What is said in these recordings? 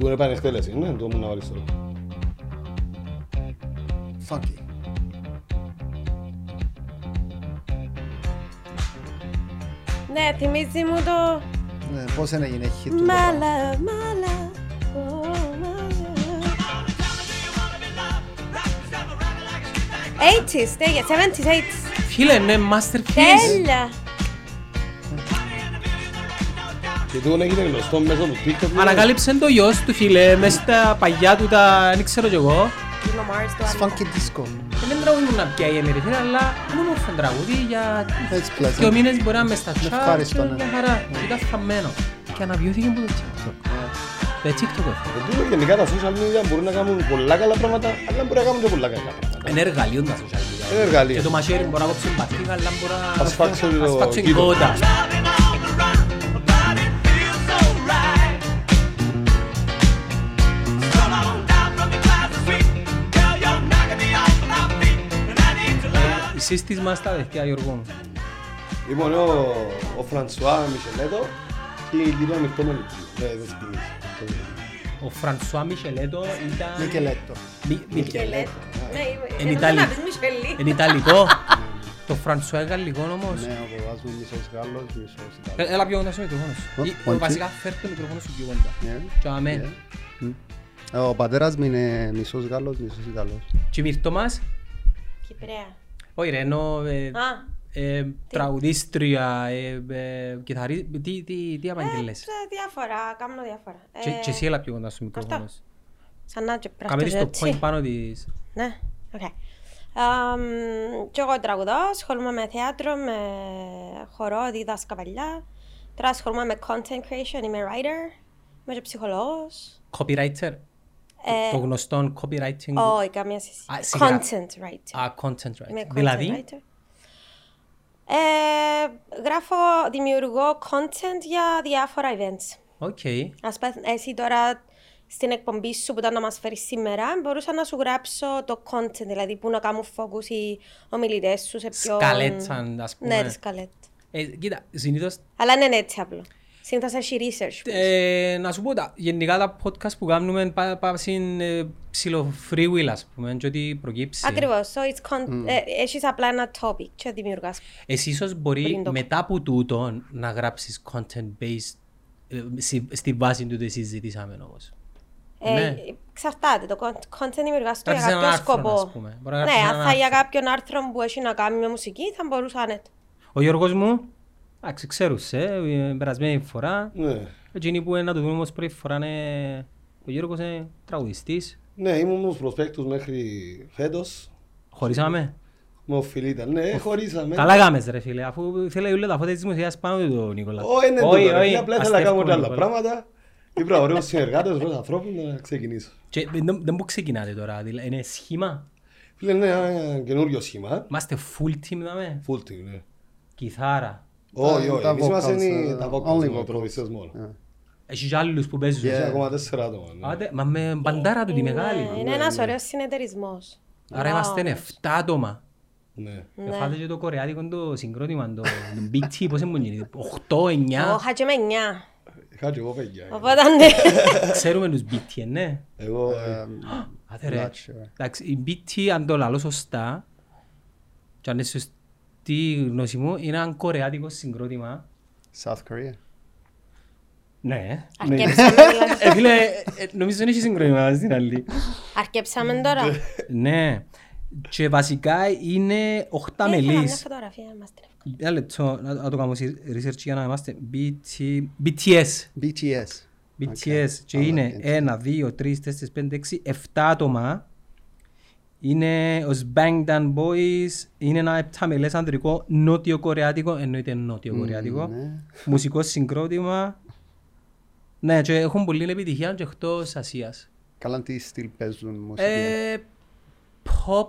Του είναι επανεκτέλεση, ναι, το μου να βάλεις τώρα. Funky. Ναι, θυμίζει μου το... Ναι, πώς είναι έγινε hit του. το πράγμα. Μάλα, μάλα. ω, μάλα. 80s, τέλεια, 70s, 80s. Φίλε, ναι, masterpiece. Τέλεια. Και τούτο έγινε γνωστό μέσω του TikTok. ναι. Ανακάλυψε το γιος του φίλε, μες στα παγιά του τα, δεν ξέρω κι εγώ. Bruno Mars το It's άλλο. funky disco. Ε, Δεν τραγουδούν να πιάει η φίλε, αλλά είναι όμορφο τραγούδι για Έτσι δύο pleasant. μήνες μπορεί να είμαι στα Είναι chat ευχάριστο, και ναι. μια χαρά. Ήταν φαμμένο. Και αναβιώθηκε από το TikTok. Το TikTok έφυγε. Και τούτο γενικά τα social media μπορούν να κάνουν πολλά καλά πράγματα, αλλά μπορεί να κάνουν και πολλά καλά πράγματα. Είναι εργαλείο τα social media. Είναι εργαλείο. Και το μαχαίρι μπορεί να κόψει μπατήκα, αλλά μπορεί να... Ας φάξει το Ας φάξει κήπο. κότα. Η σύστημα στα δεχτεία Γιώργο μου. Λοιπόν, ο, ο Φρανσουά Μισελέτο και η κυρία Μιχτόμενη. Ναι, δεν σκηνής. Ο Φρανσουά Μισελέτο ήταν... Μικελέτο. Μι- Μι- Μικελέτο. Ναι, Εν εννοούσα Ιταλία. να πεις Μισελή. Είναι Ιταλικό. Το Φρανσουά είναι γαλλικό όμως. Ναι, ο παπάς μου μισός Γάλλος, μισός Ε, Ιταλός. Έλα πιο κοντά στο μικρόφωνος σου. Ω, Ή- όχι. Βασικά φέρ' το μικρόφωνο σου πιο κοντά. Ναι. Και αμέ. Ναι. Ε, Ο πατέρας μου είναι μισός Γάλλος, μισός Ιταλός. Και μυρτό μας. Κυπρέα. Όχι ρε, ενώ ε, Α, ε, τραγουδίστρια, ε, ε, κιθαρί... Τι, τι, τι απαγγελές. σε διάφορα, κάνω διάφορα. Και, Ε, και εσύ έλα πιο κοντά στο μικρόφωνο αυτό. σου. Σαν να και Κάμε της πρακτορ το point έτσι. πάνω της. Ναι, οκ. Αμ, Και εγώ τραγουδώ, ασχολούμαι με θέατρο, με χορό, δίδασκα παλιά. Τώρα ασχολούμαι με content creation, είμαι writer, είμαι και ψυχολόγος. Copywriter. Ε, Το γνωστό copywriting. Όχι, καμία σχέση. Α, σιγά. Content writer. Α, content Είμαι writer. content Δηλαδή, writer. Ε, γράφω, δημιουργώ content για διάφορα events. OK. Ας πούμε, εσύ τώρα στην εκπομπή σου που ήταν να μας φέρεις σήμερα, μπορούσα να σου γράψω το content, δηλαδή που να κάνουν focus οι ομιλητές σου σε ποιον... Σκαλέτσαν, ας πούμε. Ναι, τη σκαλέτ. Ε, κοίτα, συνήθως Αλλά δεν είναι έτσι απλό. Συνήθως έχει research. Ε, να σου πω τα, γενικά τα podcast που κάνουμε πά- πάμε στην ε, ψηλο free will ας πούμε και ό,τι προκύψει. Ακριβώς. So it's con- ε, έχεις απλά ένα topic και δημιουργάς. Εσύ ίσως μπορεί Πριν το- μετά από τούτο να γράψεις content based ε, στη, στη βάση του τι συζητήσαμε όμως. Ε, Ναι. Εξαρτάται. Το con- content δημιουργάς το για Γράψεις ένα κάποιο άρθρο, σκοπό. ας πούμε. Μπορεί να Ναι, γράψεις αν ένα θα για άρθρο. κάποιον άρθρο που έχει να κάνει με μουσική, θα μπορούσα να είναι. Ο Γιώργος μου, εντάξει ξέρουσε, ε, περασμένη φορά, Ναι. εκείνοι που είναι να το δούμε όμως πρώτη φορά είναι ο Γιώργος είναι τραγουδιστής, Ναι, ήμουν στους προσπέκτους μέχρι φέτος. χωρίσαμε. Με ο Φιλίτα. Ναι, χωρίσαμε. Καλά κάμες ρε φίλε, αφού θέλει όλα τα φώτα της δημοσίας πάνω του το Νίκολα. Όχι, είναι Όχι, τούτο. ρε. όχι, Απλά ήθελα να κάνω και αστεύκομαι, άλλα Νικόλα. πράγματα. Ήπρα ωραίους συνεργάτες, ωραίους ανθρώπους να ξεκινήσω. Και δεν δεν που ξεκινάτε τώρα, δηλαδή είναι σχήμα; Φίλε, είναι ένα καινούριο σχήμα. Είμαστε full team δάμε, Full team, ναι. κιθάρα. Όχι, όχι. τα Εμείς είμαστε vocals, οι- ε, τα only vocals, οι vocals. προβιστές μόνο. Ε. Έχεις και άλλους που παίζουν. Έχει ακόμα τέσσερα άτομα. ναι. Άντε, μα με μπαντάρα του τη μεγάλη. Είναι, είναι ένας ωραίος συνεταιρισμός. Άρα Wow. είμαστε 7 άτομα. Ναι. Ναι. Φάτε και το κορεάτικο το συγκρότημα, το το Big T, πώς είναι που γίνει, 8, Εγώ 9. είχα και με 9. Είχα και εγώ παιδιά. Οπότε ναι. Ξέρουμε τους BT, ναι. Εγώ, ε, Ε, Άτε ρε. Not sure. Εντάξει, η BT, αν το λαλώ σωστά, και αν είναι σωστή η γνώση μου, είναι ένα κορεάτικο συγκρότημα. South Korea. Ναι. Αρκέψαμε δηλαδή. Ε, φίλε, ε, νομίζω δεν έχει συγκρότημα στην άλλη. Αρκέψαμε τώρα. Ναι. Και βασικά είναι 8 Ήθελα μια μελής. φωτογραφία μας την εύκολα. Ένα λεπτό να, να το κάνω research για να είμαστε BT, BTS. BTS. BTS και Καλά, είναι έτσι. 1, 2, 3, 4, 5, 6, 7 άτομα. Είναι ως Bangtan Boys, είναι ένα επτάμελες ανδρικό νότιο-κορεάτικο, εννοείται νότιο-κορεάτικο. ναι. Μουσικό συγκρότημα. Ναι, και έχουν πολύ επιτυχία και εκτός Ασίας. Καλά τι στυλ παίζουν μουσική; Ε, pop,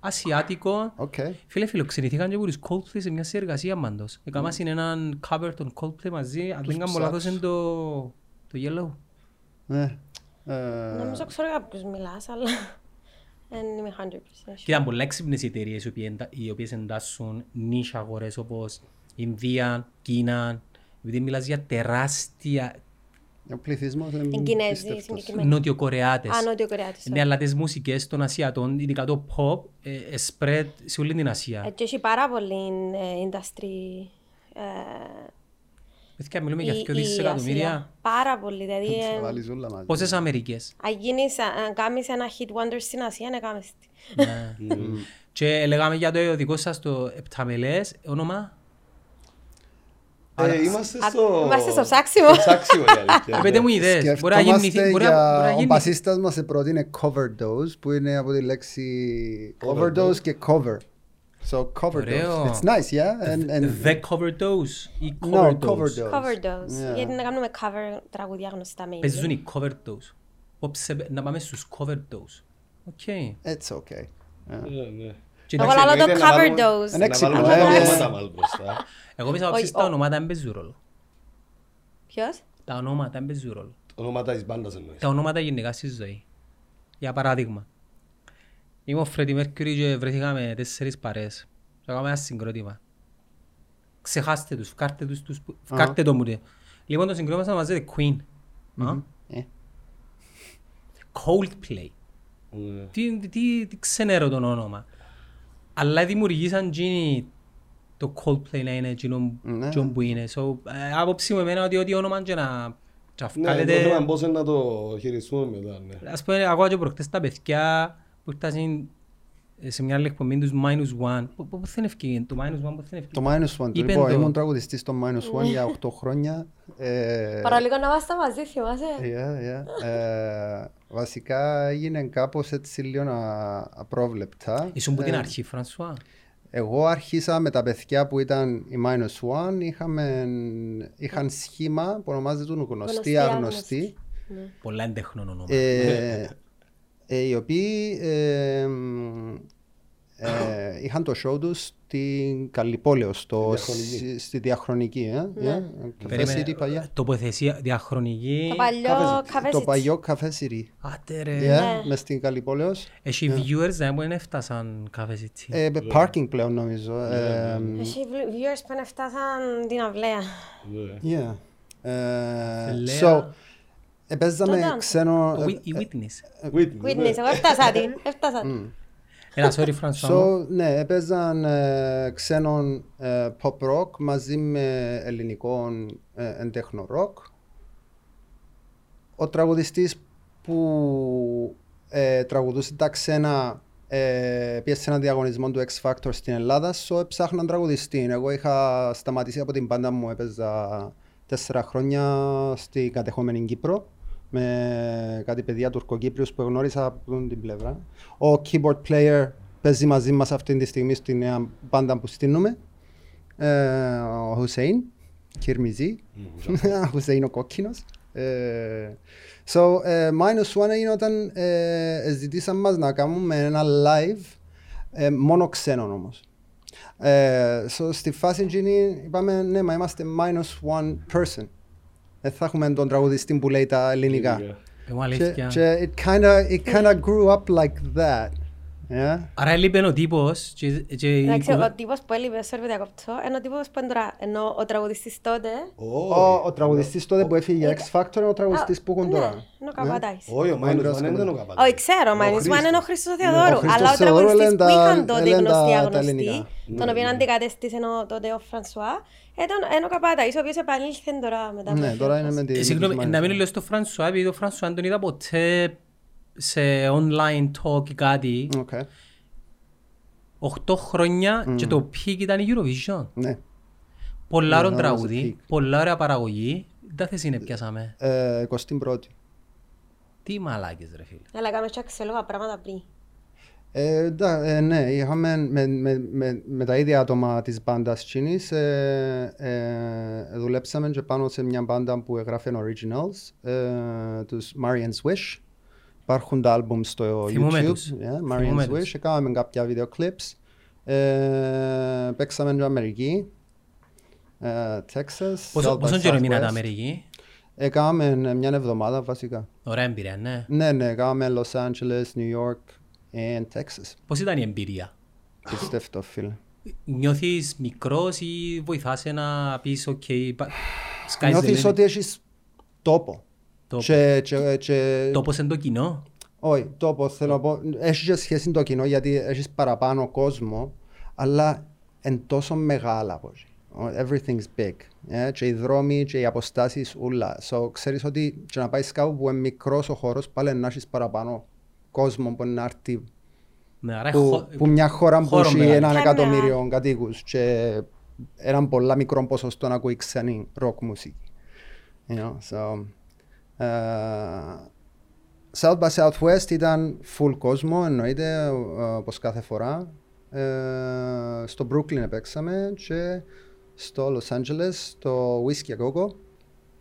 ασιάτικο. Οκ. Φίλε, φιλοξενηθήκαν και από τους Coldplay σε μια συνεργασία μάντως. Έκαναν είναι έναν cover των Coldplay μαζί, αν δεν κάνω ψάξ. λάθος είναι το, το Yellow. Ναι. Ε, Νομίζω ξέρω για ποιους μιλάς, αλλά δεν είμαι 100% sure. Και ήταν πολλά έξυπνες οι εταιρείες οι οποίες εντα- οι οποίες εντάσσουν νίσια αγορές όπως Ινδία, Κίνα. Επειδή μιλάς για τεράστια, Ο πληθυσμός είναι Εν Κινέζοι πίστευτος. συγκεκριμένα. Νοτιοκορεάτες. Α, Νότιο-Κορεάτες. Ναι, αλλά τις μουσικές των Ασιατών, ειδικά το pop, ε, ε, spread σε όλη την Ασία. Ε, Και έχει πάρα πολύ ε, industry. ε, Παιδιά, μιλούμε για η- 2 η δισεκατομμύρια. Ασία. Πάρα πολύ. Δηλαδή, Θα ε, βάλεις όλα μαζί. Πόσες Αμερικές; αν γίνεις, αν κάνεις ένα hit wonder στην Ασία, να κάνεις τι. Ναι. Και λέγαμε για το δικό σας το επταμελές, όνομα; Ε, Είμαστε Α, στο... είμαστε στο ψάξιμο. Στο ψάξιμο, η αλήθεια. Ε, Πείτε μου ιδέες. Μπορεί να γίνει... Σκεφτόμαστε Μπορεί να μπορεί να για... Ο γίνει... μπασίστας μας πρότεινε overdose που είναι από τη λέξη Overdose. overdose και cover. So overdose. Ωραίο. It's nice, yeah? And, and The cover dose ή no, cover dose. overdose. Cover dose. Yeah. Γιατί να κάνουμε cover τραγουδιά γνωστά με Παίζουν οι cover dose. Όψε, να πάμε στους cover dose. Οκ. It's okay. Yeah. Ναι, ναι. Και Εγώ εντάξει, λαλώ το εννοείται να cover βάλουμε- dose. Ένα Να βάλουμε έξυπνο, τα ε, ονόματα ε. μάλλον μπροστά. Εγώ πιστεύω Όχι, ότι τα ο- ονόματα δεν παίζουν ρόλο. Ποιος; Τα ονόματα δεν παίζουν ρόλο. Ονόματα της μπάντας εννοείς. Τα ονόματα γενικά στη ζωή. Για παράδειγμα, είμαι ο Φρέντι Μέρκυρη και βρεθήκα με τέσσερις παρέες. Θα κάνουμε ένα συγκρότημα. Ξεχάστε τους, φκάρτε τους, τους που- φκάρτε το μου. ρε. Λοιπόν, το συγκρότημα θα μαζεύεται Queen. Α, Ε. Coldplay. Ναι. Τι, τι, τι ξενέρω τον όνομα. Αλλά δημιουργήσαν εκείνοι το Coldplay να είναι εκείνο Ναι. εκείνο που είναι. So, ε, άποψη μου εμένα ότι ό,τι όνομα και να Ναι, τσαφκάλετε... το θέμα πώς είναι να το χειριστούμε μετά, ναι. Ας πούμε, ακούω και προχτές τα παιδιά που ήρθαν σε μια άλλη εκπομπή τους Minus One. Πού- Πού θα είναι ευκαιρία, το Minus One πού θα είναι Το ευκαιρία; Minus One. Είπεν Λοιπόν, το. ήμουν τραγουδιστής στο Minus One για 8 χρόνια. Ε, Παραλίγο να είμαστε μαζί, θυμάσαι; yeah, yeah. Ε, Βασικά έγινε κάπως έτσι λίγο α- απρόβλεπτα. Ήσουν που την Ε, αρχή, Φρανσουά; Εγώ άρχισα με τα παιδιά που ήταν η Minus One. Είχαμε, είχαν σχήμα που ονομάζεται γνωστή Γνωστή, άγνωστη. Πολλά εντέχνων όνομα. Ε, ε, οι οποίοι ε, μ, ε, είχαν το show τους στην Καλλιπόλαιο, στο, Διαχρονική. στη, στη διαχρονική. Ε, Ναι. ε, Περίμενε, Καφέ City παλιά. Τοποθεσία διαχρονική. Το παλιό Καφέ- καφέ Το παλιό Καφέ City. Άτε Yeah, ρε. μες στην Καλλιπόλαιο. Έχει viewers δεν που δεν έφτασαν καφέ έτσι. Ε, parking πλέον νομίζω. Ε, Έχει viewers που έφτασαν την αυλαία. Ναι. yeah. Ε, Θελέα. so, επέζαμε Τότε. ξένο... Ο ε, Wit- Η Witness. Whitney, ναι. Witness, εγώ έφτασα την. Έφτασα την. Έλα, sorry, Φρανσουά. μου. So, ναι, έπαιζαν ε, ξένον ε, pop rock μαζί με ελληνικό ε, εντέχνο rock. Ο τραγουδιστής που ε, τραγουδούσε τα ξένα ε, πήγε σε έναν διαγωνισμό του X Factor στην Ελλάδα, so ψάχναν τραγουδιστή. Εγώ είχα σταματήσει από την πάντα μου, έπαιζα τέσσερα χρόνια στην κατεχόμενη Κύπρο με κάτι παιδιά Τουρκοκύπριους που γνώρισα από την πλευρά. Ο keyboard player παίζει μαζί μας αυτή τη στιγμή στη νέα μπάντα που στείλουμε. Ε, ο Χουσέιν, Κυρμιζή. Ο Χουσέιν ο κόκκινος. Ε, so, ε, minus one είναι όταν ε, ζητήσαν μας να κάνουμε ένα live ε, μόνο ξένων όμως. Ε, so, στη φάση εκείνη είπαμε ναι, μα είμαστε minus one person. Δεν θα έχουμε τον τραγουδιστή που λέει τα ελληνικά. Εγώ Και, αλήθεια. και it kinda, it kinda grew up like that. Yeah. Άρα έλειπε ο τύπος και, και η Εντάξει, κουβέ- ο τύπος που έλειπε, sorry που διακόπτω, είναι ο τύπος που είναι τώρα, ενώ ο τραγουδιστής τότε... Ο, ο τραγουδιστής τότε που έφυγε για X Factor είναι ο τραγουδιστής που έχουν τώρα. Ναι, είναι ο Καπατάκης. Όχι, ο Μάινος Άντρας Βαν δεν είναι ο κομμάτι. Καπατάκης. Όχι, ξέρω, μα Ο είναι είναι ο Χρήστος Θεοδόρου. Ο Χρήστος Αλλά ο Θεοδόρου τραγουδιστής λένε που τα- είχαν τότε λένε τα- γνωστοί τα άγνωστοι, ελληνικά. τον Ναι, οποίο ναι. αντικατέστησε ο- τότε ο Φρανσουά, ήταν είναι ο Καπατάκης, ο οποίος επανήλθε τώρα μετά. Ναι, τώρα είναι με τη... Ε, Συγγνώμη, να μην λέω στο Φρανσουά, επειδή το Φρανσουά δεν τον είδα ποτέ σε online talk ή κάτι. Okay. 8 χρόνια και το peak ήταν η Eurovision. Ναι. Πολλά ωραίο that was a τραγούδι, peak. πολλά ωραία παραγωγή. Δεν θες είναι πιάσαμε. Ε, 21η. Τι μαλάκες ρε φίλε. Αλλά κάνουμε και αξιόλογα πράγματα πριν. Ε, εντά- ε, ναι, είχαμε με, με, με, με τα ίδια άτομα της μπάντας Τσίνης ε, ε, δουλέψαμε και πάνω σε μια μπάντα που έγραφε originals ε, τους Marian's Wish υπάρχουν τα άλμπουμ στο Θυμούμαι YouTube τους. yeah, Θυμούμαι Marian's τους. Wish έκαναμε κάποια βίντεο clips ε, παίξαμε και Αμερική ε, Texas Πόσο, South by πόσο καιρό μείνατε Southwest. Αμερική; Έκαναμε μια εβδομάδα βασικά Ωραία εμπειρία, ναι. ναι ναι έκαναμε Los Angeles, New York and Texas Πώς ήταν η εμπειρία; Πιστεύω φίλε Νιώθεις μικρός ή βοηθάσαι να πεις ok, πα- sky's the Νιώθεις limit. ότι έχεις τόπο. Το, Και, και, και, το πώς είναι το κοινό. όχι, το πω, θέλω να πω, έχει και σχέση το κοινό γιατί έχεις παραπάνω κόσμο, αλλά εν τόσο μεγάλα από εκεί. Everything's big. Ε, και οι δρόμοι και οι αποστάσεις ούλα. So, ξέρεις ότι και να πάεις κάπου που είναι μικρός ο χώρος, πάλι να έχεις παραπάνω κόσμο που να έρθει Ναι, άρα που, χω- που μια χώρα που χώρο έχει μεγάλο. έναν Κάμερα. εκατομμύριο κατοίκους και έναν πολλά μικρό ποσοστό να ακούει ξένη ροκ μουσική. You know, so, uh, South by Southwest ήταν full κόσμο, εννοείται, ε, όπως κάθε φορά. Ε, στο Brooklyn παίξαμε και στο Los Angeles, στο Whiskey a Go Go.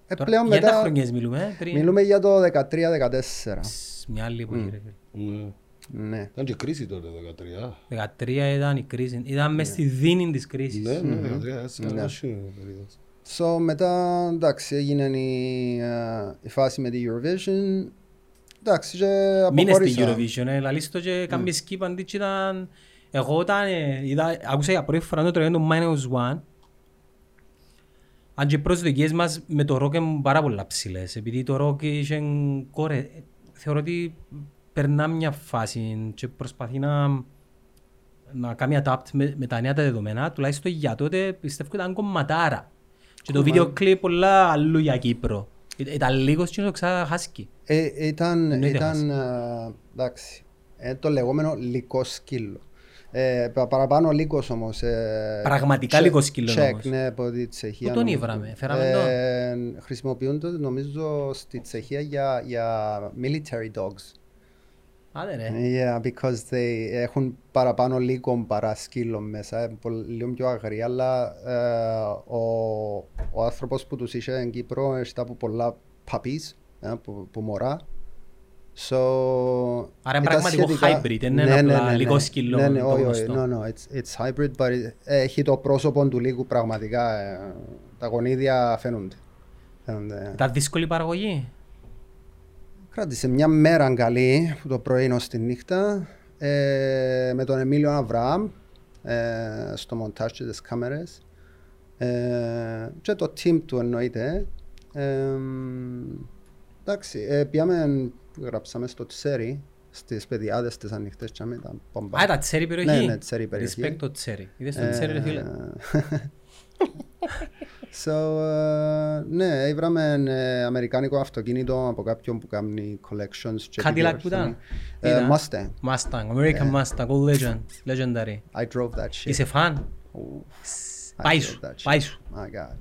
Ε, Τώρα, πλέον για τα μετά χρονιές μιλούμε, πριν. μιλούμε για το 13-14. Σ, Μια άλλη εποχή, ρε φίλε. Ναι. Ναι. Ήταν και κρίση τότε, 13. 13 ήταν η κρίση. Ήταν μες στη δίνη της κρίσης. Ναι, ναι, 13, έτσι, Ναι. Καλά σου είναι ο περίοδος. So, μετά, εντάξει, έγινε η, ε, η φάση με τη Eurovision. Εντάξει, και Μείνες στη αποχώρησα. Eurovision, ε, λαλείς το και κάνεις skip αντί και ήταν... Εγώ όταν ε, είδα, άκουσα για πρώτη φορά το τραγούδι του Minus One, αν και οι προσδοκίες μας με το rock είναι πάρα πολλά ψηλές, επειδή το rock είχε κόρε, θεωρώ ότι περνά μια φάση και προσπαθεί να, να κάνει adapt με, με τα νέα τα δεδομένα, τουλάχιστον για τότε πιστεύω ότι ήταν κομματάρα. Και το βίντεο κλειπ πολλά αλλού για Κύπρο. Ήταν- Ήταν λίγο και το ξαχάσκει. Ε, ήταν, Εννοείται ήταν ε, εντάξει, ε, το λεγόμενο λικό σκύλο. Ε, πα- παραπάνω λύκος όμως. Ε, Πραγματικά τσεκ- λύκος σκύλος τσεκ, όμως. ναι, από τη Τσεχία. Πού τον νομίζω. ήβραμε, φέραμε τον; Ε, χρησιμοποιούνται νομίζω στη Τσεχία για, για military dogs. Άντε ρε. Yeah, because they έχουν παραπάνω λύκο παρά σκύλο μέσα, ε, πολ- λίγο πιο αγρία, αλλά ε, ο, ο άνθρωπος που τους είχε στην Κύπρο έχει από πολλά puppies, ε, που, που μωρά. So, Άρα είναι ήταν πραγματικό σχετικά- hybrid, δεν είναι απλά λίγο σκύλο Ναι, ναι, το όχι, όχι, γνωστό. no, no, it's, it's hybrid, but it- έχει το πρόσωπο του λύκου πραγματικά, ε, τα γονίδια φαίνονται. φαίνονται. Ήταν δύσκολη η παραγωγή; Κράτησε μια μέρα καλή, που το πρωί ως τη νύχτα, ε, με τον Εμίλιο Αβραάμ, ε, στο μοντάζ και τις κάμερες. Ε, και το team του εννοείται. Ε, εντάξει, ε, πήγαμε, γράψαμε στο Τσέρι, στις παιδιάδες τις ανοιχτές και ήταν πομπά. Α, ήταν τσέρι περιοχή; Ναι, ναι, τσέρι περιοχή. Respect το τσέρι. Είδες το τσέρι ρε φίλε; Ε, so, ε, ναι, ήβραμε ε, αμερικάνικο αυτοκίνητο από κάποιον που κάνει collections και Cadillac επιδιορθώνει. που ήταν; Ε, Ήταν. Mustang. Mustang, American Mustang, all legend, legendary. I drove that shit. Είσαι φαν; Ooh, I Πάει drove σου, that shit. πάει σου. My God.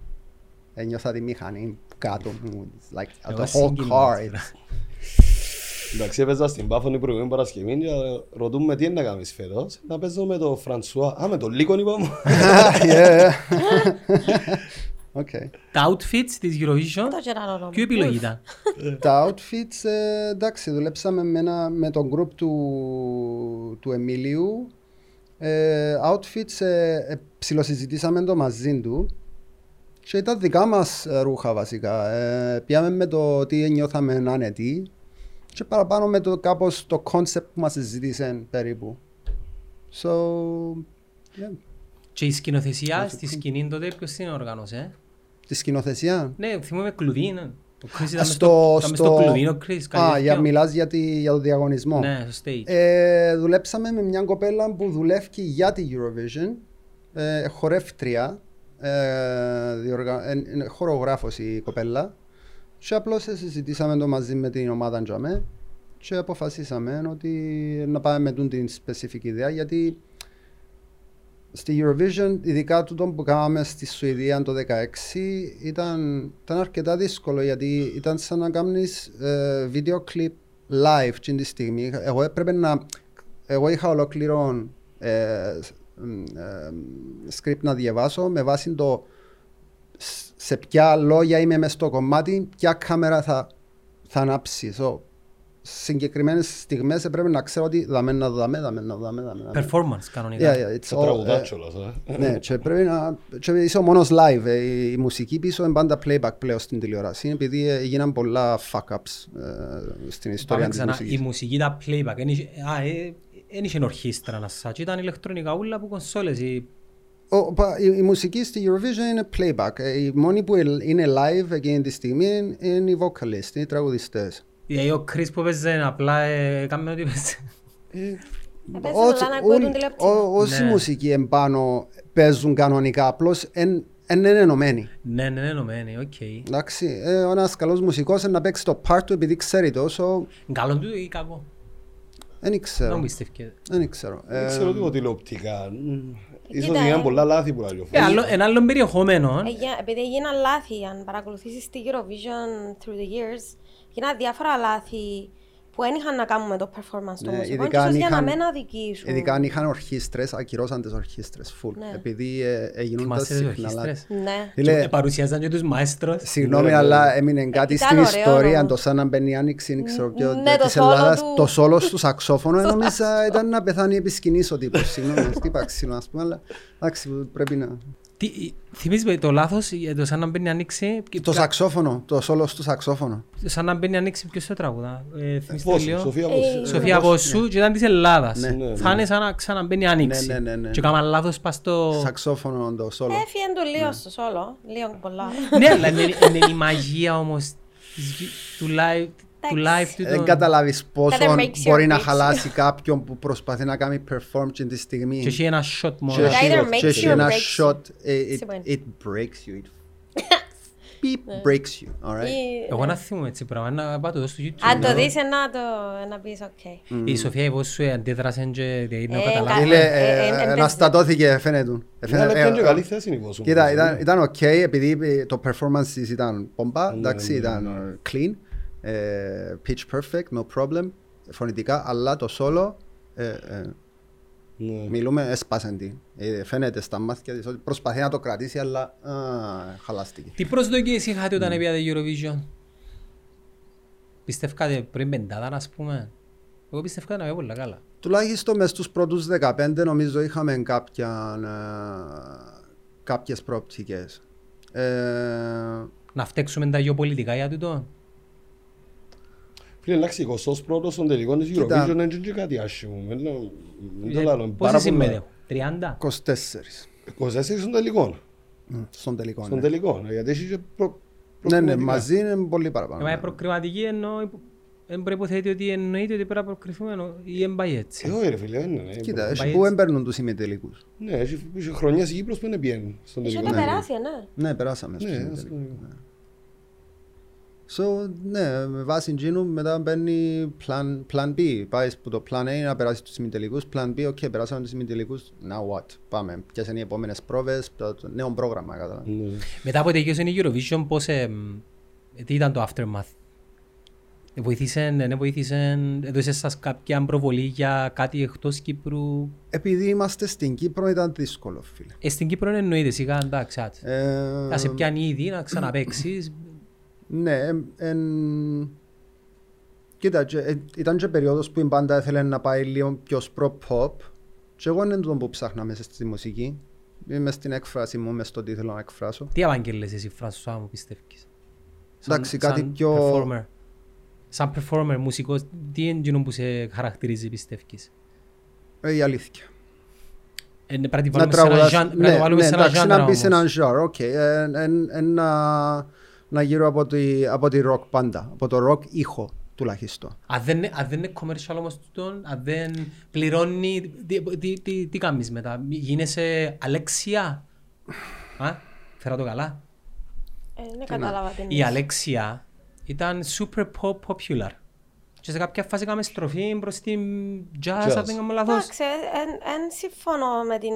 Ένιωθα τη μηχανή κάτω μου. It's like Εγώ the whole σύγκυλο, car. έτσι, it's- Εντάξει, έπαιζα στην Πάφο την προηγούμενη Παρασκευή και ρωτούμε τι είναι να κάνεις φέτος. Να παίζω με τον Φρανσουά. Α, με τον Λίκον είπαμε. Yeah, yeah. Okay. Τα outfits της Eurovision, Το και ένα όνομα. ποιο επιλογή ήταν; Τα outfits, ε, εντάξει, δουλέψαμε με, ένα, με τον group του, του Εμίλιου. Ε, outfits, ε, ε, ψιλοσυζητήσαμε το μαζί του. Και ήταν δικά μας ε, ρούχα βασικά. Ε, πήγαμε με το τι νιώθαμε άνετοι και παραπάνω με το κάπως το concept που μας συζήτησε περίπου. So, yeah. Και η σκηνοθεσία στη σκηνή τότε ποιος την οργάνωσε. Τη σκηνοθεσία. Ναι, θυμούμαι κλουβί. ναι. Ο Chris ήταν μες Στο, ήταν μες στο κλουβί, ο Chris. κάτι Α, τέτοιο. για, μιλάς για, τη, για το διαγωνισμό. Ναι, στο stage. Ε, δουλέψαμε με μια κοπέλα που δουλεύει για τη Eurovision, ε, χορεύτρια, ε, διοργα... ε, είναι χορογράφος η κοπέλα και απλώς συζητήσαμε το μαζί με την ομάδα Τζαμέ και αποφασίσαμε ότι να πάμε με τούν την specific ιδέα γιατί στη Eurovision, ειδικά τούτο που κάναμε στη Σουηδία το 2016, ήταν, ήταν αρκετά δύσκολο γιατί ήταν σαν να κάνεις ε, βίντεο κλιπ live την τη στιγμή. Εγώ έπρεπε να... Εγώ είχα ολόκληρο ε, μ, ε, script να διαβάσω με βάση το σ- σε ποια λόγια είμαι μες στο κομμάτι, ποια κάμερα θα, θα ανάψει. So, συγκεκριμένες στιγμές έπρεπε να ξέρω ότι δαμε να δαμε, δαμε να δαμε, δαμε. δαμε. Performance κανονικά. Yeah, yeah, it's Θα all, τραγουδά ε, κιόλας, ε. ναι, και πρέπει να. Και είσαι ο μόνος live. ε, Η μουσική πίσω είναι πάντα playback πλέον στην τηλεόραση. Επειδή ε, έγιναν πολλά fuck ups ε, στην ιστορία Πάμε της ξανά. Η μουσικής. μουσική ήταν playback. Εν είχε- Α, ε, εν είχε ορχήστρα να σάτσι. Ήταν ηλεκτρονικά ούλα από κονσόλες. Η- Ο- πα- η, η μουσική στη Eurovision είναι playback. Ε, Οι μόνοι που είναι live εκείνη τη στιγμή είναι, είναι οι vocalists, είναι οι τραγουδιστές. Δηλαδή ο Chris που παίζε απλά ε, έκαμε ό,τι παίζε. Έπαιζε όλα να ακούω τον τηλεοπτικό. Όσοι Ναι. μουσικοί εμπάνω παίζουν κανονικά, απλώς εν εν είναι ενωμένοι. Ναι, ναι, ναι, ενωμένοι, οκ. Εντάξει, ε, ένας καλός μουσικός είναι να παίξει το part του επειδή ξέρει τόσο, Καλό του ή κακό; δεν Δεν ξέρω. πιστεύω. Δεν ξέρω. Δεν Ε, ξέρω τίποτα τηλεοπτικά. Μμ, Ίσως Κοίτα, γίναν ε. πολλά λάθη που λέει ο Ε, Φως. άλλο- Ένα άλλο περιεχόμενο. Ε, για- Επειδή έγιναν λάθη, αν παρακολουθήσεις τη Eurovision through the years, έγιναν διάφορα λάθη που δεν είχαν να κάνουν με το performance των Ναι, μουσικών ειδικά και ίσως αν για να είχαν- μην αδικήσουν. Ειδικά αν είχαν ορχήστρες, ακυρώσαν τις ορχήστρες full. Ναι. Επειδή ε, ε, γίνονταν Θυμάσαι τις συχνά λάθη. ορχήστρες; Ναι. Φίλε, Και Παρουσιάζαν και τους μαέστρος. Συγγνώμη, Ναι, ναι, αλλά ναι. έμεινε κάτι Ήταν στην ωραίο ιστορία. όμως. Το σαν να μπαίνει η άνοιξη, δεν ξέρω ποιο. Ναι, το της σόλο Ελλάδας, του. Το σόλο του σαξόφωνο, νόμιζα ήταν να πεθάνει επί σκηνής ο τύπος. Συγγνώμη, τι παξίνο, ας πούμε, αλλά εντάξει, πρέπει να... Τι- Θυμίζεις το λάθος, ε, το σαν να μπαίνει ανοίξει. και Το κα- σαξόφωνο, το σόλο του σαξόφωνο. Σαν να μπαίνει ανοίξει ποιος το τραγουδά; Ε, θυμίστε Βόσου, λίγο. Σοφία Ε, Βόσου. Σοφία Βόσου και ήταν της Ελλάδας. Ναι, ναι. Θα είναι σαν να ξαναμπαίνει ανοίξη. Ναι, ναι, ναι, ναι. Και κάμα λάθος πας στο... Σαξόφωνο το σόλο. Έφυγε το Ναι. λίγο στο σόλο, λίγο πολλά. Ναι, αλλά είναι είναι η μαγεία όμως της γη- του live του live του. Δεν το- καταλάβεις πόσο That makes your μπορεί να breaks. χαλάσει κάποιον που προσπαθεί να κάνει perform και τη στιγμή. Και έχει ένα shot μόνο. Και It έχει- either makes και έχει you or ένα breaks you. shot, ε, it, Σημαίνει. it breaks you. It beep breaks you, alright? Ή- Εγώ να θυμούμαι έτσι πράγμα, να πάω το δω στο YouTube. Αν το να- δεις να το να πεις οκ. Η Σοφία η Βόσου αντίδρασε και δηλαδή να Ε, καταλάβει. κα- Φίλε, ε, ε, ε, ε, ε, αναστατώθηκε, φαίνεται. Ναι, αλλά Ε, ήταν και ε, καλή θέση η Βόσου. Κοίτα, όμως, ήταν, ε. ήταν ok επειδή ε, το performance της ήταν bomba, εντάξει, ναι, ήταν ε, clean, ε, pitch perfect, no problem, φωνητικά, αλλά το solo, ε, ε, Ναι. μιλούμε, έσπασε τη. Ε, φαίνεται στα μάτια της ότι προσπαθεί να το κρατήσει, αλλά α, χαλάστηκε. Τι προσδοκίες είχατε όταν έπιατε Eurovision; Πιστεύκατε πριν πεντάδα, ας πούμε; Εγώ πιστεύω να είμαι πολύ καλά. Τουλάχιστον μες στους πρώτους 15 νομίζω είχαμε κάποια, ε, κάποιες προοπτικές. Ε, Να φταίξουμε τα γεωπολιτικά για τούτο; Φίλε, εντάξει, 21ος στον τελικό της Κοίτα. Eurovision δεν είναι και κάτι άσχημο. Δεν το- δεν το Ε, λέω, Πόσοι πάρα πολλά. συμμετέχουν, 30. 24 24 στον τελικό. μ, στον τελικό. Στον ναι. τελικό. Γιατί έχει και προ... Ναι, ναι, προκριματικά. μαζί είναι πολύ παραπάνω. Μα η ναι. προκριματική εννοώ, δεν προϋποθέτει ότι εννοείται ότι πρέπει να προκριθούμε εννοώ, ή δεν πάει Ε, έτσι. όχι ρε φίλε, δεν είναι. Κοίτα, Ε, έχει πάει που έτσι. έμπαιρνουν τους ημιτελικούς. Ναι, έχει έχει χρονιές η Κύπρος που δεν πιένει στον Είχε τελικό. το ναι. περάσει, ναι. Ναι, περάσαμε στους Ναι, ημιτελικούς. ας- So, ναι, με βάση εκείνου μετά μπαίνει plan, plan B. Πάει που το plan A να περάσει τους ημιτελικούς. Plan B, ok, περάσαμε τους ημιτελικούς. Now what? Πάμε. Ποιες είναι οι επόμενες πρόβες, το, το νέο πρόγραμμα. Κατάλαβα. Ναι. Μετά από τελείωσε η Eurovision, πώς, ε, μ, τι ήταν το aftermath; Ε, Βοήθησε, δεν βοήθησε, έδωσε σας κάποια προβολή για κάτι εκτός Κύπρου; Επειδή είμαστε στην Κύπρο ήταν δύσκολο, φίλε. Ε, στην Κύπρο εννοείται σιγά, εντάξει, άτσε. Ε, Να σε πιάνει ήδη, να ξαναπαίξεις. Ναι, εν, εν... Κοίτα, και, ε, ήταν και περίοδος που η μπάντα ήθελε να πάει λίγο πιο προ-pop και εγώ είναι το που ψάχνα μέσα στη μουσική. Είμαι στην έκφραση μου, μες στο τι θέλω να εκφράσω. Τι αβαγγέλες εσύ, Φρανσουά, μου πιστεύεις. Σαν- Εντάξει, κάτι σαν πιο- Performer. Σαν performer, μουσικός, τι είναι εκείνο που σε χαρακτηρίζει, πιστεύεις. Ε, η αλήθεια. Ε, ναι, πρέπει Να να τη βάλουμε σε ένα τραγουδάς, ζάν- πρέπει ναι, να το βάλουμε ναι, σε ένα εντάξει, ζάντρα να μπεις σε όμως. ένα genre, οκ. Ε, εν- εν να, να γύρω από τη, από τη rock πάντα, από το rock ήχο τουλάχιστον. Αν δεν, είναι- αν δεν είναι commercial όμως τούτον, αν δεν πληρώνει, τι, τι, τι, τι κάνεις μετά, γίνεσαι Αλέξια; Α, φέρα το καλά. Ε, Δεν κατάλαβα την Η Αλέξια ήταν super pop popular. Και σε κάποια φάση κάναμε στροφή προς την jazz, Jazz. αν δεν κάνω λάθος. Εντάξει, δεν συμφωνώ με την...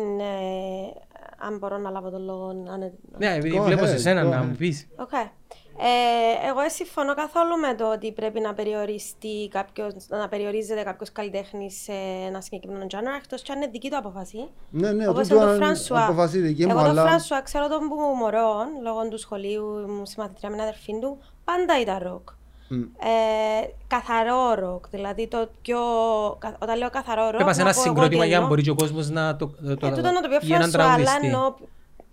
ε, Αν μπορώ να λάβω τον λόγο. αν- αν- Ναι, επειδή Go βλέπω σε ahead, σένα go να ahead. μου πεις. Οκ. Ε, εγώ δεν συμφωνώ καθόλου με το ότι πρέπει να περιοριστεί κάποιος, να περιορίζεται κάποιος καλλιτέχνης σε ένα συγκεκριμένο genre, εκτός κι αν είναι δική του απόφαση. Ναι, ναι, Όπως τούτο είναι το είναι Φρανσουά. αποφασή δική μου, Εγώ τον αλλά- Φρανσουά ξέρω τον που μωρό, λόγω του σχολείου, μου συμμαθητρία με την αδερφή του, πάντα ήταν ροκ. Ε, καθαρό ροκ, δηλαδή το πιο... κα- Όταν λέω καθαρό ροκ, Έπασε να ένα πω εγώ συγκρότημα τι για να εννοώ. μπορεί και ο κόσμος να το, το, το, Ε, τούτο να το πει ο ή έναν Φρανσουά, αλλά τραγουδιστή. εννοώ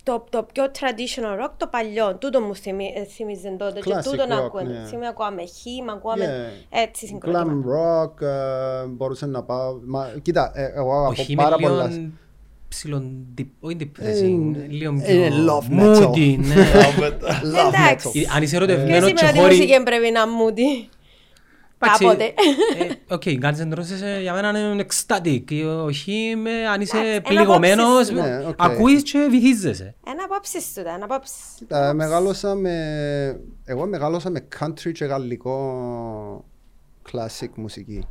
το, το πιο traditional rock, το παλιό. Τούτο μου θυμί- ε, θυμίζε τότε. Και Classic τούτο να rock, ακούω. ναι. Σήμερα ακούαμε χήμα, ακούαμε Yeah. έτσι Glam συγκρότημα. rock, ε, μπορούσε να πάω. Μα, κοίτα, ε, εγώ Ο από Χίμη πάρα πολλά. Λίγο ψηλον, όχι depressing, λίγο είναι πιο love metal. moody, ναι. Love Εντάξει. metal. Αν είσαι Ποιος ερωτευμένος είπε και ότι η χώρη... μουσική πρέπει να μούτι. Εντάξει, Κάποτε. ε, Οκ, Guns N' Roses ε, για μένα είναι ecstatic. Όχι, με- αν είσαι Εντάξει, ένα πληγωμένος, απόψεις. Ναι, οκ. ακούεις και βυθίζεσαι. Ένα απόψεις του, ένα απόψεις. Κοίτα, μεγάλωσα με... Εγώ μεγάλωσα με country και γαλλικό classic μουσική.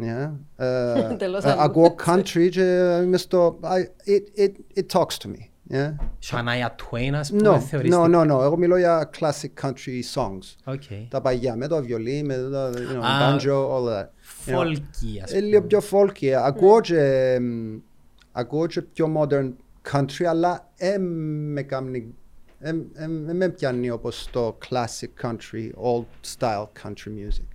Yeah. Ε, Τελώς ε, άλλο. ακούω country και είμαι στο... I- It, it, it talks to me. Yeah. Shania Twain, ας πούμε, No, θεωρείς... no, no, no. Εγώ μιλώ για classic country songs. Οκ. Τα παγιά, με το βιολί, με το you know, Α, banjo, all that. You know. Folky, ας Ε, λίγο πούμε. πιο folky. ε. Ακούω και, μ, ακούω και πιο modern country, αλλά ε, με κάνει, ε, ε, ε, με πιάνει όπως το classic country, old style country music.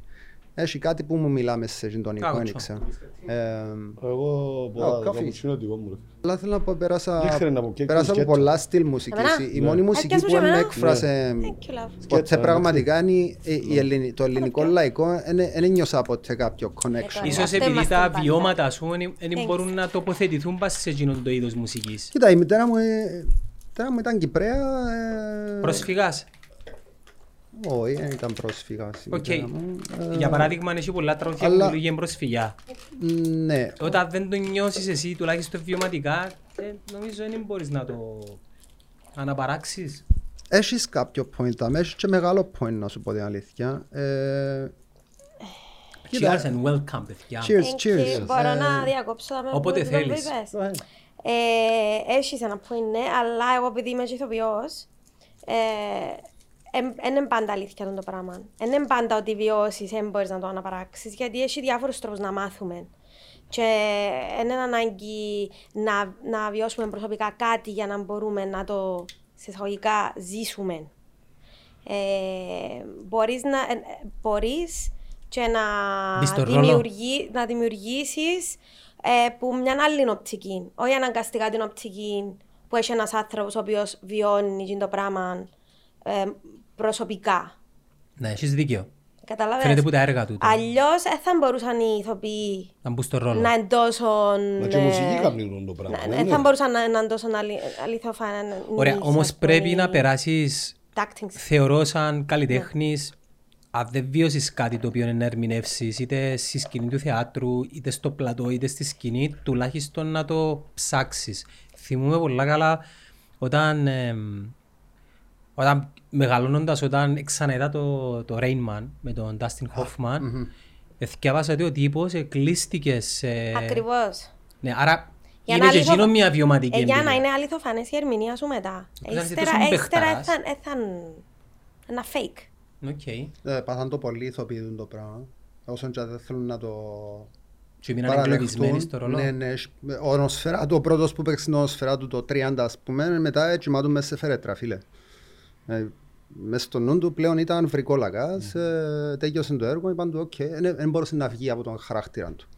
Έχει κάτι που μου μιλάμε σε εκείνον τον Κάκο, εικόνα, τσο. ξέρω. Ε, Εγώ πολλά Oh, το coffee. καπουτσίνο δικό μου. ρε. Αλλά θέλω να πω, πέρασα, Ήξερε να πω και πέρασα από σκέτο. πολλά στυλ μουσικής. Εμένα; Η- Η Ναι. μόνη Ε, μουσική πιάσου που και με εμένα; έκφρασε Thank you, love. ποτέ Σκέτο, πραγματικά είναι η- η ελληνι- το ελληνικό λαϊκό. Δεν νιώσα ποτέ κάποιο connection. Ίσως Ίσως Είμαστε επειδή είμαστε τα πάντα. βιώματα σου δεν Thanks. μπορούν να τοποθετηθούν πας σε εκείνον το είδος μουσικής. Κοίτα, η μητέρα μου, ε, η μητέρα μου ήταν Κυπρέα. ε, Προσφυγάς; Όχι, δεν ήταν πρόσφυγα. η Οκ. μητέρα μου. Ε, Για παράδειγμα, έχει πολλά τραγούδια που αλλά- μιλούν για προσφυγιά. Ναι. Όταν δεν το νιώσεις εσύ, τουλάχιστον βιωματικά, ε, νομίζω δεν μπορείς να το αναπαράξεις. Έχεις κάποιο point, αλλά έχεις και μεγάλο point να σου πω την αλήθεια. Ε, Κοίτα. Cheers and welcome, παιδιά. Cheers, Thank cheers. you. Μπορώ Ε, να διακόψω τα όποτε που- που θέλεις. είπες. ε, Ε, Έχεις ένα που είναι, αλλά εγώ επειδή είμαι και ηθοποιός, δεν είναι πάντα αλήθεια αυτό το πράγμα. Δεν είναι πάντα ότι βιώσεις, δεν μπορείς να το αναπαράξεις, γιατί έχει διάφορους τρόπους να μάθουμε. Και δεν είναι ανάγκη να, να βιώσουμε προσωπικά κάτι για να μπορούμε να το σε εισαγωγικά ζήσουμε. Ε, μπορείς, να, ε, ε, μπορείς και να, Μπεις στο ρόλο. δημιουργεί, να δημιουργήσεις ε, που μια άλλη οπτική. Όχι αναγκαστικά την οπτική που έχει ένας άνθρωπος ο οποίος βιώνει εκείνο το πράγμα ε, προσωπικά. Ναι, έχεις δίκιο. Καταλάβες; Φαίνεται που τα έργα του. Αλλιώς δεν θα μπορούσαν οι ηθοποιοί Να μπουν στο ρόλο. να εντώσουν... Μα και ε, μουσική κάνουν το πράγμα. να- ναι, Δεν ναι. θα μπορούσαν να, να εντώσουν αλη- αληθοφανείς, Ωραία, ας όμως πούμε, πρέπει να περάσεις, acting θεωρώ σαν καλλιτέχνης, αν δεν βιώσεις κάτι το οποίο είναι να ερμηνεύσεις, είτε στη σκηνή του θεάτρου, είτε στο πλατό, είτε στη σκηνή, τουλάχιστον να το ψάξεις. Θυμούμαι πολλά καλά όταν, εμ, όταν μεγαλώνοντας, όταν ξαναείδα το, το Rain Man με τον Dustin Hoffman, εθιάβασα ότι ο τύπος εκλείστηκε σε... Ακριβώς. Ναι, άρα Για είναι να και αληθο- εκείνο μια βιωματική Ε, για να εμπειρία. είναι αληθοφανές η ερμηνεία σου μετά. Ήταν Ύστερα, τόσο ύστερα παιχταράς. έθαν, έθαν ένα fake. Οκ. ε, Πάθαν το πολύ ηθοποιητούν το πράγμα. Όσον και δεν θέλουν να το Και μείναν εγκλωβισμένοι στο ρόλο. Ναι, ναι. Ο Νοσφεράτου, ο πρώτος που παίξει τον Νοσφεράτου το 30 ας πούμε, μετά κοιμάτουν μέσα σε φερέτρα, φίλε. Ε, μες στο νου του πλέον ήταν βρικόλακας, ε, τέλειωσε το έργο, είπαν του, οκ, δεν μπορούσε να βγει από τον χαρακτήρα του.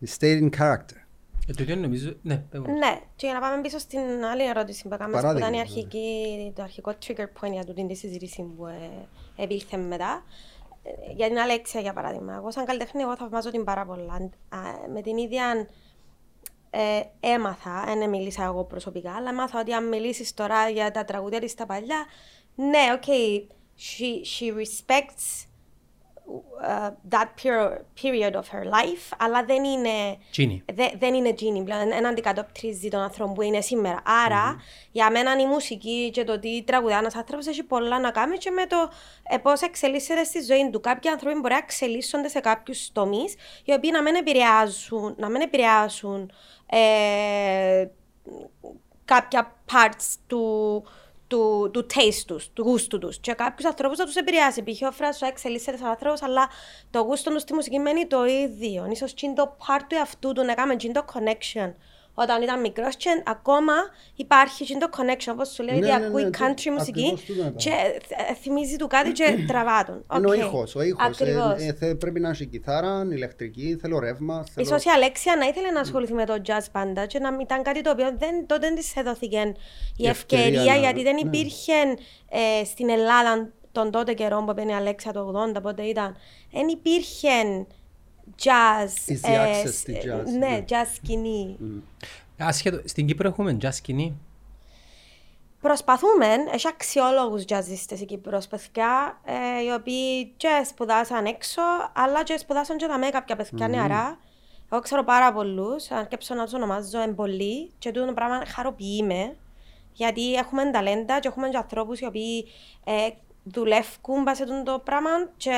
He stayed in character. Ε, το ίδιο νομίζω... Ναι, πες μου. Ναι, και για να πάμε πίσω στην άλλη ερώτηση που έκαμε, που Παράδειγμα, ήταν η ναι. αρχική, το αρχικό trigger point για τούτη τη συζήτηση που ε, επήλθε μετά. Ε, Για την Αλέξια, για παράδειγμα. Εγώ, σαν καλλιτέχνη, εγώ θαυμάζω την πάρα πολλά. Α, με την ίδια ε, έμαθα, δεν μίλησα εγώ προσωπικά, αλλά έμαθα ότι αν μιλήσεις τώρα για τα τραγούδια της τα παλιά, ναι, okay, she, she respects uh, that peri- period of her life, αλλά δεν είναι, Τζίνι. δε- δεν είναι Genie πλέον, δεν αντικατοπτρίζει τον άνθρωπο που είναι σήμερα. Άρα, για μένα η μουσική και το τι τραγουδά ένας άνθρωπος έχει πολλά να κάνει και με το ε, πώς εξελίσσεται στη ζωή του. Κάποιοι άνθρωποι μπορεί να εξελίσσονται σε κάποιους τομείς, οι οποίοι να μην επηρεάζουν, να μην επηρεάσουν ε, κάποια parts του, του, του taste τους, του γούστου τους. Και κάποιους ανθρώπους θα τους επηρεάσει. Π.χ. ο Φράσο εξελίσσεται σαν άνθρωπος, αλλά το γούστο του στη μουσική μένει το ίδιο. Ίσως και το part του εαυτού του να κάνει και το connection. Όταν ήταν μικρός και ακόμα υπάρχει και το connection, όπως σου λέει, Ναι, ότι ναι, ακούει ναι, το- country μουσική ακριβώς τούτο είναι το και ε, θυμίζει του κάτι και τραβά τον. Είναι ο Οκ. ήχος, ο ήχος. Ακριβώς. Ε, ε, θε- πρέπει να έχει κιθάρα, ηλεκτρική, θέλω ρεύμα. Θέλω... Ίσως η Αλέξια να ήθελε να ασχοληθεί με το jazz πάντα και να ήταν κάτι το οποίο δεν, τότε δεν της έδωθηκε η, Η ευκαιρία ευκαιρία να- γιατί δεν ναι. υπήρχε ε, στην Ελλάδα τον τότε καιρό που έπαιρνε η Αλέξια το 80 πότε ήταν δεν υπήρχε jazz Easy access στη ε, jazz, ναι, ναι. jazz σκηνή Ασχέτω, στην Κύπρο έχουμε jazz σκηνή. Προσπαθούμε, έχει αξιόλογους jazzίστες η Κύπρος, παιδιά, ε, οι οποίοι και σπουδάσαν έξω, αλλά και σπουδάσαν και τα με κάποια παιδιά νεαρά. Εγώ ξέρω πάρα πολλούς, αν αρκέψω να τους ονομάζω εμπολί και τούτο το πράγμα χαροποιεί με, γιατί έχουμε ταλέντα και έχουμε και ανθρώπους οι οποίοι ε, δουλεύουν πάνω σε τούτο το πράγμα και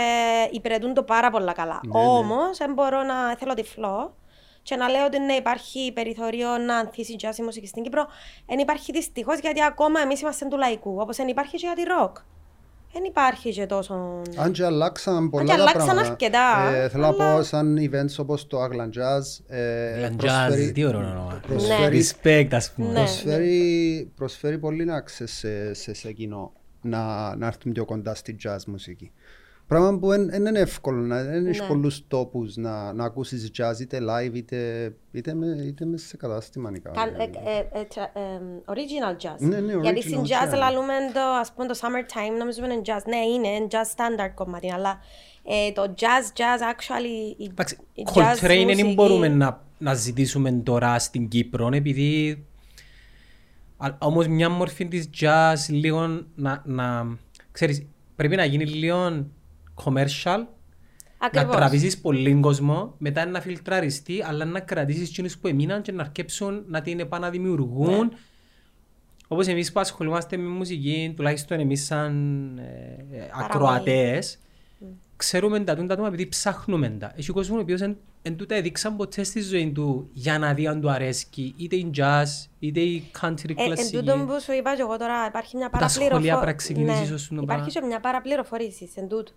υπηρετούν το πάρα πολλά καλά. Ναι, ναι. Όμως, δεν μπορώ να θέλω τυφλό και να λέω ότι ναι, υπάρχει περιθώριο να ανθίσει jazz η μουσική στην Κύπρο. Δεν υπάρχει δυστυχώς γιατί ακόμα εμείς είμαστε του λαϊκού. Όπως δεν υπάρχει και για τη rock. Δεν υπάρχει και τόσο. Αν και αλλάξαν πολλά και τα αλλάξαν πράγματα. αρκετά, Ε, θέλω να αλλά- πω σαν events όπως το Aglan Jazz. ε, Jazz, προσφέρει- τι ωραίο όνομα. προσφέρει- Respect, ας πούμε. Ναι. προσφέρει, προσφέρει πολύ access σε, σε, σε κοινό να, να έρθουν πιο κοντά στη jazz μουσική. Πράγμα που δεν είναι εύκολο, να- δεν έχεις Ναι. πολλούς τόπους να, να ακούσεις jazz είτε live είτε, είτε, με, είτε μέσα σε κατάστημα. νικά. Καν- ε, ε, ε, τρα- ε, original jazz. Ναι, ναι, Γιατί original στην jazz jazz. λαλούμε το, ας πούμε, το summertime, νομίζουμε είναι jazz. Ναι, είναι είναι jazz standard κομμάτι, αλλά ε, το jazz, jazz, actually, η, Εντάξει, η jazz Coltrane δεν μουσική- μπορούμε να, να ζητήσουμε τώρα στην Κύπρο, επειδή α- όμως μια μορφή της jazz λίγο να, να ξέρεις, πρέπει να γίνει λίγο commercial, να Ακριβώς. τραβήσεις πολύ κόσμο, μετά να φιλτραριστεί, αλλά να κρατήσεις εκείνους που έμειναν και να αρκέψουν να την επαναδημιουργούν. Ναι. Όπως εμείς που ασχολούμαστε με μουσική, τουλάχιστον εμείς σαν ε, ε, Παραγωγή. ακροατές, ξέρουμε τα τούντα άτομα επειδή ψάχνουμε τα. Έχει κόσμος ο οποίος εν, εν τούτα έδειξαν ποτέ στη ζωή του για να δει αν του αρέσκει, είτε η jazz, είτε η country Ε, εν κλασική. τούτον που σου είπα και εγώ τώρα υπάρχει μια Τα σχολεία παραπληροφόρηση. πρέπει να ξεκινήσεις ίσως το υπάρχει πράγμα. και μια παραπληροφόρηση εν τούτο.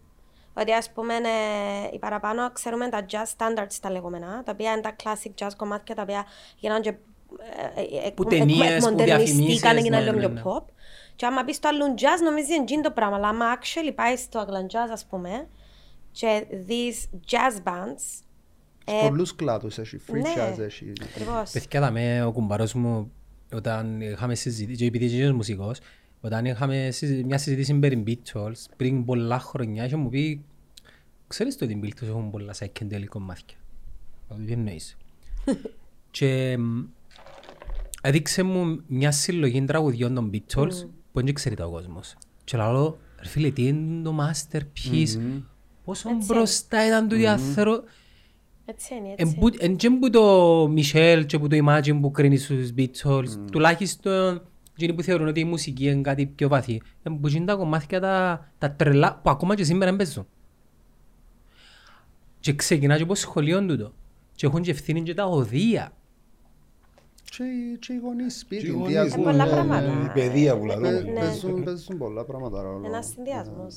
Ότι ας πούμε ε, οι παραπάνω ξέρουμε τα jazz standards τα λεγόμενα, τα οποία είναι τα classic jazz κομμάτια τα οποία γίνανε και ε, ε, Που εκ- ταινίες, εκ- που μοντερνιστήκαν, διαφημίσεις, έγιναν ναι, λίγο ναι, πιο ναι. pop. Και άμα πεις το άλλο jazz νομίζεις είναι το πράγμα, αλλά άμα actually πάεις στο Aglan jazz ας πούμε και δεις jazz bands, Σε πολλούς κλάδους έχει, free ναι. jazz έχει. ακριβώς. Παιδιά, δαμε, ο κουμπαρός μου, όταν είχαμε συζητήσει, και επειδή είσαι μουσικός, όταν είχαμε συζη- μια συζήτηση περί Beatles, πριν πολλά χρόνια, είχε μου πει, ξέρεις το ότι οι Beatles έχουν πολλά psychedelic κομμάτια. Εγώ, Τι εννοείς. και μ, έδειξε μου μια συλλογή τραγουδιών των Beatles που δεν ξέρει το ο κόσμος. Και λέω, ρε φίλε, τι είναι το masterpiece, πόσο Έτσι. μπροστά ήταν το διάθερο. Έτσι είναι, έτσι είναι. Εν και που το Μισελ και που το Imagine που κρίνει στους Beatles, τουλάχιστον εκείνοι που θεωρούν ότι η μουσική είναι κάτι πιο βαθύ, εν που είναι τα κομμάτια τα, τα τρελά που ακόμα και σήμερα δεν παίζουν. Και ξεκινά και από σχολείο τούτο. Και έχουν και ευθύνη και τα οδεία. Και, και οι γονείς Και σπίτι, οι γονείς, διακούν, πολλά ναι, πράγματα. ναι, Η παιδεία που Παι- λέμε. Ναι. παίζουν, παίζουν πολλά πράγματα ρόλο. Ένας συνδυασμός.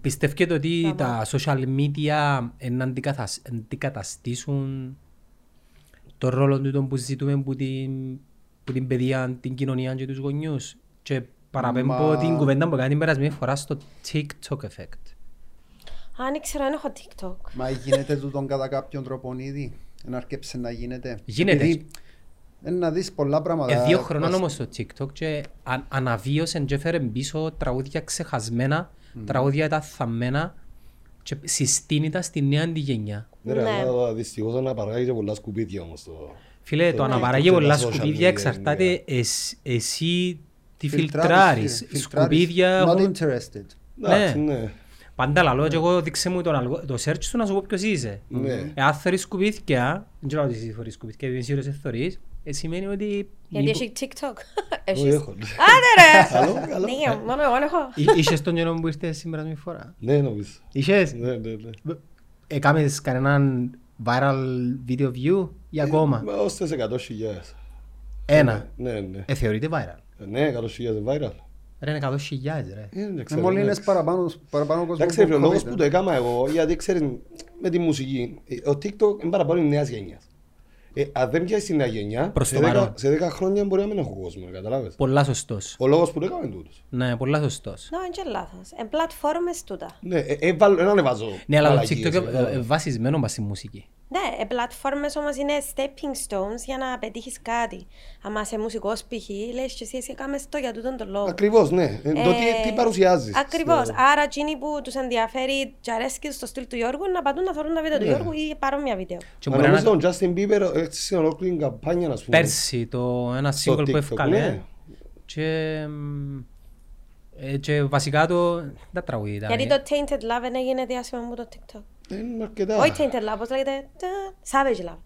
Πιστεύετε ότι τα social media να αντικατασ- αντικαταστήσουν το ρόλο του που ζητούμε που την, που την παιδεία, την κοινωνία και τους γονιούς; Και παραπέμπω Μα- την κουβέντα που κάνει την περασμένη φορά στο TikTok effect. Αν ήξερα, δεν έχω TikTok. Μα γίνεται τούτον κατά κάποιον τρόπο ήδη. Να αρκέψει να γίνεται. Γίνεται. Επειδή, ε, να δεις πολλά πράγματα. Ε, δύο χρονών Μας- όμως στο TikTok και αν, αναβίωσε και έφερε πίσω τραγούδια ξεχασμένα, τραγούδια τα θαμμένα και συστήνει τα στη νέα τη γενιά. Ναι, ρε, Ναι. αλλά δυστυχώς αναπαράγει και πολλά σκουπίδια όμως το... Φίλε, το Ναι. αναπαράγει Και πολλά τα social σκουπίδια media, εξαρτάται ναι. εσ- εσύ τι Φιλτράρεις, φιλτράρεις. φίλε, Σκουπίδια Not έχουν- interested. Εντάξει, ναι. Πάντα λαλό και εγώ δείξε μου τον αλγο- το search σου να σου πω ποιος είσαι. Ναι. Εάν θωρείς σκουπίδια, δεν ξέρω ότι εσύ θωρείς σκουπίδια, επειδή σίγουρος δεν θωρείς, ε, σημαίνει ότι... Γιατί μήπως- έχει TikTok. Εγώ Έχεις. έχω. Άντε ρε! Καλό, καλό. Ναι, μόνο εγώ έχω. Εί- Είχες τον καιρό που ήρθες σήμερα μια φορά; Ναι, νομίζω. Είχες; Ναι, ναι, ναι. Έκαμες κανέναν viral video view ή ακόμα; Μα ως τις 100.000. Ένα. Ναι, ναι. Ε, θεωρείται viral. Ναι, 100.000 viral. Ρε είναι 100.000 ρε. Ε, δεν Με ξέρω, μόλις ναι. είναι παραπάνω, παραπάνω κόσμο Εντάξει, ρε, ο από λόγος COVID, που ε. το έκανα εγώ, γιατί ξέρεις, με τη μουσική, ε, ο TikTok είναι παραπάνω η νέας γενιάς. Ε, αν δεν πιάσει τη νέα γενιά, Προς σε το 10 παρόν. σε 10 χρόνια μπορεί να μην έχω κόσμο, καταλάβες. Πολλά σωστός. Ο λόγος που το έκαμε είναι τούτος. Ναι, πολλά σωστός. Ναι, είναι και λάθος. Εν πλατφόρμες τούτα. Ναι, ε, ε, βάλω- δεν ανεβάζω Ναι, αλλά το μαλακίες, TikTok ε, ε, ε, βασισμένο πας στη μουσική. Ναι, οι πλατφόρμες όμως είναι stepping stones για να πετύχεις κάτι. Αν είσαι μουσικός π.χ. λες και εσύ εσύ κάμες το για τούτον τον λόγο. Ακριβώς, ναι. Ε, Το τι, τι παρουσιάζεις. Ακριβώς. στο- Άρα εκείνοι που τους ενδιαφέρει και αρέσκει στο στυλ του Γιώργου να πατούν να θεωρούν τα βίντεο του Ναι. Γιώργου ή παρόμοια βίντεο. Και Μα μπορεί να νομίζω τον Justin Bieber έτσι σε ολόκληρη καμπάνια, ας πούμε. Πέρσι το ένα στο single που TikTok, έφκαλε ναι. και, μ, ε, και βασικά το δεν τραγούδι ήταν. Γιατί ε. το Tainted Love δεν έγινε διάσημο μου το TikTok. Είναι αρκετά. Όχι Tainted Love, πώς λέγεται. Τα- Savage Love.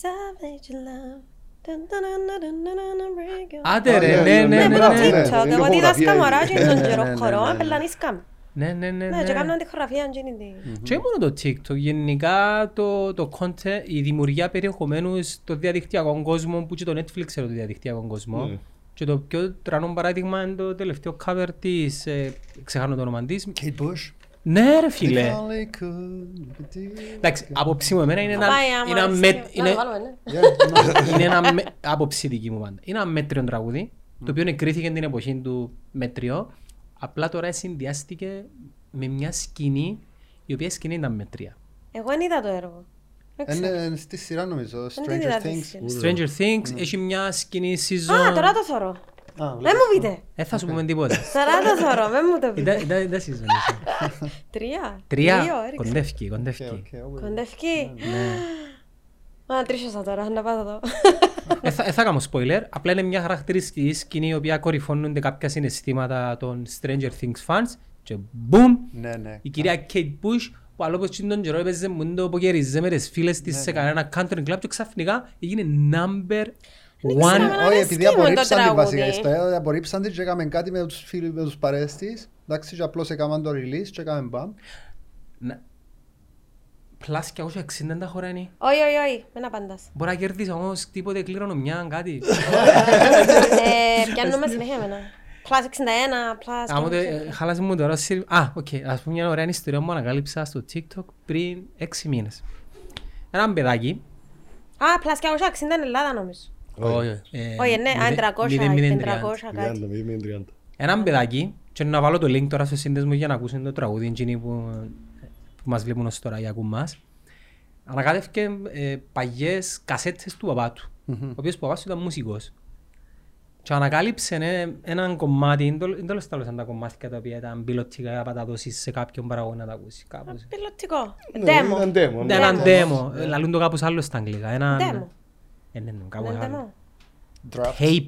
Savage Love. Dun, dun, dun, dun, dun, dun, dun, dun, break your- Άντε Α, ρε, ναι, ναι, ναι, ναι, Ναι, ναι, με το μπράβο, ναι. TikTok. Είναι Εγώ τη φωτογραφία δάσκα μωρά είναι. και τον Ναι, καιρό ναι, ναι, χορό, ναι, ναι. απελανίσκαμ. ναι, ναι, ναι, Ναι, και ναι. κάνουν τη χορογραφία εκείνη τη. Και μόνο το TikTok, γενικά το, το content, η δημιουργία περιεχομένου στο διαδικτυακό κόσμο που και το Netflix ξέρει το διαδικτυακό κόσμο. Ναι. Και το πιο τρανό παράδειγμα είναι το τελευταίο cover της, ε, ξεχάνω το όνομα της. Kate Bush. Ναι ρε φίλε. If only could- Εντάξει, άποψη μου εμένα είναι ένα, Πάει, άμα είναι ένα αρέσει με- και- Να είναι- το βάλουμε, ναι. Yeah, no. είναι ένα με- άποψη δική μου πάντα. Είναι ένα μέτριο τραγούδι, το οποίο κρίθηκε την εποχή του μέτριο, απλά τώρα συνδυάστηκε με μια σκηνή, η οποία σκηνή ήταν μέτρια. Εγώ δεν είδα το έργο. Δεν ξέρω. Είναι στη σειρά νομίζω, Δεν Stranger είδα τη Things. σειρά. Stranger Things έχει μια σκηνή season... Α, τώρα το θωρώ. Α, Δεν μου πείτε. Δεν θα σου πούμε τίποτα. Τώρα το θωρώ, δεν μου το πείτε. Ήταν- Ήταν ήταν season. είσαι. Τρία. Τρία. Δύο, έριξα. Κοντεύκει, οκ, κοντεύκει. οκ, οκ. Κοντεύκει. Ναι. Α, τρίσωσα τώρα, να πάω εδώ. Δεν θα, ε, θα κάνω spoiler, απλά είναι μια χαρακτηριστική σκηνή η οποία κορυφώνονται κάποια συναισθήματα των Stranger Things fans και boom, Ναι, ναι. η κυρία Kate Bush που άλλο πως τον καιρό έπαιζε μόνο το ποκεριζέ με τις φίλες της σε κανένα country club και ξαφνικά έγινε number ξέρω, one. αλλά- Όχι, αρέσκει επειδή μου το απορρίψαν την τραγούδι. βασικά ιστορία, απορρίψαν την και έκαμε κάτι με τους φίλους, με τους παρέες της. Εντάξει, και απλώς έκαναν το release και έκαμε μπαμ. Να- Πλάς και 60 τα χωράνει. Όχι, όχι, όχι, δεν απαντάς. Μπορεί να κερδίσει όμως τίποτε κληρονομιά, κάτι. Ε, Πιάνουμε συνέχεια εμένα. Plus 61, plus... Άμα το- χάλασε μου τώρα σύρ- Α, οκ. Ας πούμε μια ωραία ιστορία που ανακάλυψα στο TikTok πριν 6 μήνες. Ένα παιδάκι. Α, plus και 60 είναι Ελλάδα νομίζω. Όχι. ε, Όχι, ναι, α, μηδέ- 300, μηδέν, μηδέν, 500 τριάντα. κάτι. 30, μην είναι 30. Έναν παιδάκι, και να βάλω το link τώρα στο σύνδεσμο για να ακούσουν το τραγούδι εκείνοι που, που μας βλέπουν ως τώρα ή ακούν μας. Ανακάτευκε ε, παγιές κασέτες του παπά του, ο οποίος παπάς του ήταν μουσικός. Και ανακάλυψε ε, έναν κομμάτι, δεν το- δεν το λεστάλλωσαν τα κομμάτια τα οποία ήταν πιλωτικά για να τα δώσεις σε κάποιον παραγωγό να τα ακούσει κάπως. Πιλωτικό. Ναι, Demo. ήταν demo, ναι. Ένα Demo. demo, λαλούν το κάπως άλλο στα αγγλικά. Ένα... Demo. Ε, ναι, ναι, κάπως Είναι άλλο. demo. Draft. Tape.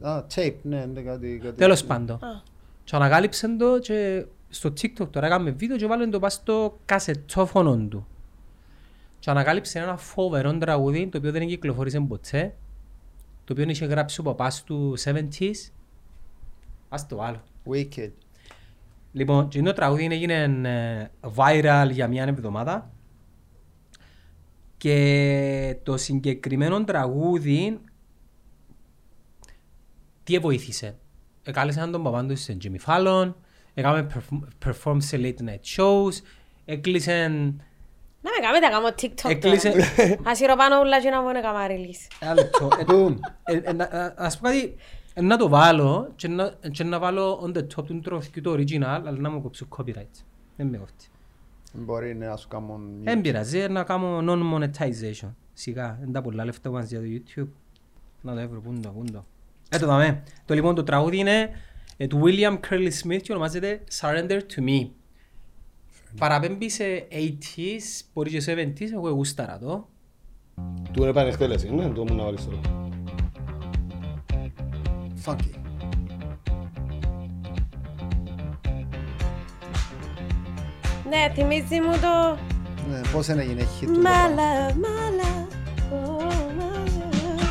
Α, tape, ναι, ναι, κάτι... κάτι- Τέλος πάντων. Α. Και ανακάλυψε το και στο TikTok τώρα έκαμε βίντεο και βάλε το πας στο κασετόφωνο του. Και ανακάλυψε ένα φοβερό τραγούδι το οποίο δεν κυκλοφορήσε ποτέ. Το οποίο είχε γράψει ο παπάς του 70s. Ας το βάλω. Wicked. Λοιπόν, και το τραγούδι έγινε ε, viral για μια εβδομάδα. Και το συγκεκριμένο τραγούδι τι βοήθησε; Εκάλεσαν τον παπά του σε Jimmy Fallon, έκαμε perform- perform σε late night shows, έκλεισε... Να με κάνετε να κάνω TikTok Έκλεισε... τώρα. Ας ηρωπάνω ούλα και να μπορούν να κάνω release. Ένα λεπτό. Ε, Boom. ε, ε, να- ε, Ας πω κάτι, ε, να το βάλω και να, και να βάλω on the top του τραγουδιού το original, αλλά να μου κόψω copyright. Δεν με κόφτει. Μπορεί ναι, να σου κάνουν... Δεν πειράζει, να κάνω non-monetization. Σιγά, δεν τα πολλά λεφτά μας για το YouTube. Να το έβρω, πού είναι το, πού είναι το. Ε, το δαμε. Το λοιπόν το τραγούδι είναι ε, του William Curly Smith και ονομάζεται Surrender to Me. Παραπέμπει σε 80s, μπορεί και σε 70s, εγώ γούσταρα το. Του είναι επανεκτέλεση, ναι, το μου να βάλεις τώρα. Funky. Ναι, θυμίζει μου το... Ναι, πώς είναι έγινε hit του το My πράγμα. love, my love, oh, my love.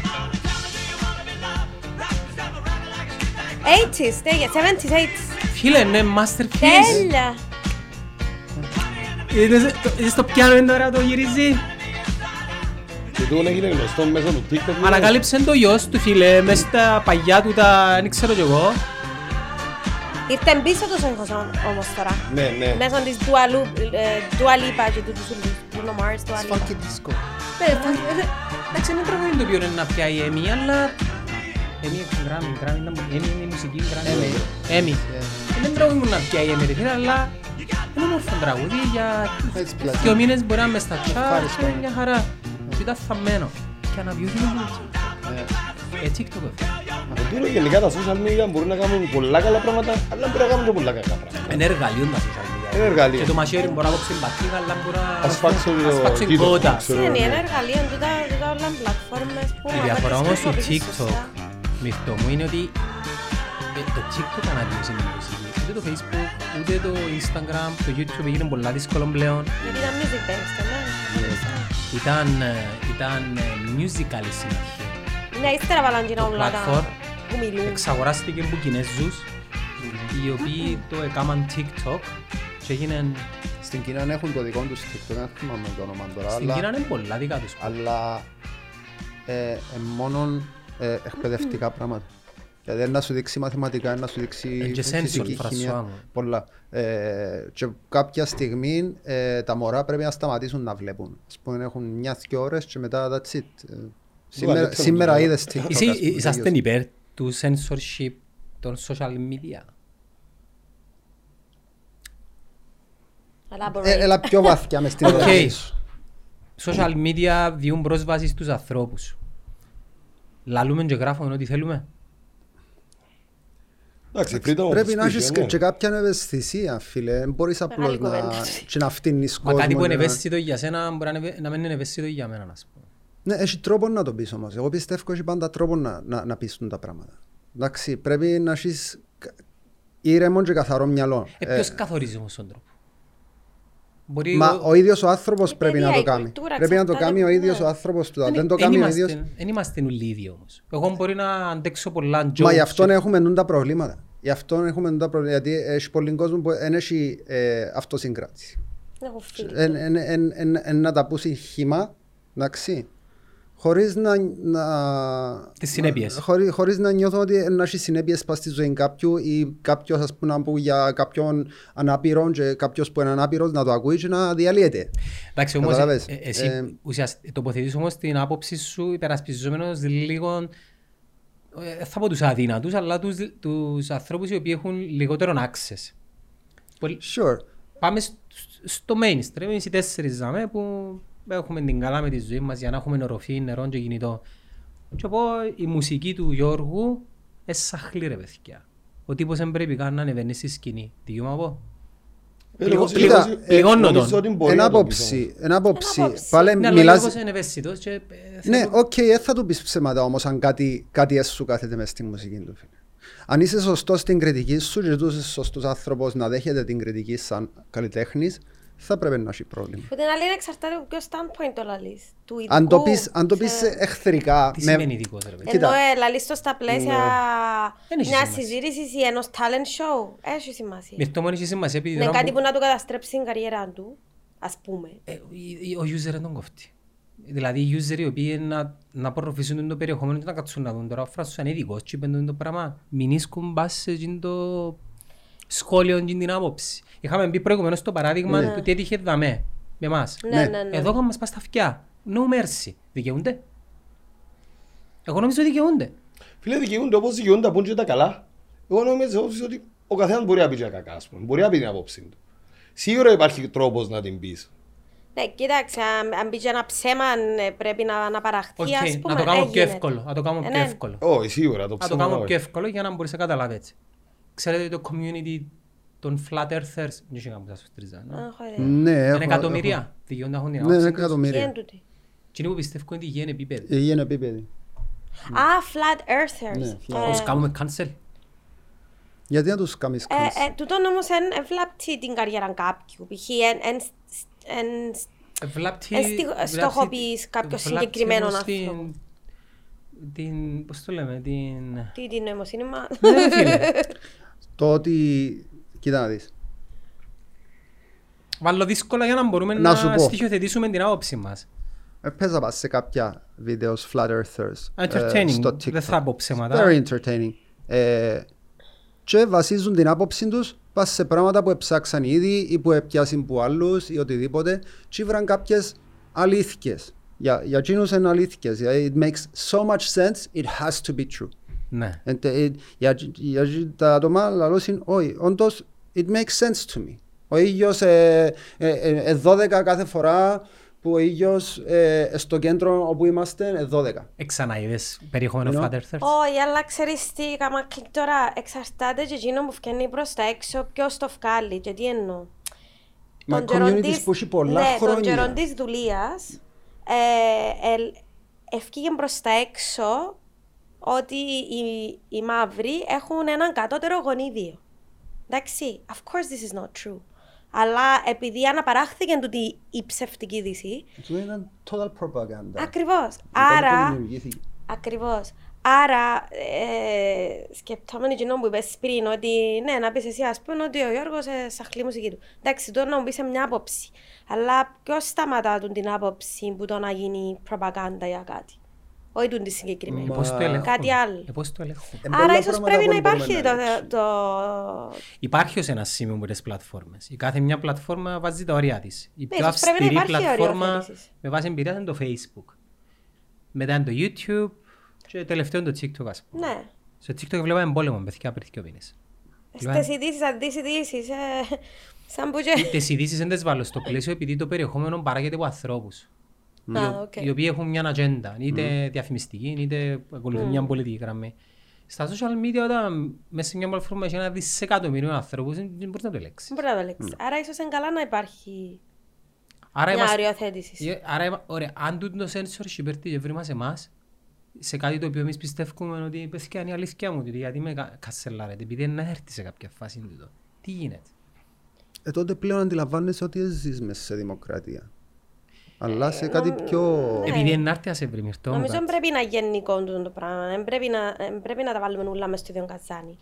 80s, τέλεια, 70s, 80s. Φίλε, ναι, masterpiece. Τέλεια. Είδες το- είδες το πιάνο είναι τώρα το γυρίζει. Και τούτο έγινε γνωστό μέσω του TikTok. ναι. Ανακάλυψε το γιος του φίλε, μες στα παγιά του τα, δεν ξέρω κι εγώ. Ήρθε πίσω τους ήχος όμ- όμως τώρα. Ναι, ναι. Μέσω της Dua Lu- ε, Dua Lipa και του τους Bruno Mars, Dua Lipa. Funky disco. Ναι, θα- ε, Εντάξει, δεν τραγούδι το οποίο είναι να πιάει η Έμι, αλλά... Έμι, Γκράμι, Γκράμι, ήταν- Έμι είναι η μουσική, Γκράμι. Έμι. Έμι. Yeah. Δεν τραγούδι μου να πιάει η Έμι, ρε φίλε, αλλά Είναι όμορφο τραγούδι για Έτσι πλάτη. δύο μήνες μπορεί να είμαι στα chat Ευχάριστο. και μια χαρά. Και ήταν θαμμένο. Και αναβιώθηκε με το Ε, ε, TikTok. ε. Από τούτο γενικά τα social media μπορούν να κάνουν πολλά καλά πράγματα, αλλά μπορεί να κάνουν και πολλά κακά πράγματα. Είναι εργαλείο τα social media. Είναι εργαλείο. Και το μαχαίρι μπορεί να κόψει μπατρίδα, αλλά μπορεί να Ας φάξω το ας φάξει κοίτο, κότα. ξέρω. Είναι ένα εργαλείο, τούτα τούτα όλα είναι πλατφόρμες που... Η άμα διαφορά τις όμως του χρησιμοποιήσεις TikTok σωστά. μυθό μου είναι ότι ε, το TikTok αναδείωσε την μουσική. Ούτε το Facebook, ούτε το Instagram, το YouTube έγινε πολλά δύσκολο πλέον. Γιατί ήταν music based, ναι. Ήταν, ε, ήταν ε, musical η συνέχεια. Ναι, ύστερα βάλαν και Το όλα τα platform που μιλούν. εξαγοράστηκε από Κινέζους οι οποίοι το έκαναν TikTok και έγινε Στην Κίνα έχουν το δικό τους TikTok, δεν θυμάμαι το όνομα τώρα, στην αλλά- Κίνα είναι πολλά δικά τους. αλλά ε, ε, μόνο ε, εκπαιδευτικά πράγματα. Δηλαδή να σου δείξει μαθηματικά, να σου Ε, δείξει και sensor, φυσική Φρανσουά χημία, μου. πολλά. Ε, και κάποια στιγμή ε, τα μωρά πρέπει να σταματήσουν να βλέπουν. Ας πούμε έχουν μια-δυο ώρες και μετά that's it. Ε, σήμερα, λεπτό σήμερα νομίζω. είδες TikTok. Εσύ ας πούμε, είσαστε τελείωσε. υπέρ του censorship των social media. Elaborate. Ε, Έλα πιο βαθιά μες στην Οκ. ερώτηση σου. Social media διούν πρόσβαση στους ανθρώπους. Λαλούμε και γράφουμε ό,τι θέλουμε. Εντάξει, freedom of Πρέπει να speech, έχεις ναι. και- και κάποια ευαισθησία, φίλε. Δεν μπορείς απλώς να, κουβέντα. και να φτύνεις Μα κάτι κόσμο που είναι και να- ευαίσθητο για σένα μπορεί να είναι- να μην είναι ευαίσθητο για μένα, να πούμε. Ναι, έχει τρόπο να το πεις όμως. Εγώ πιστεύω έχει πάντα τρόπο να, να, να πεις τα πράγματα. Εντάξει, πρέπει να έχεις κα- ήρεμο και καθαρό μυαλό. Ε, ποιος καθορίζει όμως τον τρόπο; Μπορεί μα ο ίδιος ο άνθρωπος Η πρέπει να παιδεία, το η κάνει. κουλτούρα Πρέπει να το εξαρτάται κάνει ο από- ίδιος ναι. ο άνθρωπος του. Αν Εν- δεν το εν κάνει ο είμαστε- ίδιος... εν είμαστε όλοι ίδιοι όμως. Εγώ μπορεί να αντέξω πολλά jokes. Μα γι' αυτό και- έχουμε νουν τα προβλήματα. Γι' αυτό έχουμε νουν τα προβλήματα. Γιατί έχει πολύ κόσμο που δεν έχει ε, αυτοσυγκράτηση. Δεν έχω φίλους. Εν- εν- εν- εν- εν να τα πούσει χύμα, εντάξει, χωρίς να, να, Τις συνέπειες. να- χωρί, χωρίς να νιώθω ότι να έχει συνέπειες πας στη ζωή κάποιου ή κάποιος ας πούμε να πει για κάποιον ανάπηρο και κάποιος που είναι ανάπηρος να το ακούει και να διαλύεται. Εντάξει, όμως, Καταλάβες; ε, εσύ Ε, ουσιαστικά τοποθετείς όμως την άποψη σου υπερασπιζόμενος λίγο, ε, θα πω τους αδύνατους, αλλά τους, τους ανθρώπους οι οποίοι έχουν λιγότερο access. Πολύ- Sure. Πάμε σ- στο mainstream, εμείς οι τέσσερις ζάμε που έχουμε την καλά με τη ζωή μας για να έχουμε οροφή, νερό και κινητό. Και πω η μουσική του Γιώργου εσάχλει ρε παιδιά. Ο τύπος δεν πρέπει καν να ανεβαίνει στη σκηνή. Τι γιο μου πω; Ε, Πληγω- νομίζω- πληγω- νομίζω- πληγώνω νομίζω τον. ότι μπορεί Ένα να το πεις άποψη, ένα άποψη. άποψη. Πάλε Ναι, αλλά ο μιλάς... Γιώργος είναι ευαίσθητος και... ε, Ναι, θέλω- οκ, δεν θα του πεις ψέματα όμως αν κάτι, κάτι έσου κάθεται μες στη μουσική του. φίλε. Αν είσαι σωστός στην κριτική σου και τους είσαι σωστός άνθρωπος να δέχεται την κριτική σαν καλλιτέχνης, θα πρέπει να έχει πρόβλημα. Που την άλλη είναι εξαρτάται από ποιο standpoint το λαλείς. Του ειδικού. Αν το πεις, αν το πεις ξέρω. εχθρικά, Τι με- σημαίνει ειδικός ρε παιδιά. Κοίτα. Ενώ ε, λαλείς το στα πλαίσια Δεν έχει μιας σημασία. συζήτησης ή ενός talent show. Έχει σημασία. Μυρτώ μόνο έχει σημασία επειδή Είναι τώρα κάτι που- που να του καταστρέψει την καριέρα του, ας πούμε. Ε, η- η- ο user δεν τον κόφτει. Δηλαδή οι user οι οποίοι να, να απορροφήσουν το περιεχόμενο και να κάτσουν να δουν τώρα ο Φράσος είναι ειδικός και είπαν το πράγμα. Μην ίσκουν πας σε εκείνο το σχόλιο και την άποψη. Είχαμε μπει προηγουμένως στο παράδειγμα του τι έτυχε δαμέ με εμάς. Ναι, Ναι. ναι, ναι. Εδώ είχαμε μας πας στα αυτιά. No mercy. Δικαιούνται; Εγώ νομίζω δικαιούνται. Φίλε, δικαιούνται όπως δικαιούνται να πούν και τα καλά. Εγώ νομίζω ότι ο καθένας μπορεί να πει και τα κακά, ας πούμε. Μπορεί να πει την άποψη του. Σίγουρα υπάρχει τρόπος να την πεις. Ναι, κοίταξε, αν, αν πει και ένα ψέμα ε, πρέπει να, να παραχθεί, Οκ, ας πούμε. να το κάνω ε, πιο γίνεται. εύκολο. Να το κάνω Ε, πιο ναι. εύκολο. Όχι, σίγουρα το Να το ψέμα. κάνω όχι. πιο εύκολο για να μπορείς να καταλάβεις έτσι. Ξέρετε το community των flat earthers, δεν είχε κάπου σας στρίζα, ναι. Α, έχω ιδέα. Ναι, έχω- Είναι εκατομμύρια. Δικαιούνται να έχουν την έχω- Ναι, είναι άποψη τους. Τι είναι εκατομμύρια. τούτη. Τι είναι που πιστεύω είναι ότι γίνει επίπεδο. Η γη είναι επίπεδη. Α, flat earthers. Ναι, flat Ε, Πώς κάνουμε cancel. Γιατί να τους κάνεις ε, cancel; ε, Τούτον όμως δεν βλάπτει την καριέρα κάποιου. Π.χ. εν- εν- εν- Ε, βλάπτει- Ε, στη- βλάπτει- στοχοποιείς κάποιο βλάπτει συγκεκριμένο όμως την- άνθρωπο. Την, πώς το λέμε, την... Τι την νοημοσύνη μας; Ναι, φίλε. Το ότι... Κοίτα να δεις. Βάλω δύσκολα για να μπορούμε Να σου να πω. στοιχειοθετήσουμε την άποψη μας. Έπαιζα πας σε κάποια βίντεο Flat Earthers. ε, Entertaining, στο δεν TikTok. θα πω ψέματα. Very entertaining. Ε, και βασίζουν την άποψη τους πας σε πράγματα που εψάξαν ήδη ή που έπιασαν που άλλους ή οτιδήποτε και βραν κάποιες αλήθειες. Για, για εκείνους είναι αλήθειες. Δηλαδή, It makes so much sense, it has to be true. Ναι. And it, για, για τα άτομα λαλώς είναι, όχι, όντως, it makes sense to me. Ο ήλιος ε, ε, ε, ε, 12 κάθε φορά που ο ήλιος ε, στο κέντρο όπου είμαστε ε, 12. Εξανά είδες περιεχόμενο Ενώ- Flat Earthers. Όχι, αλλά ξέρεις τι, κάμα κλικ τώρα εξαρτάται και εκείνο που βγαίνει προς τα έξω ποιος το βγάλει και τι εννοώ. Μα Τον καιρόν communities της- που έχει πολλά ναι, τον χρόνια. καιρόν της δουλείας ε, ε, ευκήγε προς τα έξω ότι οι, οι μαύροι έχουν έναν κατώτερο γονίδιο. Εντάξει, of course this is not true. Αλλά επειδή αναπαράχθηκε τούτη η ψευτική είδηση, Αυτό ήταν total propaganda. ακριβώς. Ήταν Άρα, που δημιουργήθηκε. Ακριβώς. Άρα, ε, σκεπτόμενοι εκείνο που είπες πριν, ότι ναι, να πεις εσύ ας πούμε ότι ο Γιώργος ε, σαχλεί μουσική του. Εντάξει, τώρα να μου πεις σε μια άποψη. Αλλά ποιος σταματά τον την άποψη που το να γίνει προπαγάνδα για κάτι; Όχι τον τη συγκεκριμένη. Μα- Πώς το ελέγχουν. Κάτι άλλο. Ε, πώς το ελέγχουν. Ε, Άρα πολλά ίσως πράγματα πρέπει να που μπορούμε υπάρχει να το, ρίξουμε. το... Υπάρχει ως ένα σημείο με τις πλατφόρμες. Η κάθε μια πλατφόρμα βάζει τα ωριά της. Η Ναι, πιο ίσως πρέπει να αυστηρή υπάρχει πλατφόρμα οριοθέτηση. με βάση εμπειρία είναι το Facebook. Μετά είναι το YouTube και τελευταίο είναι το TikTok ας πούμε. Ναι. Στο TikTok βλέπαμε πόλεμο παιδιά πριν δύο μήνες. Στις ειδήσεις, αν δεις ειδήσεις, ε, σαν που και... Τις ειδήσεις δεν τις βάλω στο πλαίσιο επειδή το περιεχόμενο παράγεται από ανθρώπους. Α, οκ. οι οποίοι έχουν μια ατζέντα, είτε διαφημιστική, είτε ακολουθούν μια πολιτική γραμμή. Στα social media, όταν μέσα σε μια πλατφόρμα έχει ένα δισεκατομμύριο ανθρώπους, δεν δεν μπορείς να το ελέγξεις. Μπορεί να το λέξεις. Άρα ίσως είναι καλά να υπάρχει Άρα, μια είμαστε, οριοθέτηση. ε, άρα είμα- ωραία, αν τούτο το censorship έρθει και βρει μας εμάς, σε κάτι το οποίο εμείς πιστεύουμε ότι παιδιά είναι η αλήθεια μου, γιατί με κα- κασελάρετε, επειδή δεν έρθει σε κάποια φάση τούτο. Τι γίνεται; Ε, τότε πλέον αντιλαμβάνεσαι ότι ζεις μέσα σε δημοκρατία. Αλλά σε κάτι πιο... Ναι. Επειδή είναι έρθει να σε βρει μυρτό μου Νομίζω δεν κάτι. πρέπει να γενικόν το πράγμα. Δεν πρέπει να, δεν πρέπει να τα βάλουμε όλα μες στο ίδιο καζάνι.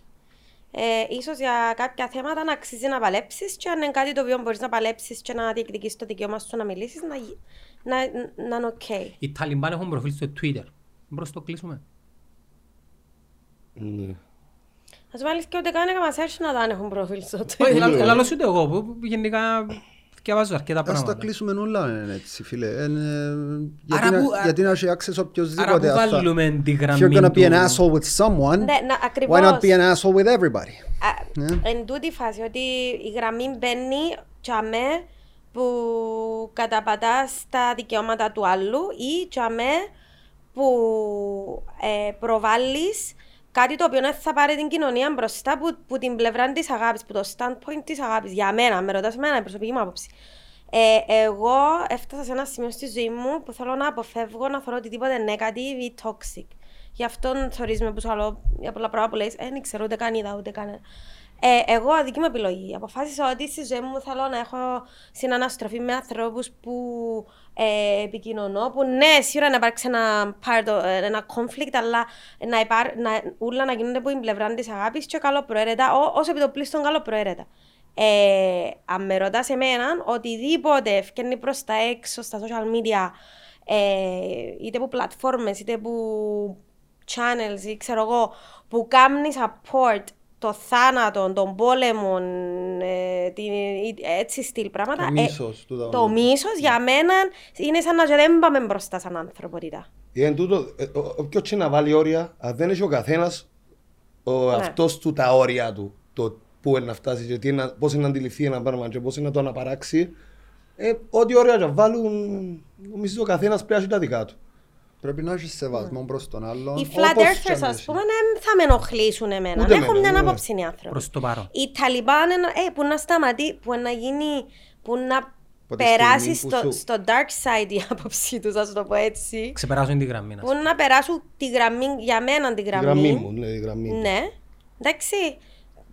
Ε, ίσως για κάποια θέματα να αξίζει να παλέψεις και αν είναι κάτι το οποίο μπορείς να παλέψεις και να διεκδικήσεις το δικαίωμα σου να μιλήσεις, να, γι- να, να είναι οκ. Οι Ταλιμπάν έχουν προφίλ στο Twitter. Μπορείς να το κλείσουμε. Ναι. Ας πούμε αλήθεια ούτε καν έκανα search να δω αν έχουν προφίλ στο Όχι, Twitter. λα- λαλώς ούτε εγώ που που γενικά διαβάζω αρκετά Ας τα πράγματα. κλείσουμε όλα είναι έτσι φίλε. Ε, ε, Άρα γιατί, να, που- α- γιατί να έχει access Άρα οποιοςδήποτε. που ας τα- βάλουμε τη If γραμμή you're gonna be an του- asshole with someone, Ναι, να, why ακριβώς. not be an asshole with everybody? Α, Ναι. Εν τούτη η φάση ότι η γραμμή μπαίνει τσαμέ που καταπατά στα δικαιώματα του άλλου ή τσαμέ που ε, προβάλλεις κάτι το οποίο δεν θα πάρει την κοινωνία μπροστά που, που την πλευρά της αγάπης, που το standpoint της αγάπης. Για μένα, με ρωτάς εμένα, η προσωπική μου άποψη. Ε, εγώ έφτασα σε ένα σημείο στη ζωή μου που θέλω να αποφεύγω να θεωρώ οτιδήποτε negative ή toxic. Γι' αυτό θεωρείς με που σου άλλο για πολλά πράγματα που λες, ε, δεν ξέρω ούτε καν είδα ούτε καν. Ε, εγώ δική μου επιλογή. Αποφάσισα ότι στη ζωή μου θέλω να έχω συναναστροφή με ανθρώπους που ε, επικοινωνώ, που ναι, σίγουρα να υπάρξει ένα, part, ε, ένα conflict, αλλά να, υπάρ, να, ούλα να γίνονται από την πλευρά της αγάπης και καλό προαίρετα, ό, όσο επιτοπλίστων καλό προαίρετα. Ε, αν με ρωτάς εμένα, οτιδήποτε ευκαιρνεί προς τα έξω στα social media, ε, είτε από πλατφόρμες, είτε από channels ή ξέρω εγώ, που κάνεις support το θάνατο, τον πόλεμο, ε, την, ε, έτσι στυλ πράγματα. Το μίσος, τούτα το όλα. μίσος για μένα είναι σαν να και δεν πάμε μπροστά σαν ανθρωπότητα. Είναι τούτο, ε, ο- όποιος και να βάλει όρια, αν δεν έχει ο καθένας ο αυτός του τα όρια του, το πού είναι να φτάσει και τι είναι, πώς είναι να αντιληφθεί ένα πράγμα και πώς είναι να το αναπαράξει, ε, ό,τι όρια να βάλουν, νομίζω ο καθένας πρέπει να έχει τα δικά του. Πρέπει να έχεις σεβασμό προς τον άλλον. Οι όπως flat και earthers, αν ας έχει. πούμε, δεν θα με ενοχλήσουν εμένα. Ούτε Έχουν εμένα, μια ναι. άποψη οι άνθρωποι. Προς το παρόν. Οι Ταλιμπάν, είναι- ε, που να σταματεί, που να γίνει, που να Από τη περάσει στιγμή που στο, σου- στο dark side η άποψή τους, ας το πω έτσι. Ξεπεράσουν τη γραμμή. να Που να περάσουν τη γραμμή, για μένα τη Η γραμμή. γραμμή μου, ναι, η γραμμή μου. Ναι. Εντάξει.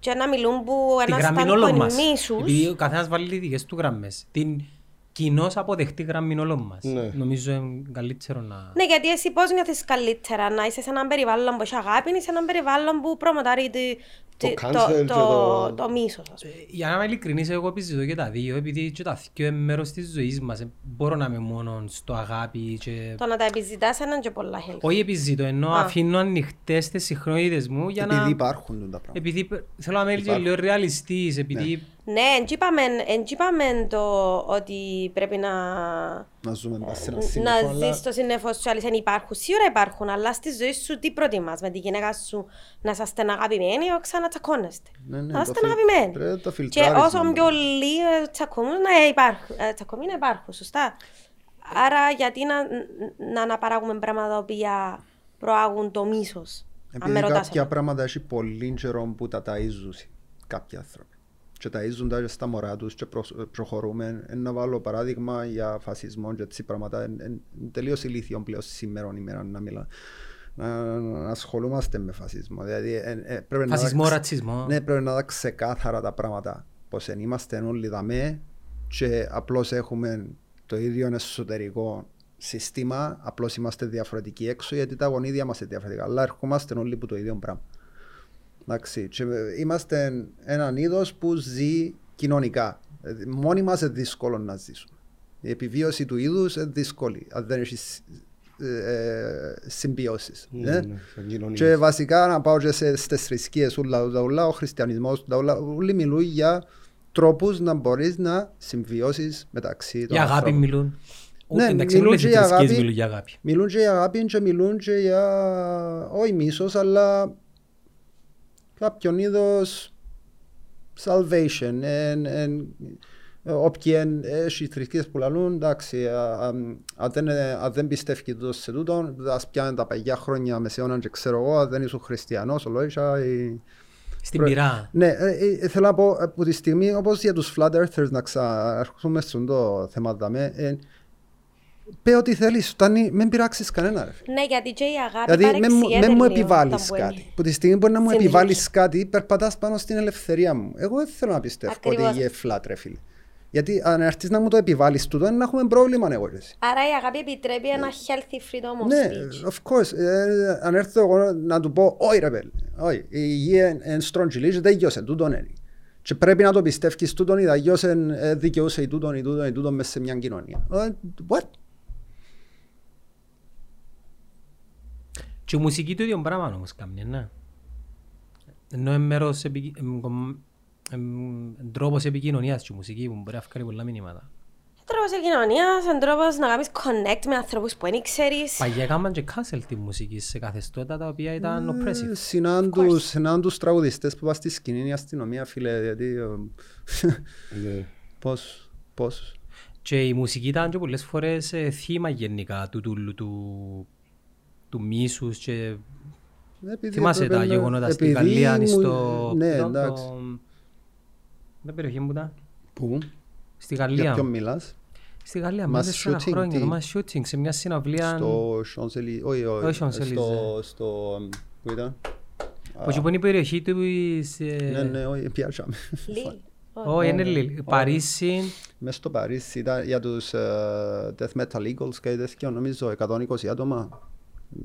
Και να μιλούν που Τη ένας γραμμή όλων standpoint μας. μίσους. Επειδή ο καθένας βάλει τις δικές του γραμμές. Την κοινώς αποδεχτή γραμμή όλων μας. Ναι. Νομίζω είναι καλύτερο να... Ναι, γιατί εσύ πώς νιώθεις καλύτερα να είσαι σε έναν περιβάλλον που έχει αγάπη ή σε έναν περιβάλλον που προμοτάρει τη- Το τη- cancel το, και το, το- το μίσος, ας πούμε. Ε, Για να είμαι ειλικρινής, εγώ επιζητώ και τα δύο, επειδή και τα δύο είναι μέρος της ζωής μας. Ε, Μπορώ να είμαι μόνο στο αγάπη και... Το να τα επιζητάς είναι και πολλά healthy. Όχι επιζητώ, ενώ Α. αφήνω ανοιχτές τις συχνότητες μου για Επειδή να... υπάρχουν τα πράγματα. Επειδή πε- θέλω να είμαι και Υπάρχουν. λίγο ρεαλιστής, επειδή Ναι, εν τζ' είπαμε, εν τζ' είπαμε το ότι πρέπει να, Να ζούμε πας σε ένα να σύννεφο, αλλά... ζεις το σύννεφο σου, αλήθεια υπάρχουν. Σίγουρα υπάρχουν, αλλά στη ζωή σου τι προτιμάς; Με τη γυναίκα σου να είσαστε αγαπημένοι ή ξανά τσακώνεστε; Ναι, ναι, να το είστε φιλ- αγαπημένοι. πρέπει το Και φιλτράρισμα, όσο ναι. πιο λίγοι τσακωμούν, να υπάρχουν. Ε, τσακωμοί να υπάρχουν, σωστά. Άρα γιατί να, να αναπαράγουμε πράγματα τα οποία προάγουν το μίσος. Αν με Επειδή ρωτάς κάποια εμένα; πράγματα έχει πολύ καιρό που τα ταΐζουν κάποιοι άνθρωποι. Και ταΐζουν τα και στα μωρά τους και προ- προχωρούμε. Ε, Να βάλω παράδειγμα για φασισμό και έτσι πράγματα. Είναι είναι τελείως ηλίθιο πλέον σήμερα ημέρα να μιλά. Να, να ασχολούμαστε με φασισμό. Δηλαδή, ε, ε, πρέπει να Φασισμό, τα ξε- ρατσισμό. Ναι, πρέπει να τα ξεκάθαρα τα πράγματα. Πως εν είμαστε όλοι δαμέ και απλώς έχουμε το ίδιο εσωτερικό σύστημα, απλώς είμαστε διαφορετικοί έξω γιατί τα γονίδια μας είναι διαφορετικά. Αλλά ερχόμαστε όλοι από το ίδιο πράγμα. Εντάξει, και είμαστε έναν είδος που ζει κοινωνικά. Ε, Μόνοι μας είναι δύσκολο να ζήσουμε. Η επιβίωση του είδους είναι δύσκολη, αν δεν έχεις συμπιώσεις. Ναι, ε. ναι, σαν κοινωνίες. Και βασικά να πάω και σε, στις θρησκείες ούλα, τα ούλα, ο χριστιανισμός, τα ούλα, όλοι μιλούν για τρόπους να μπορείς να συμβιώσεις μεταξύ των Για αγάπη ανθρώπων. μιλούν. Ναι, Ναι, εντάξει, μιλούν όλες οι και για θρησκείες αγάπη. μιλούν για αγάπη. Μιλούν και για αγάπη και μιλούν και για όχι μίσος αλλά κάποιον είδος salvation. Εν, εν, όποιοι εν, έχει θρησκείες που λαλούν, εντάξει, α, α, αν δεν, αν δεν πιστεύει τούτος σε τούτον, ας πιάνε τα παγιά χρόνια μεσαίωνα και ξέρω εγώ, αν δεν ήσουν χριστιανός, ολόγησα, ή... Στην Προ- πυρά. Ναι, ε, ε, θέλω να πω από τη στιγμή όπως για τους flat earthers να ξαναρχίσουμε στον το θέμα δαμε, ε, πέ ό,τι θέλεις, φτάνει, μην πειράξεις κανένα ρε. φίλε. Ναι, γιατί και η αγάπη Δηλαδή με, μου- παρεξηγείται με μου λίγο επιβάλλεις όταν που είναι. κάτι. Που τη στιγμή που να μου Στην επιβάλλεις ψυχή. κάτι, περπατάς πάνω στην ελευθερία μου. Εγώ δεν θέλω να πιστεύω Ακριβώς. ότι είναι flat ρε φίλε. Γιατί αν έρθεις να μου το επιβάλλεις τούτο, να έχουμε πρόβλημα εγώ και εσύ. Άρα η αγάπη επιτρέπει ένα healthy freedom of Ναι, speech. of course. Ε, αν έρθω εγώ να του πω, όχι ρε πέλ, όχι, η υγεία είναι στρογγυλή και δεν γιώσε, τούτον είναι. Και πρέπει να το πιστεύεις τούτον ή θα γιώσε, ε, δικαιούσε ή τούτον ή τούτον ή τούτον μέσα σε μια κοινωνία. Ε, What? Και η μουσική το ίδιο πράγμα όμως κάνει, ναι. Ενώ είναι μέρος, επικοι- εμ, κομ- εμ, τρόπος επικοινωνίας και η μουσική που μπορεί να βγάλει πολλά μηνύματα. Τρόπος επικοινωνίας, είναι τρόπος να κάνεις connect με ανθρώπους που δεν ξέρεις. Παγιά έκαναν και cancel τη μουσική σε καθεστώτα τα οποία ήταν Ε, oppressive. Συνάντους, συνάντους τραγουδιστές που πας στη σκηνή η αστυνομία, φίλε, γιατί... ε, Ναι. Πώς, πώς; Και η μουσική ήταν και πολλές φορές ε, θύμα γενικά του, του, του, του μίσους και Επειδή θυμάσαι έπρεπε τα να- γεγονότα στη επειδή Γαλλία μου- στο... Ναι, ήταν το- εντάξει. Δεν περιοχή μου ήταν; Πού, Στη για Γαλλία. ποιον μιλάς; Στη Γαλλία, Mass μέσα σε ένα shooting, χρόνια, τι; το mass shooting, σε μια συναυλία... Στο Champs-Élysées, όχι, όχι, Όχι Champs-Élysées. στο, στο, πού ήταν; Που εκεί που είναι η περιοχή του... εις, ε, Ναι, ναι, όχι, πιάσαμε. Λίλ. Όχι, είναι Λίλ. Παρίσι, Μες στο Παρίσι ήταν για τους ε, Death Metal Eagles και τέτοιο, νομίζω 120 άτομα.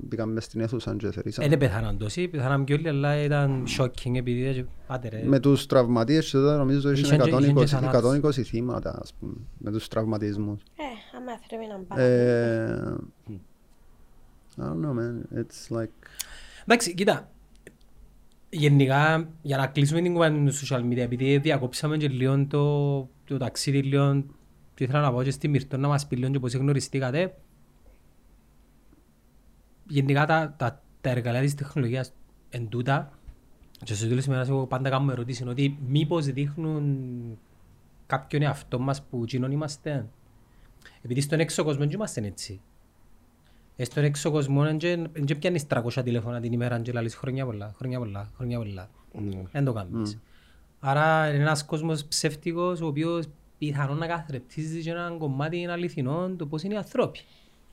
Πήγαμε μες στην αίθουσα και θερήσαμε. δεν πεθάναν τόσοι, πεθάναν κι όλοι, αλλά ήταν shocking επειδή ήταν πάτε ρε. Με τους τραυματίες και τότε νομίζω Είχαν είχε και- είχαν και 120, θανάτους. 120 θύματα, ας πούμε, με τους τραυματισμούς. Ε, άμα θέλει να πάρει. Ε, I don't know, man. It's like... Εντάξει, κοίτα. Γενικά, για να κλείσουμε την κουβέντα τους social media, επειδή διακόψαμε και λίγο το, το ταξίδι λίγο, και ήθελα να πω και στη Μυρτώ να μας πει λίγο και πώς γνωριστήκατε. Γενικά τα, τα, τα εργαλεία της τεχνολογίας εν τούτα, και στο τέλος ημέρας εγώ πάντα κάνω ερώτηση, είναι ότι μήπως δείχνουν κάποιον εαυτό μας που κοινών είμαστε. Επειδή στον έξω κόσμο δεν είμαστε έτσι. Ε, Στον έξω κόσμο δεν πιάνεις 300 τηλέφωνα την ημέρα και λαλείς χρόνια πολλά, χρόνια πολλά, χρόνια πολλά. Ναι. Δεν το κάνεις. Άρα είναι ένας κόσμος ψεύτικος ο οποίος πιθανόν να καθρεπτίζει και έναν κομμάτι αληθινό το πώς είναι οι ανθρώποι.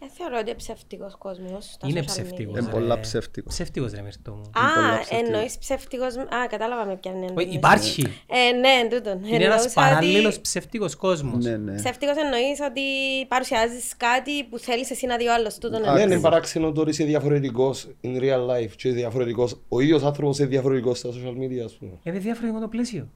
Ε, θεωρώ ότι είναι ψεύτικος κόσμος στα Είναι social ψεύτικος. media. Είναι ρε. πολλά ψεύτικος. Ψεύτικος ρε Μυρτώ μου. Α, πολλά ψεύτικος. εννοείς ψεύτικος... Α, κατάλαβα με ποιαν είναι. Όχι, Υπάρχει. Ε, ναι, τούτον. Είναι ένας Εννοούσα παράλληλος ότι- ψεύτικος κόσμος. Ναι, ναι. Ψεύτικος εννοείς ότι παρουσιάζεις κάτι που θέλεις εσύ να δει ο άλλος. Τούτον Ναι, εννοείς. είναι παράξενο τώρα είσαι διαφορετικός in real life και διαφορετικός. Ο ίδιος άνθρωπος είναι διαφορετικός στα social media, ας πούμε. Είναι διαφορετικό το πλαίσιο.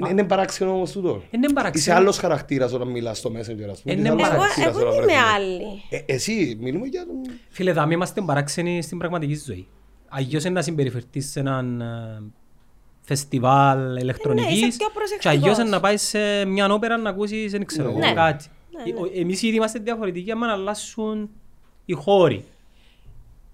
Είναι, είναι παράξενο όμως τούτο. Είναι Είσαι παραξένο. άλλος χαρακτήρας όταν μιλάς στο messenger, ας πούμε. Είναι Είσαι άλλος παράξενο. Εγώ, χαρακτήρας εγώ όταν δεν είμαι βρεθούμε. άλλη. Ε, εσύ, μιλούμε για τον... Φίλε, δάμε είμαστε παράξενοι στην πραγματική ζωή. Αγιώς είναι να συμπεριφερθείς σε έναν ε, φεστιβάλ Ναι, είσαι ηλεκτρονικής πιο και προσεκτικός. αλλιώς είναι να πάεις σε μια όπερα να ακούσεις, δεν ξέρω, Ναι. κάτι. Ναι, ναι. Ο- Εμείς ήδη είμαστε διαφορετικοί άμα αλλάσουν οι χώροι.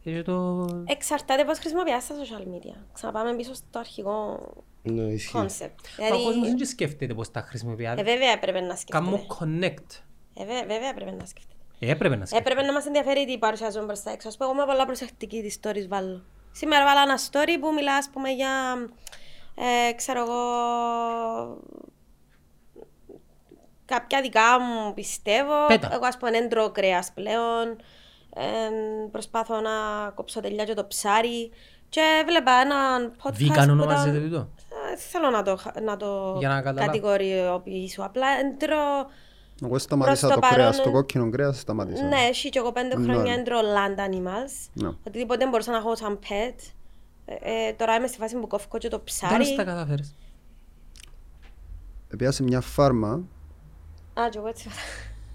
Και το... Εξαρτάται πώς χρησιμοποιάς τα social media. Ξαναπάμε πίσω στο αρχικό Ναι, ισχύει. concept. Ο κόσμος δεν Δηλαδή, και σκέφτεται πώς τα ε, χρησιμοποιάτε. βέβαια έπρεπε να Κάμω σκεφτείτε. connect. Ε, βέ- βέβαια έπρεπε να σκεφτείτε. Ε, Έπρεπε να σκέφτεται. Έπρεπε να μας ενδιαφέρει τι παρουσιάζουμε προς τα έξω. Ας πούμε, εγώ είμαι πολλά προσεκτική τις stories βάλω. Σήμερα βάλα ένα story που μιλά, ας πούμε, για, ε, ξέρω εγώ, κάποια δικά μου πιστεύω. Πέτα. Εγώ, ας πούμε, δεν τρώω κρέας πλέον. Ε, προσπάθω να κόψω τελειά και το ψάρι. Και έβλεπα έναν podcast Vegan που ήταν- ονομάζεται τούτο. Ε, θέλω να το, χα- να το Για να καταλάβω. κατηγοριοποιήσω. Απλά εν τρώω Εγώ σταματήσα Προς το το κρέας, παρόν, το κόκκινο κρέας σταματήσα. ναι, έχει και εγώ πέντε Ναι. χρόνια έντρο land animals. Ναι. Οτιδήποτε μπορούσα να έχω σαν pet. Ε, ε, τώρα είμαι στη φάση που κόφω και το Πώς ψάρι. τα καταφέρεις. Πήγα σε μια φάρμα, Α, και εγώ έτσι.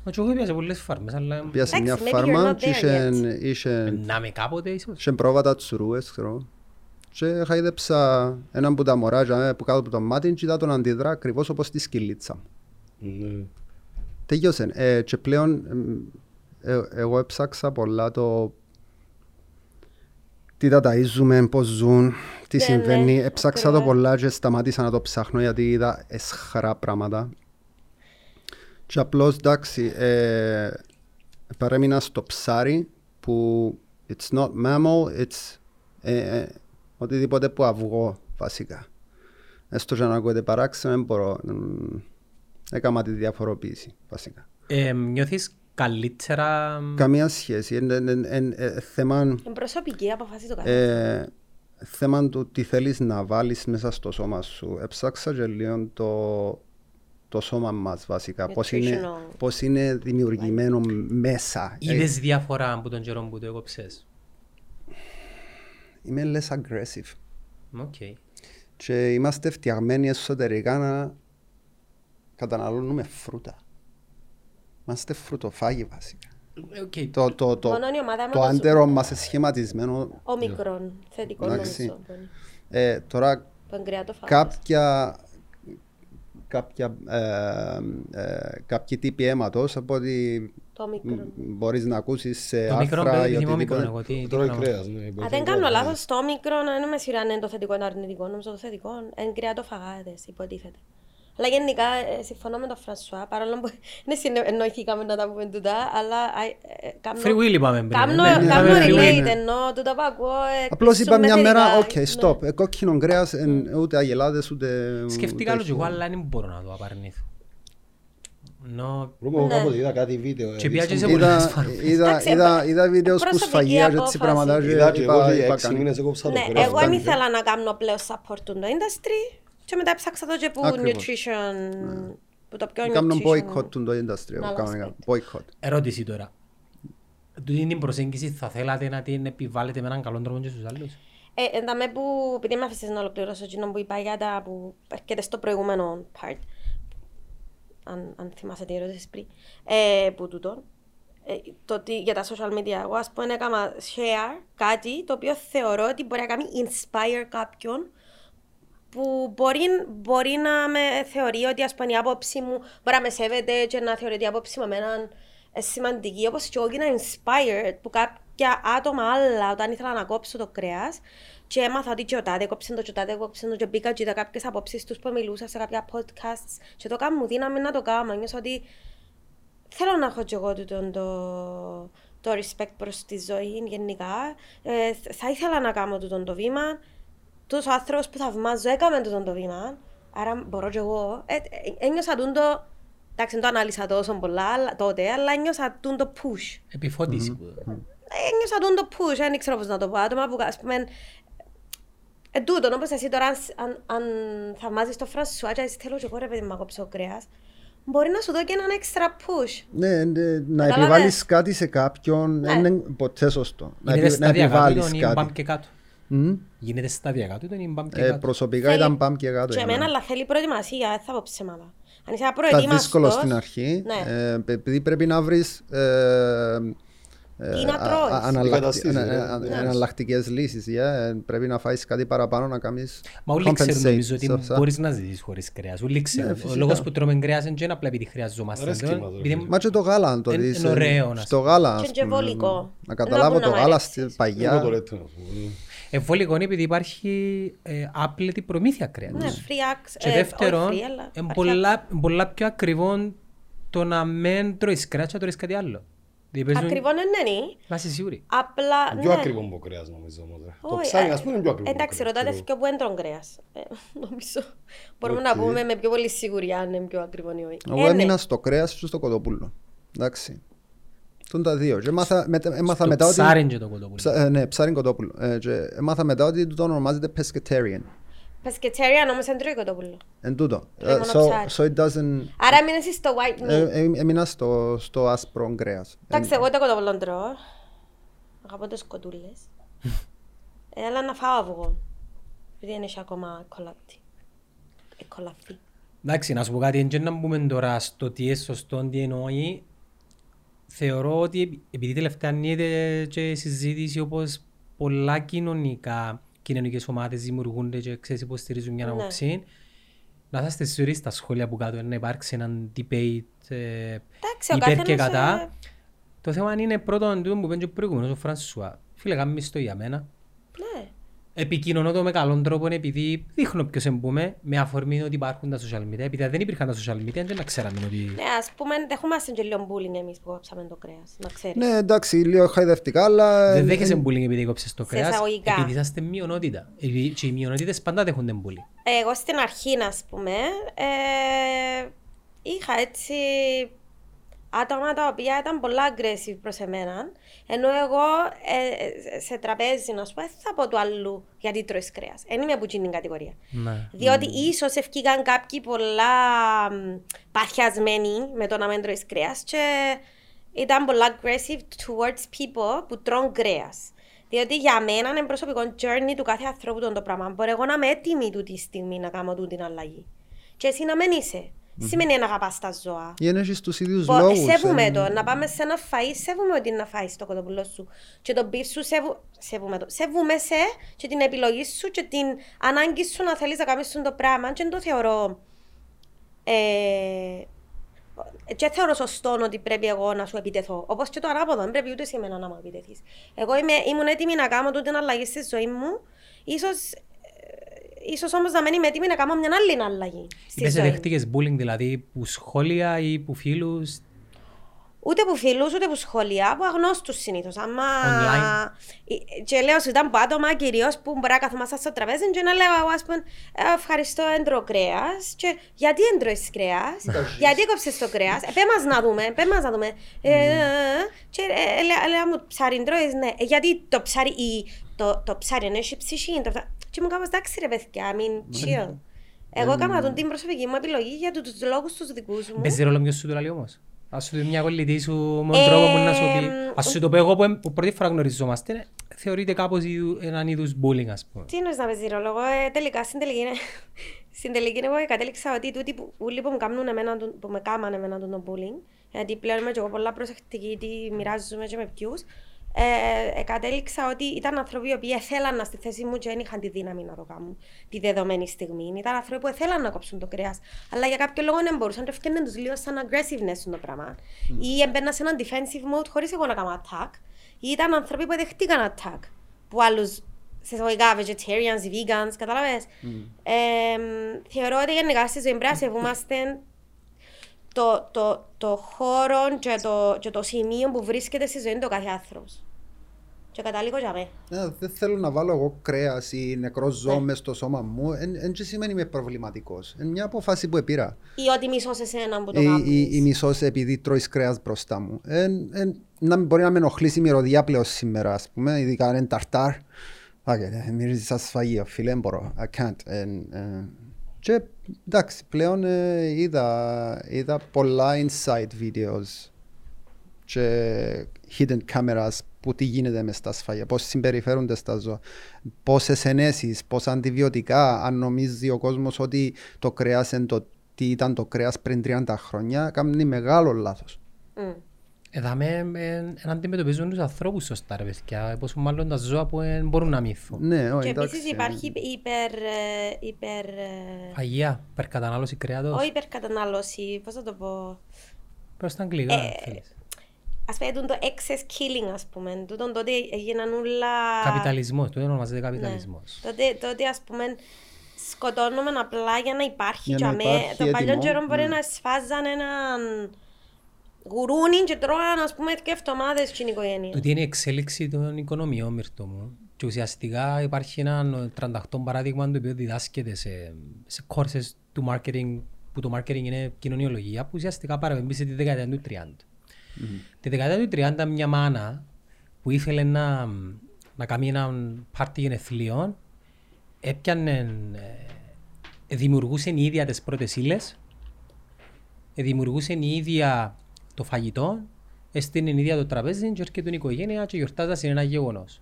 Μα και εγώ πήγα σε πολλές φάρμες, αλλά πήγα σε μια Εντάξει, maybe you're φάρμα not και there είχε- yet. είχε να με κάποτε ίσως. είχε πρόβατα τσουρούες, ξέρω. Και χαϊδέψα έναν που τα μωράζα που κάτω από το μάτι και είδα τον αντιδρά ακριβώς όπως τη σκυλίτσα μου. Ναι. Τελειώσε. Ε, και πλέον εμ, ε, εγώ έψαξα πολλά το τι τα ταΐζουμε, πώς ζουν, τι Ναι, συμβαίνει. ναι, Έψαξα το ακριβώς. πολλά και σταμάτησα να το ψάχνω γιατί είδα εσχρά πράγματα. Και απλώς εντάξει, ε, παρέμεινα στο ψάρι που it's not mammal, it's ε, ε, οτιδήποτε που αυγό βασικά. Έστω και να ακούγεται παράξενο, δεν μπορώ. μ, Έκανα τη διαφοροποίηση βασικά. Ε, Νιώθεις καλύτερα... Καμία σχέση. Είναι είναι- είναι- ε, θέμα, Είναι προσωπική αποφάση το κάθε. ε, θέμα του τι θέλεις να βάλεις μέσα στο σώμα σου. Έψαξα και λίγο το, το σώμα μας βασικά. Πώς είναι, Nutritional. πώς είναι δημιουργημένο μέσα. Ε, Είδες διαφορά από τον καιρό που το έκοψες; Είμαι less aggressive. Οκ. Και είμαστε φτιαγμένοι εσωτερικά να καταναλώνουμε φρούτα. Είμαστε φρουτοφάγοι βασικά. Ε, οκ. Το, το, το, Μόνο η ομάδα το μας άντερο μας είναι σχηματισμένο. Ο μικρόν, θετικό Εντάξει. νομίζω. που είναι. Ε, τώρα Παγκρεατοφάγος. κάποια, κάποια, ε, ε, κάποιοι τύποι αίματος από ότι Το μικρόν. μπορείς να ακούσεις σε Το μικρό άρθρα ή παιδί θυμώ μικρό οτιδήποτε. εγώ. Τι, τι Τρώει πράγμα. κρέας, ναι. Αν μπορεί δεν να κάνω τρώει. λάθος, το μικρό δεν είμαι σίγουρα αν είναι το θετικό ή το αρνητικό. Νομίζω το θετικό είναι κρεατοφαγάδες, υποτίθεται. Αλλά γενικά ε, συμφωνώ με τον Φρανσουά, παρόλο που δεν συνεννοηθήκαμε να τα πούμε τούτα, αλλά ε, ε, κάνω- Free will είπαμε πριν. Κάμνω Ναι, ναι, κάμνω ναι, ναι, relate, ναι. ενώ τούτα που ακούω ε, Απλώς είπα μια εκπλήσουν με μέρα, οκ, θετικά. stop, Ναι. ε, κόκκινο κρέας, εν- ούτε αγελάδες, ούτε... Σκεφτήκα ούτε άλλο και εγώ, χι- αλλά δεν μπορώ να το απαρνήθω. Ενώ Βρούμε, εγώ Ναι. Κάποτε είδα κάτι βίντεο. Και πήγα και σε έδειξαν- πολλές Είδα, φάρμες. είδα, Εντάξει, είδα, είδα βίντεο που προσωπική σφαγεία και έτσι απόφαση. πράγματα και Είδα και εγώ είπα, για είπα έξι κάνει. μήνες έκοψα το Ναι, κρέας. εγώ δεν Κάνει. ήθελα να κάνω πλέον support το industry και μετά ψάξα το και που Ακριβώς. nutrition, που το πιο Κάμνω nutrition. boycott του το industry, Να κανονικά, λάθος boycott. ερώτηση τώρα. Τούτη την προσέγγιση θα θέλατε να την επιβάλλετε με έναν καλό τρόπο και στους άλλους; Ε, εντάμε που, επειδή με αφήσεις να ολοκληρώσω εκείνο που είπα για τα που έρχεται στο προηγούμενο part, αν, αν θυμάσαι τι ερώτησες πριν, ε, που τούτο, ε, το ότι για τα social media, εγώ ας πούμε έκανα share κάτι το οποίο θεωρώ ότι μπορεί να κάνει inspire κάποιον που μπορεί, μπορεί να με θεωρεί ότι ας πούμε η άποψη μου μπορεί να με σέβεται και να θεωρεί ότι η άποψη μου εμένα είναι σημαντική όπως και εγώ έγινα inspired που κάποια άτομα άλλα όταν ήθελα να κόψω το κρέας και έμαθα ότι και ο τάδε κόψε το και ο τάδε κόψε το και μπήκα και είδα κάποιες απόψεις τους που μιλούσα σε κάποια podcasts και το κάνω μου δύναμη να το κάνω νιώσα ότι θέλω να έχω και εγώ τούτον το, το respect προς τη ζωή γενικά. Ε, θ- θα ήθελα να κάνω τούτον το βήμα. Τους ο άνθρωπος που θαυμάζω έκαμε τούτον το βήμα. Άρα μπορώ και εγώ. Ε, ε, ένιωσα τούτο, εντάξει δεν το ανάλυσα τόσο πολλά αλλά- τότε, αλλά ένιωσα τούτο push. Επιφώτιση. που- Ένιωσα τούτο push, δεν ξέρω πώς να το πω. Άτομα που ας πούμε, ε, τούτον, όπως εσύ τώρα, αν, αν, αν θαυμάζεις το Φρανσουά και εσύ θέλω και εγώ ρε παιδί μου να κόψω κρέας, μπορεί να σου δω και έναν extra push. Ναι, ναι, να Καταλάβες. επιβάλλεις κάτι σε κάποιον Ναι. δεν είναι ποτέ σωστό. Να, Γίνεται επι- να σταδιακά επιβάλλεις τούτον ή μπαμ κάτι. και κάτω. Μμ. Γίνεται σταδιακά τούτον ή μπαμ και Ε, κάτω. προσωπικά Θέλει- ήταν πάμε και κάτω. Και για εμένα, μένα. αλλά θέλει προετοιμασία, δεν θα πω ψέματα. Αν είσαι Ήταν απροετοίμαστος... δύσκολο στην αρχή, Ναι. ε, επειδή πρέπει να βρεις ε, Τι να τρώεις; Η κατάσταση, ναι. εναλλακτικές λύσεις. yeah. Ε, Πρέπει να φάεις κάτι παραπάνω να κάνεις Μα όλοι ξέρουν compensate. νομίζω ότι Σωστά. μπορείς να ζήσεις χωρίς κρέας. Όλοι ξέρουν. Ο φυσικά. λόγος που τρώμε κρέας είναι και απλά επειδή χρειαζόμαστε. Αρέσκει το, μας, ρε επειδή- φίλε. Μα και το γάλα αν το Είναι- δεις. είναι ε, ωραίο, να Στο γάλα, Και ας και πούμε, βολικό. Να Να καταλάβω πού να το μ' γάλα αρέσεις. στη Εγώ το παγιά. λέτε, ας πούμε. Ευόλικο είναι επειδή υπάρχει ε, άπλετη προμήθεια κρέας. Ναι, free access. Και ε, δεύτερον, όχι free, αλλά είναι υπάρχει πολλά, πολλά πιο ακριβό το να μην τρώεις κρέας και να τρώεις κάτι άλλο. Δηλαδή παίζουν- Ακριβό είναι ναι. Να είσαι σίγουρη. Απλά, Πιο ναι. ακριβό από κρέας νομίζω. όμως, ρε. Το Όχι, ψάρι ε, ας πούμε είναι πιο ακριβό. από Εντάξει, κρέας, ρωτάτε ξέρω. και που έντρον κρέας. Ε, Νομίζω. Μπορούμε να Οκ. πούμε με πιο πολύ σιγουριά αν είναι πιο ακριβό ή όχι. Εγώ Ε, ναι. έμεινα στο κρέας και στο κοτόπουλο. Εντάξει. Τούν τα δύο. Και έμαθα, μετα- έμαθα Το μετά ότι... ψάρι είναι και το κοτόπουλο. Ψα- ε, ναι, ψάρι κοτόπουλο. Ε, και έμαθα μετά ότι το ονομάζεται pescatarian. Πεσκετσέριαν όμως δεν τρώει κοτόπουλο. Εν τούτο. Τρώει Ε, μόνο so, ψάρι. so it doesn't... Άρα έμεινες στο white meat. Ε, ε, έμεινα στο, στο άσπρο κρέας. Εντάξει, εγώ το κοτόπουλο τρώω. Αγαπώ τις κοτούλες. Ε, Αλλά να φάω αυγό. Επειδή δεν έχει ακόμα κολλάτη. Ε, κολλαφή. Εντάξει, να σου πω κάτι, δεν να μπούμε τώρα στο τι είναι σωστό, τι εννοεί. Θεωρώ ότι επειδή τελευταία γίνεται και συζήτηση όπως πολλά κοινωνικά, κοινωνικές ομάδες δημιουργούνται και ξέρεις υποστηρίζουν μια Ναι. άποψη, να είστε σίγουροι στα σχόλια που κάτω να υπάρξει ένα debate ε, Εντάξει, ο υπέρ και καθένας, κατά. ε, Το θέμα είναι πρώτον τούτο που είπε και ο προηγούμενος ο Φρανσουά. Φίλε, κάνεις το για μένα. Ναι. Επικοινωνώ το με καλόν τρόπο επειδή δείχνω ποιος εμπούμε με αφορμή ότι υπάρχουν τα social media. Επειδή αν δεν υπήρχαν τα social media δεν να ξέραμε ότι... Ναι, ας πούμε, δεχόμαστε και λίγο bullying εμείς που κόψαμε το κρέας, να ξέρεις. Ναι, εντάξει, λίγο χαϊδευτικά, αλλά... Δεν ε, δέχεσαι ε, bullying επειδή κόψες το Σε κρέας, εισαγωγικά. επειδή είσαστε μειονότητα. Επειδή Και οι μειονότητες πάντα δέχονται bullying. Εγώ στην αρχή, να πούμε, ε, είχα έτσι άτομα τα οποία ήταν πολλά aggressive προς εμένα, ενώ εγώ ε, σε τραπέζι, να σου πω, δεν θα πω του άλλου γιατί τρώεις κρέας. Δεν είμαι από εκείνη την κατηγορία. Ναι. Διότι ίσως ευκήκαν κάποιοι πολλά μ, παθιασμένοι με το να μην τρώεις κρέας και ήταν πολλά aggressive towards people που τρώνε κρέας. Διότι για μένα είναι προσωπικό journey του κάθε ανθρώπου τον το πράγμα. Μπορεί εγώ να είμαι έτοιμη τούτη στιγμή να κάνω τούτη την αλλαγή. Και εσύ να μην είσαι. Σημαίνει να αγαπάς τα ζώα. Ή να έχεις τους ίδιους Μπο- λόγους. Σέβουμε ε, το. Να πάμε σε ένα φαΐ, σέβουμε ότι είναι να φάεις το κοτοπουλό σου. Και το beef σου, σέβου... σέβουμε το. Σέβουμε σε και την επιλογή σου και την ανάγκη σου να θέλεις να κάνεις το πράγμα. Και δεν το θεωρώ... Ε, και δεν θεωρώ σωστό ότι πρέπει εγώ να σου επιτεθώ. Όπως και το ανάποδο, δεν πρέπει ούτε σε μένα να μου επιτεθείς. Εγώ είμαι, ήμουν έτοιμη να κάνω τούτη την αλλαγή στη ζωή μου. Ίσως, ε, ίσως όμως να μην είμαι έτοιμη να κάνω μια άλλη αλλαγή στη Είπες ζωή μου. δέχτηκες bullying δηλαδή που σχόλια ή που φίλους; Ούτε που φίλους, ούτε που σχολεία, από αγνώστους συνήθως. Άμα... Online. Ε, Και λέω σου ήταν από άτομα κυρίως που μπορεί να καθόμαστε στο τραπέζι και να λέω εγώ ας πούμε «Ε, ευχαριστώ έντρο κρέας και γιατί έντρωες κρέας, γιατί έκοψες το κρέας, ε, πέ μας να δούμε, πέ μας να δούμε. Ε, ε, ε, και ε, λέ- λέω μου ψάρι τρώεις, ναι, Ε, γιατί το ψάρι, η- το, το ψάρι είναι έχει ψυχή, το ψάρι». Και μου κάπως εντάξει ρε παιδιά, I mean chill. Εγώ έκανα τον την προσωπική μου επιλογή για τους λόγους τους δικούς μου. Παίζει ρόλο ποιος σου το λέει όμως. Ας σου πει μια κολλητή σου με τον τρόπο που να σου πει. Εμ, Ας σου το πω εγώ που, εμ- που πρώτη φορά γνωριζόμαστε, θεωρείται κάπως είδου- έναν είδους bullying ας πούμε. Τι εννοείς να παίζει ρόλο, εγώ ε, τελικά στην τελική, είναι- στην τελική εγώ κατέληξα ότι τούτοι που, ούλοι που μου κάνουν εμένα, τον- που με κάμανε εμένα τον bullying, γιατί πλέον είμαι και εγώ πολλά προσεκτική, τι μοιράζομαι και με ποιους, ε, ε, κατέληξα ότι ήταν άνθρωποι οι οποίοι θέλαν να στη θέση μου και δεν είχαν τη δύναμη να το κάνουν τη δεδομένη στιγμή. Ήταν άνθρωποι που θέλαν να κόψουν το κρέας, αλλά για κάποιο λόγο δεν μπορούσαν και έφτιαναν τους λίγο σαν aggressiveness το πράγμα. Ή έμπαιναν σε ένα defensive mode χωρίς εγώ να κάνω attack. Ή ήταν άνθρωποι που δεχτήκαν attack. Που άλλους σε εισαγωγικά vegetarians, vegans, κατάλαβες; Ε, θεωρώ ότι γενικά στη ζωή πρέπει να σεβούμαστε το, το, το χώρο και το, και το σημείο που βρίσκεται στη ζωή του κάθε άνθρωπος. Και καταλήγω για μένα. Ναι, δεν θέλω να βάλω εγώ κρέας ή νεκρός ζώο Ναι. μες στο σώμα μου. Δεν σημαίνει είμαι προβληματικός. Είναι μια απόφαση που επήρα. Ή ότι μισώς εσένα που το Ή, κάνεις. ή, ή μισό επειδή τρώεις κρέας μπροστά μου. Εν, εν, να μην μπορεί να με ενοχλήσει η μυρωδιά πλέον σήμερα, ας πούμε, ειδικά αν είναι ταρτάρ. Άκε, μυρίζεις σαν σφαγείο, φίλε, δεν μπορώ. I can't. Εν, ε, και εντάξει, πλέον ε, είδα, είδα πολλά inside videos και hidden cameras που τι γίνεται μες στα σφαγεία, πώς συμπεριφέρονται στα ζώα, πόσες ενέσεις, πόσα αντιβιωτικά, αν νομίζει ο κόσμος ότι το κρέας είναι το τι ήταν το κρέας πριν 30 χρόνια, κάνει μεγάλο λάθος. Μμ. Εδάμε εν αντιμετωπίζουν τους ανθρώπους σωστά ρε παιδιά, πόσο μάλλον τα ζώα που εν μπορούν να μύθουν. Ναι, όχι, Και εντάξει. επίσης υπάρχει υπερ... ε, υπερ... ε, Αγία, υπερκατανάλωση κρέατος. Όχι υπερκατανάλωση, πώς θα το πω; Προς τα αγγλικά, Ε, αν θέλεις. Ας πούμε το excess killing ας πούμε. Τούτον τότε έγιναν όλα... Καπιταλισμός, το ονομάζεται Ναι. καπιταλισμός. Τότε, τότε ας πούμε σκοτώνουμε απλά για να υπάρχει Για να τζαμέ. υπάρχει Το παλιό έτοιμο, καιρό μπορεί ναι. να σφάζαν έναν γουρούνι και τρώγαν ας πούμε και εβδομάδες στην οικογένεια. Τούτη είναι η εξέλιξη των οικονομιών, Μυρτώ μου. Και ουσιαστικά υπάρχει ένα 38 παράδειγμα το οποίο διδάσκεται σε, σε courses του marketing, που το marketing είναι κοινωνιολογία, που ουσιαστικά παραπέμπει στη δεκαετία του 30. Τη δεκαετία του 30 μια μάνα που ήθελε να, να κάνει ένα πάρτι γενεθλίων, έπιανε, ε, δημιουργούσε η ίδια τις πρώτες ύλες, ε, δημιουργούσε η ίδια το φαγητό, έστεινε η ίδια το τραπέζι και έρχεται η οικογένεια και γιορτάζα ένα γεγονός.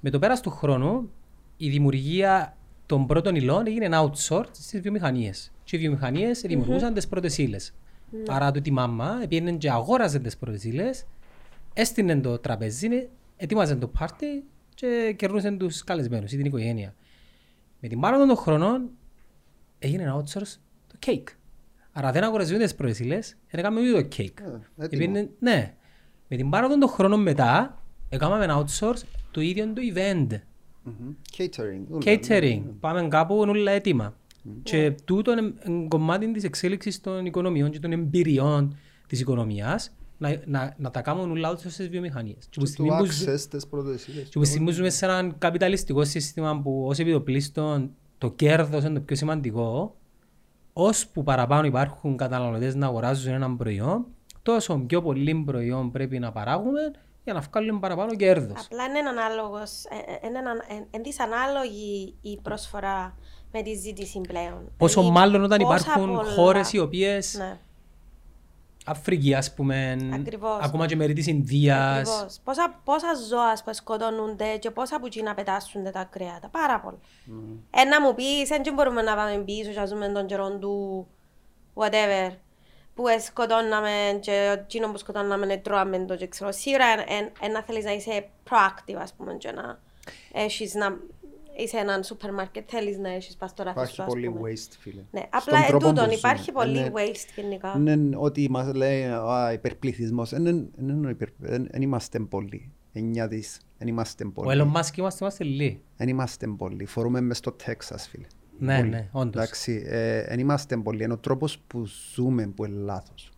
Με το πέρας του χρόνου, η δημιουργία των πρώτων υλών έγινε outsourced στις βιομηχανίες. Και οι βιομηχανίες δημιουργούσαν τις πρώτες ύλες. Άρα το τη μάμα πήγαινε και αγόραζε τις πρώτες ύλες, έστεινε το τραπέζι, ετοίμαζε το πάρτι και κερνούσε τους καλεσμένους ή την οικογένεια. Με την πάροδο των χρόνων έγινε outsource το cake. Άρα δεν αγοραζούν τις πρώτες ύλες, δεν έκαμε ούτε το cake. Ε, έτοιμο. Επήρνε- ναι. Με την πάροδο των χρόνων μετά, έκαναμε outsource το ίδιο το event. Μμμ. Catering. ούλα, Catering. ναι. Πάμε κάπου είναι όλα έτοιμα. Και τούτο είναι είναι κομμάτι της εξέλιξης των οικονομιών και των εμπειριών της οικονομίας να, να, να τα κάνουν όλα outsource στις βιομηχανίες. Και που Και στιγμή το που ζου- access στις πρώτες ύλες. και που στιγμή ζούμε σε έναν καπιταλιστικό σύστημα που ως επιτοπλίστων το κέρδος είναι το πιο σημαντικό, ώσπου παραπάνω υπάρχουν καταναλωτές να αγοράζουν έναν προϊόν, τόσο πιο πολύ προϊόν πρέπει να παράγουμε για να βγάλουμε παραπάνω κέρδος. Απλά είναι ανάλογος, ε, ε, είναι ανα- ε, είναι δυσανάλογη η προσφορά με τη ζήτηση πλέον. Πόσο Δηλαδή, μάλλον όταν πόσα υπάρχουν πολλά- χώρες οι οποίες, Ναι, Αφρική ας πούμε, Ακριβώς. ακόμα και μέρη της Ινδίας, ακριβώς. Πόσα, πόσα ζώα που σκοτώνονται και πόσα που να πετάσσονται τα κρέατα. Πάρα πολλά. Ένα μου πεις, δεν μπορούμε να πάμε πίσω και να ζούμε τον καιρό του whatever που ε, σκοτώναμε και εκείνο που σκοτώναμε ε, τρώαμε το και ξέρω. Σίγουρα ένα θέλεις να είσαι proactive ας πούμε και να έχεις να είσαι έναν σούπερ μάρκετ θέλεις να έχεις πας στο ράφι Υπάρχει σου ας πολύ πούμε. waste, φίλε. Ναι, Στον απλά εν τρόπο τούτον που υπάρχει ζούμε. πολύ Είναι- waste γενικά. Είναι ότι μας λέει α, υπερπληθυσμός. Δεν δεν είμαστε πολλοί. Εννιά δις. Δεν είμαστε ο πολλοί. Elon Musk είμαστε, είμαστε λίγοι. Δεν είμαστε πολλοί. Φορούμε μες στο Τέξας, φίλε. Ναι, Πολύ. ναι, όντως. Εντάξει, δεν είμαστε πολλοί. Είναι ο τρόπος που ζούμε που είναι λάθος.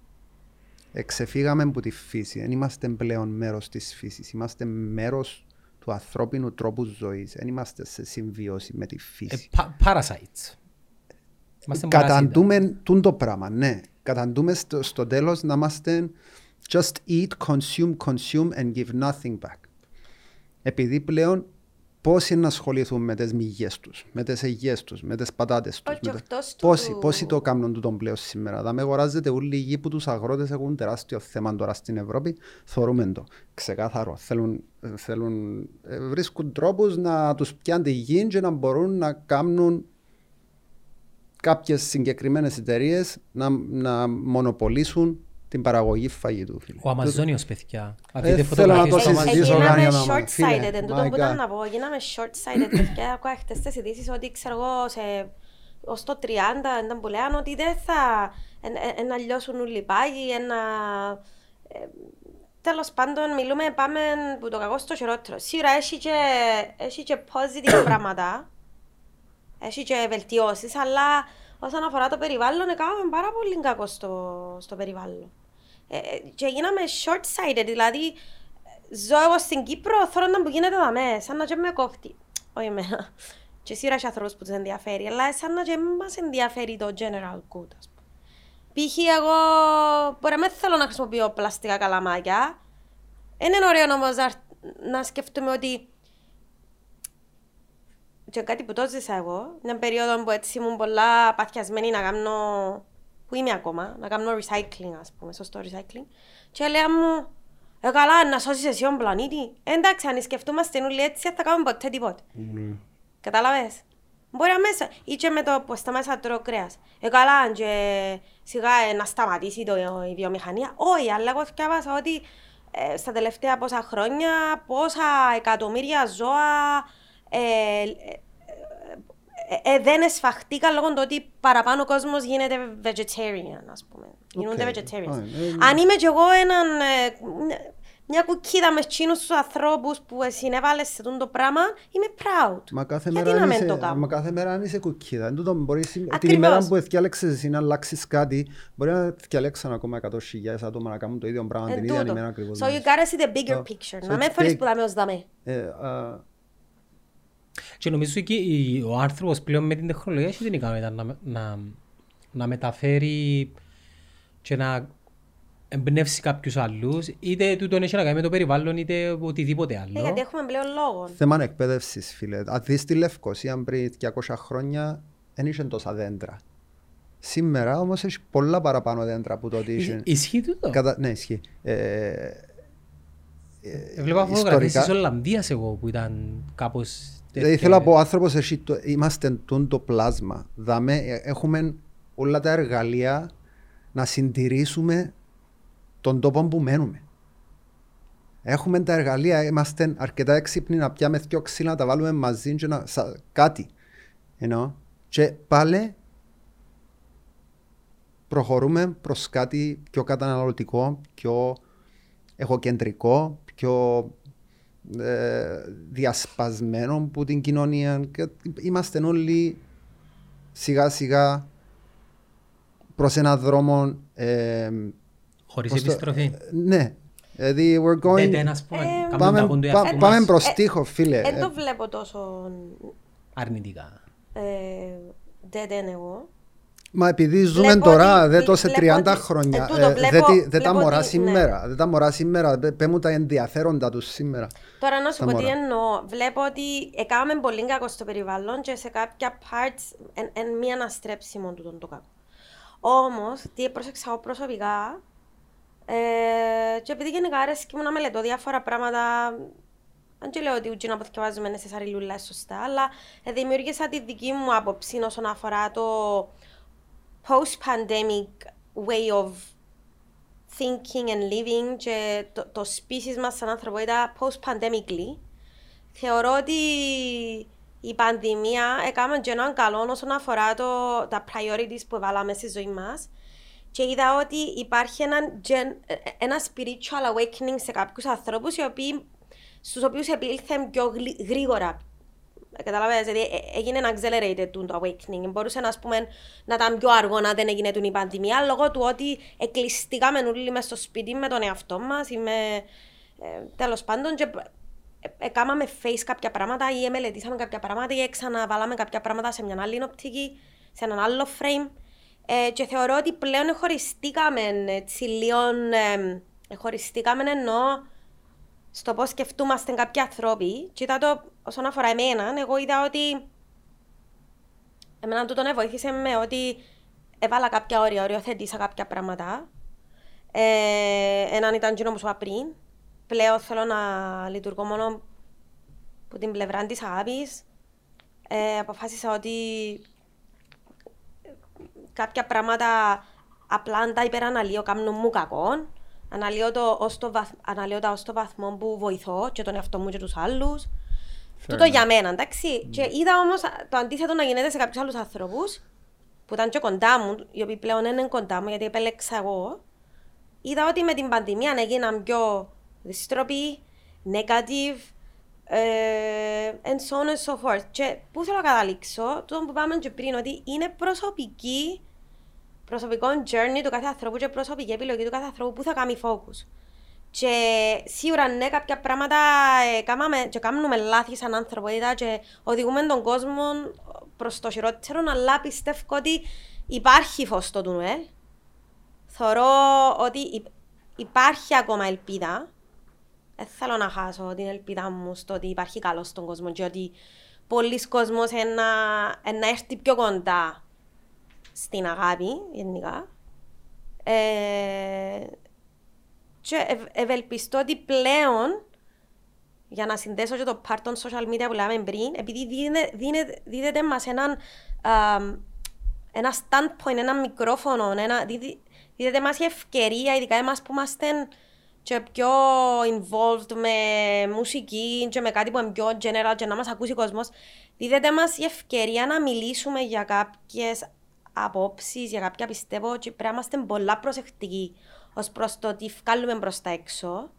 Εξεφύγαμε από τη φύση. Δεν είμαστε πλέον μέρος της φύσης. Είμαστε μέρος του ανθρώπινου τρόπου ζωής. Δεν είμαστε σε συμβίωση με τη Ε, φύση. πα- Parasites. Είμαστε παρασίτα. Καταντούμε τούν το πράγμα, ναι. Καταντούμε στο, στο τέλος να είμαστε just eat, consume, consume and give nothing back. Επειδή πλέον πόσοι να ασχοληθούν με τις μυγιές τους, με τις αιγιές τους, με τις πατάτες τους. Όχι, με τα- εκτός του- Πόσοι, πόσοι το κάνουν τούτον πλέον σήμερα. Θα με αγοράζετε όλοι οι γη που τους αγρότες έχουν τεράστιο θέμα τώρα στην Ευρώπη. Θωρούμε το. Ξεκάθαρο. Θέλουν, θέλουν, ε, βρίσκουν τρόπους να τους πιάνουν τη γη και να μπορούν να κάνουν κάποιες συγκεκριμένες εταιρείες να, να μονοπολίσουν την παραγωγή φαγητού. Φίλε. Ο Αμαζόνιος, παιδιά. Αν Ε, δείτε θέλω να το φωτογραφίες του Ε, συζητήσω Έγιναμε κανένα να μου, short-sighted, φίλε. εν τούτο My που ήταν God. να πω, γίναμε short-sighted, παιδιά, ακούω χτες τις ειδήσεις ότι ξέρω εγώ σε ως το 30 ήταν που λέγανε ότι δεν θα εν, εν, να λιώσουν όλοι οι πάγοι, εν να... Ε, τέλος πάντων μιλούμε, πάμε που το κακό στο χειρότερο. Σίγουρα έχει και, έχει και positive πράγματα, έχει και βελτιώσεις, αλλά όσον αφορά το περιβάλλον, έκαναμε πάρα πολύ κακό στο, στο περιβάλλον. Ε, ε, και γίναμε short-sighted, δηλαδή ε, ζω εγώ στην Κύπρο, θέλω να που γίνεται δαμέ, σαν να και με κόφτει. Όχι εμένα. Και σίγουρα έχει ανθρώπους που τους ενδιαφέρει, αλλά σαν να και μη μας ενδιαφέρει το general good, ας πούμε. Π.χ. εγώ μπορεί να μην θέλω να χρησιμοποιώ πλαστικά καλαμάκια. Δεν είναι ωραίο όμως να, να σκεφτούμε ότι και κάτι που το ζήσα εγώ, μια περίοδο που έτσι ήμουν πολλά παθιασμένη να κάνω, που είμαι ακόμα, να κάνω recycling ας πούμε, σωστό recycling. Και έλεγα μου, ε καλά, να σώσεις εσύ τον πλανήτη. Ε, εντάξει, αν σκεφτούμαστε όλοι έτσι, δεν θα κάνουμε ποτέ τίποτα. Κατάλαβες; Μπορεί μέσα, ή και με το που σταμάτησα τρώω κρέας. Ε, καλά, και σιγά ε, να σταματήσει το, η βιομηχανία. Όχι, αλλά εγώ διάβασα ότι ε, στα τελευταία πόσα χρόνια, πόσα εκατομμύρια ζώα ε, ε, ε, ε, δεν εσφαχτήκαν λόγω του ότι παραπάνω ο κόσμος γίνεται vegetarian, ας πούμε. Γίνονται Οκ. vegetarians. Α, ε, Αν είμαι κι εγώ έναν, ε, μια κουκκίδα με εκείνους τους ανθρώπους που συνέβαλες σε τούτο το πράγμα, είμαι proud. Μα κάθε, Γιατί μέρα να αν μην είσαι, το κάνω; μα κάθε μέρα αν είσαι κουκκίδα, εν τούτο μπορείς, την Ακριβώς. ημέρα που διάλεξες εσύ να αλλάξεις κάτι, μπορεί να διαλέξαν ακόμα 100.000 άτομα να κάνουν το ίδιο πράγμα Εν την ίδια τούτο. ημέρα ακριβώς. So you gotta see the bigger So- picture. so Να με it's φορείς big. που δάμε ως δάμε. Ε, α, Και νομίζω και η- ο άνθρωπος πλέον με την τεχνολογία έχει την ικανότητα να, να, να μεταφέρει και να εμπνεύσει κάποιους άλλους, είτε τούτον έχει να κάνει με το περιβάλλον, είτε οτιδήποτε Ε, άλλο. γιατί έχουμε πλέον λόγο. θέμα εκπαίδευσης, φίλε. Αν δεις τη Λευκοσία πριν 200 χρόνια, δεν είχε τόσα δέντρα. Σήμερα όμως έχει πολλά παραπάνω δέντρα από το ότι Ι- είχε. Ισχύει τούτο; Κατά... Ναι, ισχύει. Ε, Ε, Βλέπα φωτογραφίες της Ολλανδίας εγώ που ήταν κάπως Δηλαδή θέλω να πω, ο άνθρωπος έχει το, είμαστε τούν το πλάσμα. Δάμε, ε, έχουμε όλα τα εργαλεία να συντηρήσουμε τον τόπο που μένουμε. Έχουμε τα εργαλεία, είμαστε αρκετά έξυπνοι να πιάμε δυο ξύλα, να τα βάλουμε μαζί και να, σα, κάτι. Ενώ, και πάλι προχωρούμε προς κάτι πιο καταναλωτικό, πιο εγωκεντρικό, πιο ε, διασπασμένο που την κοινωνία και είμαστε όλοι σιγά σιγά προς έναν δρόμο ε, Χωρίς πώς το- επιστροφή. ναι δηλαδή we're going Δεν ας πούμε, Ε, κάνουν τα πάμε, πόντου πά- εαυτού πάμε μας προς Ε, τείχο φίλε Δεν Ε, το βλέπω τόσο αρνητικά. ε, dead end εγώ. Μα επειδή ζούμε Βλέπω τώρα, ότι- δεν το σε βλέπω 30 ότι- χρόνια, ε, τούτο, ε, βλέπω- δεν τη- δεν τα βλέπω μωρά ότι- σήμερα, δεν τα μωρά σήμερα, πέ- πέ μου τα ενδιαφέροντα τους σήμερα. Τώρα να σου Τα πω τι μωρά. εννοώ. Βλέπω ότι έκαναμε πολύ κακό στο περιβάλλον και σε κάποια parts εν, εν μία αναστρέψιμο του τον το κακό. Όμως, τι έπροσεξα εγώ προσωπικά ε, και επειδή γενικά αρέσκει μου να μελετώ διάφορα πράγματα αν και λέω ότι ούτσι να αποθηκευάζουμε είναι σε σαριλούλα σωστά, αλλά ε, δημιούργησα τη δική μου άποψη όσον αφορά το post-pandemic way of thinking and living και το, το species μας σαν ανθρωπότητα post-pandemically. Θεωρώ ότι η πανδημία έκαμε και έναν καλό όσον αφορά το, τα priorities που βάλαμε στη ζωή μας και είδα ότι υπάρχει ένα, gen- ένα spiritual awakening σε κάποιους ανθρώπους οι οποίοι, στους οποίους επήλθε πιο γλυ- γρήγορα Ε, Καταλαβαίνεις, δηλαδή ε, έγινε ένα accelerated του το awakening. Μπορούσε να, πούμε, να ήταν πιο αργό να δεν έγινε του η πανδημία λόγω του ότι εκλειστήκαμε όλοι μες στο σπίτι με τον εαυτό μας ή με... Ε, τέλος πάντων και ε, έκαναμε face κάποια πράγματα ή μελετήσαμε κάποια πράγματα ή ξαναβάλαμε κάποια πράγματα σε μια άλλη οπτική, σε έναν άλλο frame. Ε, και θεωρώ ότι πλέον χωριστήκαμε έτσι λίγο, ε, χωριστήκαμε εννοώ στο πώς σκεφτούμαστε κάποιοι άνθρωποι και είδα το όσον αφορά εμένα, εγώ είδα ότι εμένα τούτον βοήθησε με ότι έβαλα κάποια όρια, οριοθέτησα κάποια πράγματα. Ε, έναν ήταν εκείνο που σου είπα πριν. Πλέον θέλω να λειτουργώ μόνο από την πλευρά της αγάπης. Ε, αποφάσισα ότι κάποια πράγματα απλά αν τα υπεραναλύω κάνουν μου κακό. Αναλύω, το, ως το βαθ, αναλύω τα ως το βαθμό που βοηθώ και τον εαυτό μου και τους άλλους. Τούτο για μένα, εντάξει. Και είδα όμως το αντίθετο να γίνεται σε κάποιους άλλους ανθρώπους που ήταν και κοντά μου, οι οποίοι πλέον δεν είναι κοντά μου γιατί επέλεξα εγώ. Είδα ότι με την πανδημία έγιναν πιο δυστροποί, negative, ε, and so on and so forth. Και πού θέλω να καταλήξω, τούτο που πάμε και πριν, ότι είναι προσωπική προσωπικό journey του κάθε ανθρώπου και προσωπική επιλογή του κάθε ανθρώπου που θα κάνει focus. Και σίγουρα ναι, κάποια πράγματα ε, κάμαμε, και κάνουμε λάθη σαν ανθρωπότητα και οδηγούμε τον κόσμο προς το χειρότερο, αλλά πιστεύω ότι υπάρχει φως στο τούνελ. Θεωρώ ότι υ- υπάρχει ακόμα ελπίδα. Δεν θέλω να χάσω την ελπίδα μου στο ότι υπάρχει καλός στον κόσμο και ότι πολλοί κόσμος να, να έρθει πιο κοντά στην αγάπη γενικά. Ε, και ευ, ευελπιστώ ότι πλέον για να συνδέσω και το part των social media που λέμε πριν, επειδή δίνε, δίνε, δίδεται μας έναν, α, ένα standpoint, ένα μικρόφωνο, ένα, δίδει, δίδεται μας η ευκαιρία, ειδικά εμάς που είμαστε και πιο involved με μουσική και με κάτι που είναι πιο general και να μας ακούσει ο κόσμος, δίδεται μας η ευκαιρία να μιλήσουμε για κάποιες απόψεις, για κάποια πιστεύω και πρέπει να είμαστε πολλά προσεκτικοί ως προς το τι βγάλουμε προς τα έξω.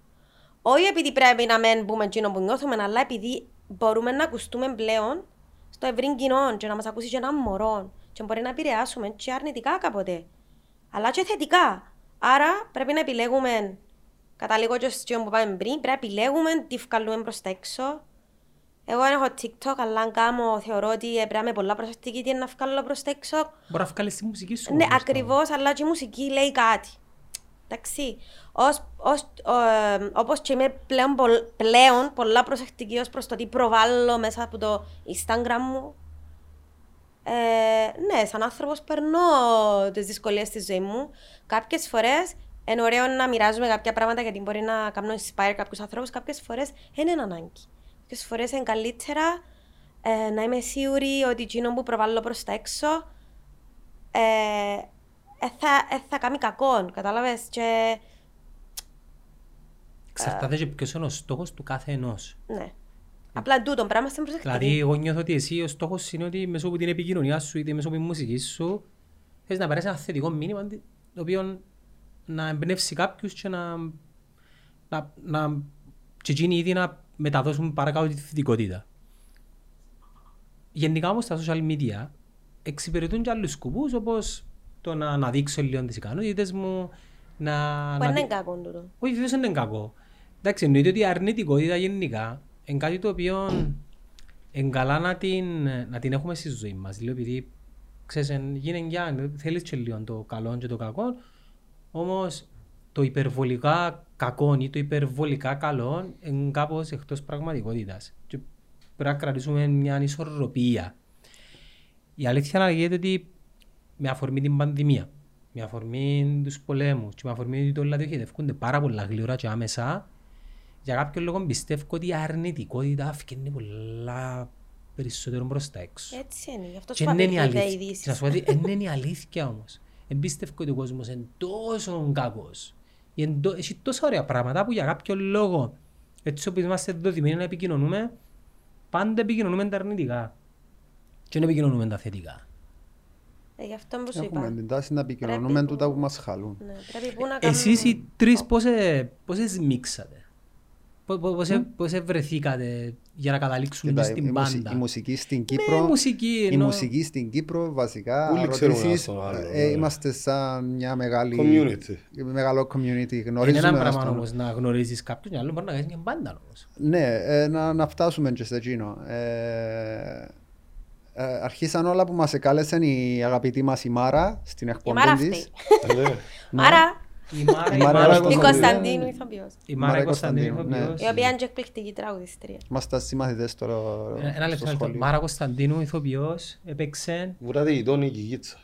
Όχι επειδή πρέπει να μην πούμε εκείνο που νιώθουμε, αλλά επειδή μπορούμε να ακουστούμε πλέον στο ευρύ κοινό και να μας ακούσει και ένα μωρό και μπορεί να επηρεάσουμε και αρνητικά κάποτε, αλλά και θετικά. Άρα πρέπει να επιλέγουμε, κατά λίγο και στο που πάμε πριν, πρέπει να επιλέγουμε τι βγάλουμε προς τα έξω. Εγώ δεν έχω TikTok, αλλά αν κάνω, θεωρώ ότι πρέπει να είμαι πολλά προσεκτική τι είναι να βγάλω προς τα έξω. Μπορεί να βγάλεις τη μουσική σου. Ναι, όμως, ακριβώς, αλλά και η μουσική λέει κάτι. Εντάξει. Ως, ως, ε, όπως και είμαι πλέον, πολλ- πλέον πολλά προσεκτική ως προς το τι προβάλλω μέσα από το Instagram μου. Ε, ναι, σαν άνθρωπος περνώ τις δυσκολίες στη ζωή μου. Κάποιες φορές είναι ωραίο να μοιράζουμε κάποια πράγματα γιατί μπορεί να κάνω inspire κάποιους ανθρώπους. Κάποιες φορές δεν είναι ανάγκη. Κάποιες φορές είναι καλύτερα ε, να είμαι σίγουρη ότι εκείνο που προβάλλω προς τα έξω ε, ε, θα, ε, θα κάνει κακό, κατάλαβες, και Εξαρτάται και ποιος είναι ο στόχος του κάθε ενός. ναι. Απλά τούτο, πρέπει να είμαστε προσεκτικοί. Δηλαδή, εγώ νιώθω ότι εσύ ο στόχος είναι ότι μέσω από την επικοινωνία σου είτε μέσω από τη μουσική σου θες να περάσει ένα θετικό μήνυμα το οποίο να εμπνεύσει κάποιους και να, να, να και εκείνοι ήδη να μεταδώσουν παρακάτω τη θετικότητα. Γενικά όμως τα social media εξυπηρετούν και άλλους σκοπούς όπως το να αναδείξω λίγο τις ικανότητες μου, να... Που να είναι δει- κακό τούτο. όχι, βέβαια δεν είναι κακό. Εντάξει, εννοείται ότι η αρνητικότητα γενικά είναι κάτι το οποίο είναι καλά να την, να την έχουμε στη ζωή μας. Δηλαδή, επειδή ξέρεις, εν- γίνει για, θέλεις και λίγο το καλό και το κακό, όμως το υπερβολικά κακό ή το υπερβολικά καλό είναι κάπως εκτός πραγματικότητας. Και πρέπει να κρατήσουμε μια ισορροπία. Η αλήθεια λέγεται ότι με αφορμή την πανδημία, με αφορμή τους πολέμους και με αφορμή ότι όλα διοχετεύκονται πάρα πολλά γλυόρα και άμεσα, για κάποιον λόγο πιστεύω ότι η αρνητικότητα φκένει πολλά περισσότερο προς τα έξω. Έτσι είναι, γι' αυτό Και σου δεν είναι η απαιτείται αλήθεια. ειδήσεις. Και να σου πω ότι δεν είναι η αλήθεια όμως. Εμπίστευω ότι ο κόσμος είναι τόσο κακός. Είναι τό- Έχει τόσα ωραία πράγματα που για κάποιο λόγο, έτσι όπως είμαστε δεδομένοι να επικοινωνούμε, πάντα επικοινωνούμε τα αρνητικά. Και δεν επικοινωνούμε τα θετικά. Ε, γι' αυτό που σου Έχουμε είπα. την τάση να επικοινωνούμε που- τούτα που μας χαλούν. Ναι, πρέπει που να κάνουμε... Εσείς οι τρεις πώς, ε, πώς εσμίξατε. Πώς, πώς, ε- πώς ε- βρεθήκατε για να καταλήξουν Κοίτα, στην η, μουσι- πάντα. η μουσική στην Ναι, Κύπρο, μουσική η εννοώ. μουσική στην Κύπρο βασικά Όλοι ξέρουμε ρωτήσεις, ένας τον άλλον, ε, ναι. είμαστε σαν μια μεγάλη Community. μεγάλο community. Είναι Γνωρίζουμε ένα ένας πράγμα τον όμως να γνωρίζεις κάποιον, άλλο μπορεί να κάνεις μια μπάντα όμως. Ναι, ε, να, να φτάσουμε και σε εκείνο. Ε, ε, αρχίσαν όλα που μας εκάλεσαν η αγαπητή μας η Μάρα στην Η εκπομπή Μάρα της. αυτή. Ε, ναι. Άρα, Η Μάρα, Η Μάρα Μάρα η Κωνσταντίνου. Κωνσταντίνου ηθοποιός. Η Μάρα Μάρα Κωνσταντίνου, Κωνσταντίνου, ναι. ηθοποιός. Η οποία είναι και εκπληκτική τραγουδιστρία. Είμαστε συμμαθητές τώρα Ένα- Ένα στο λεπτό, λεπτό. σχολείο. Μάρα Κωνσταντίνου, ηθοποιός, έπαιξε. Βουράτε γειτόνι και η γίτσα.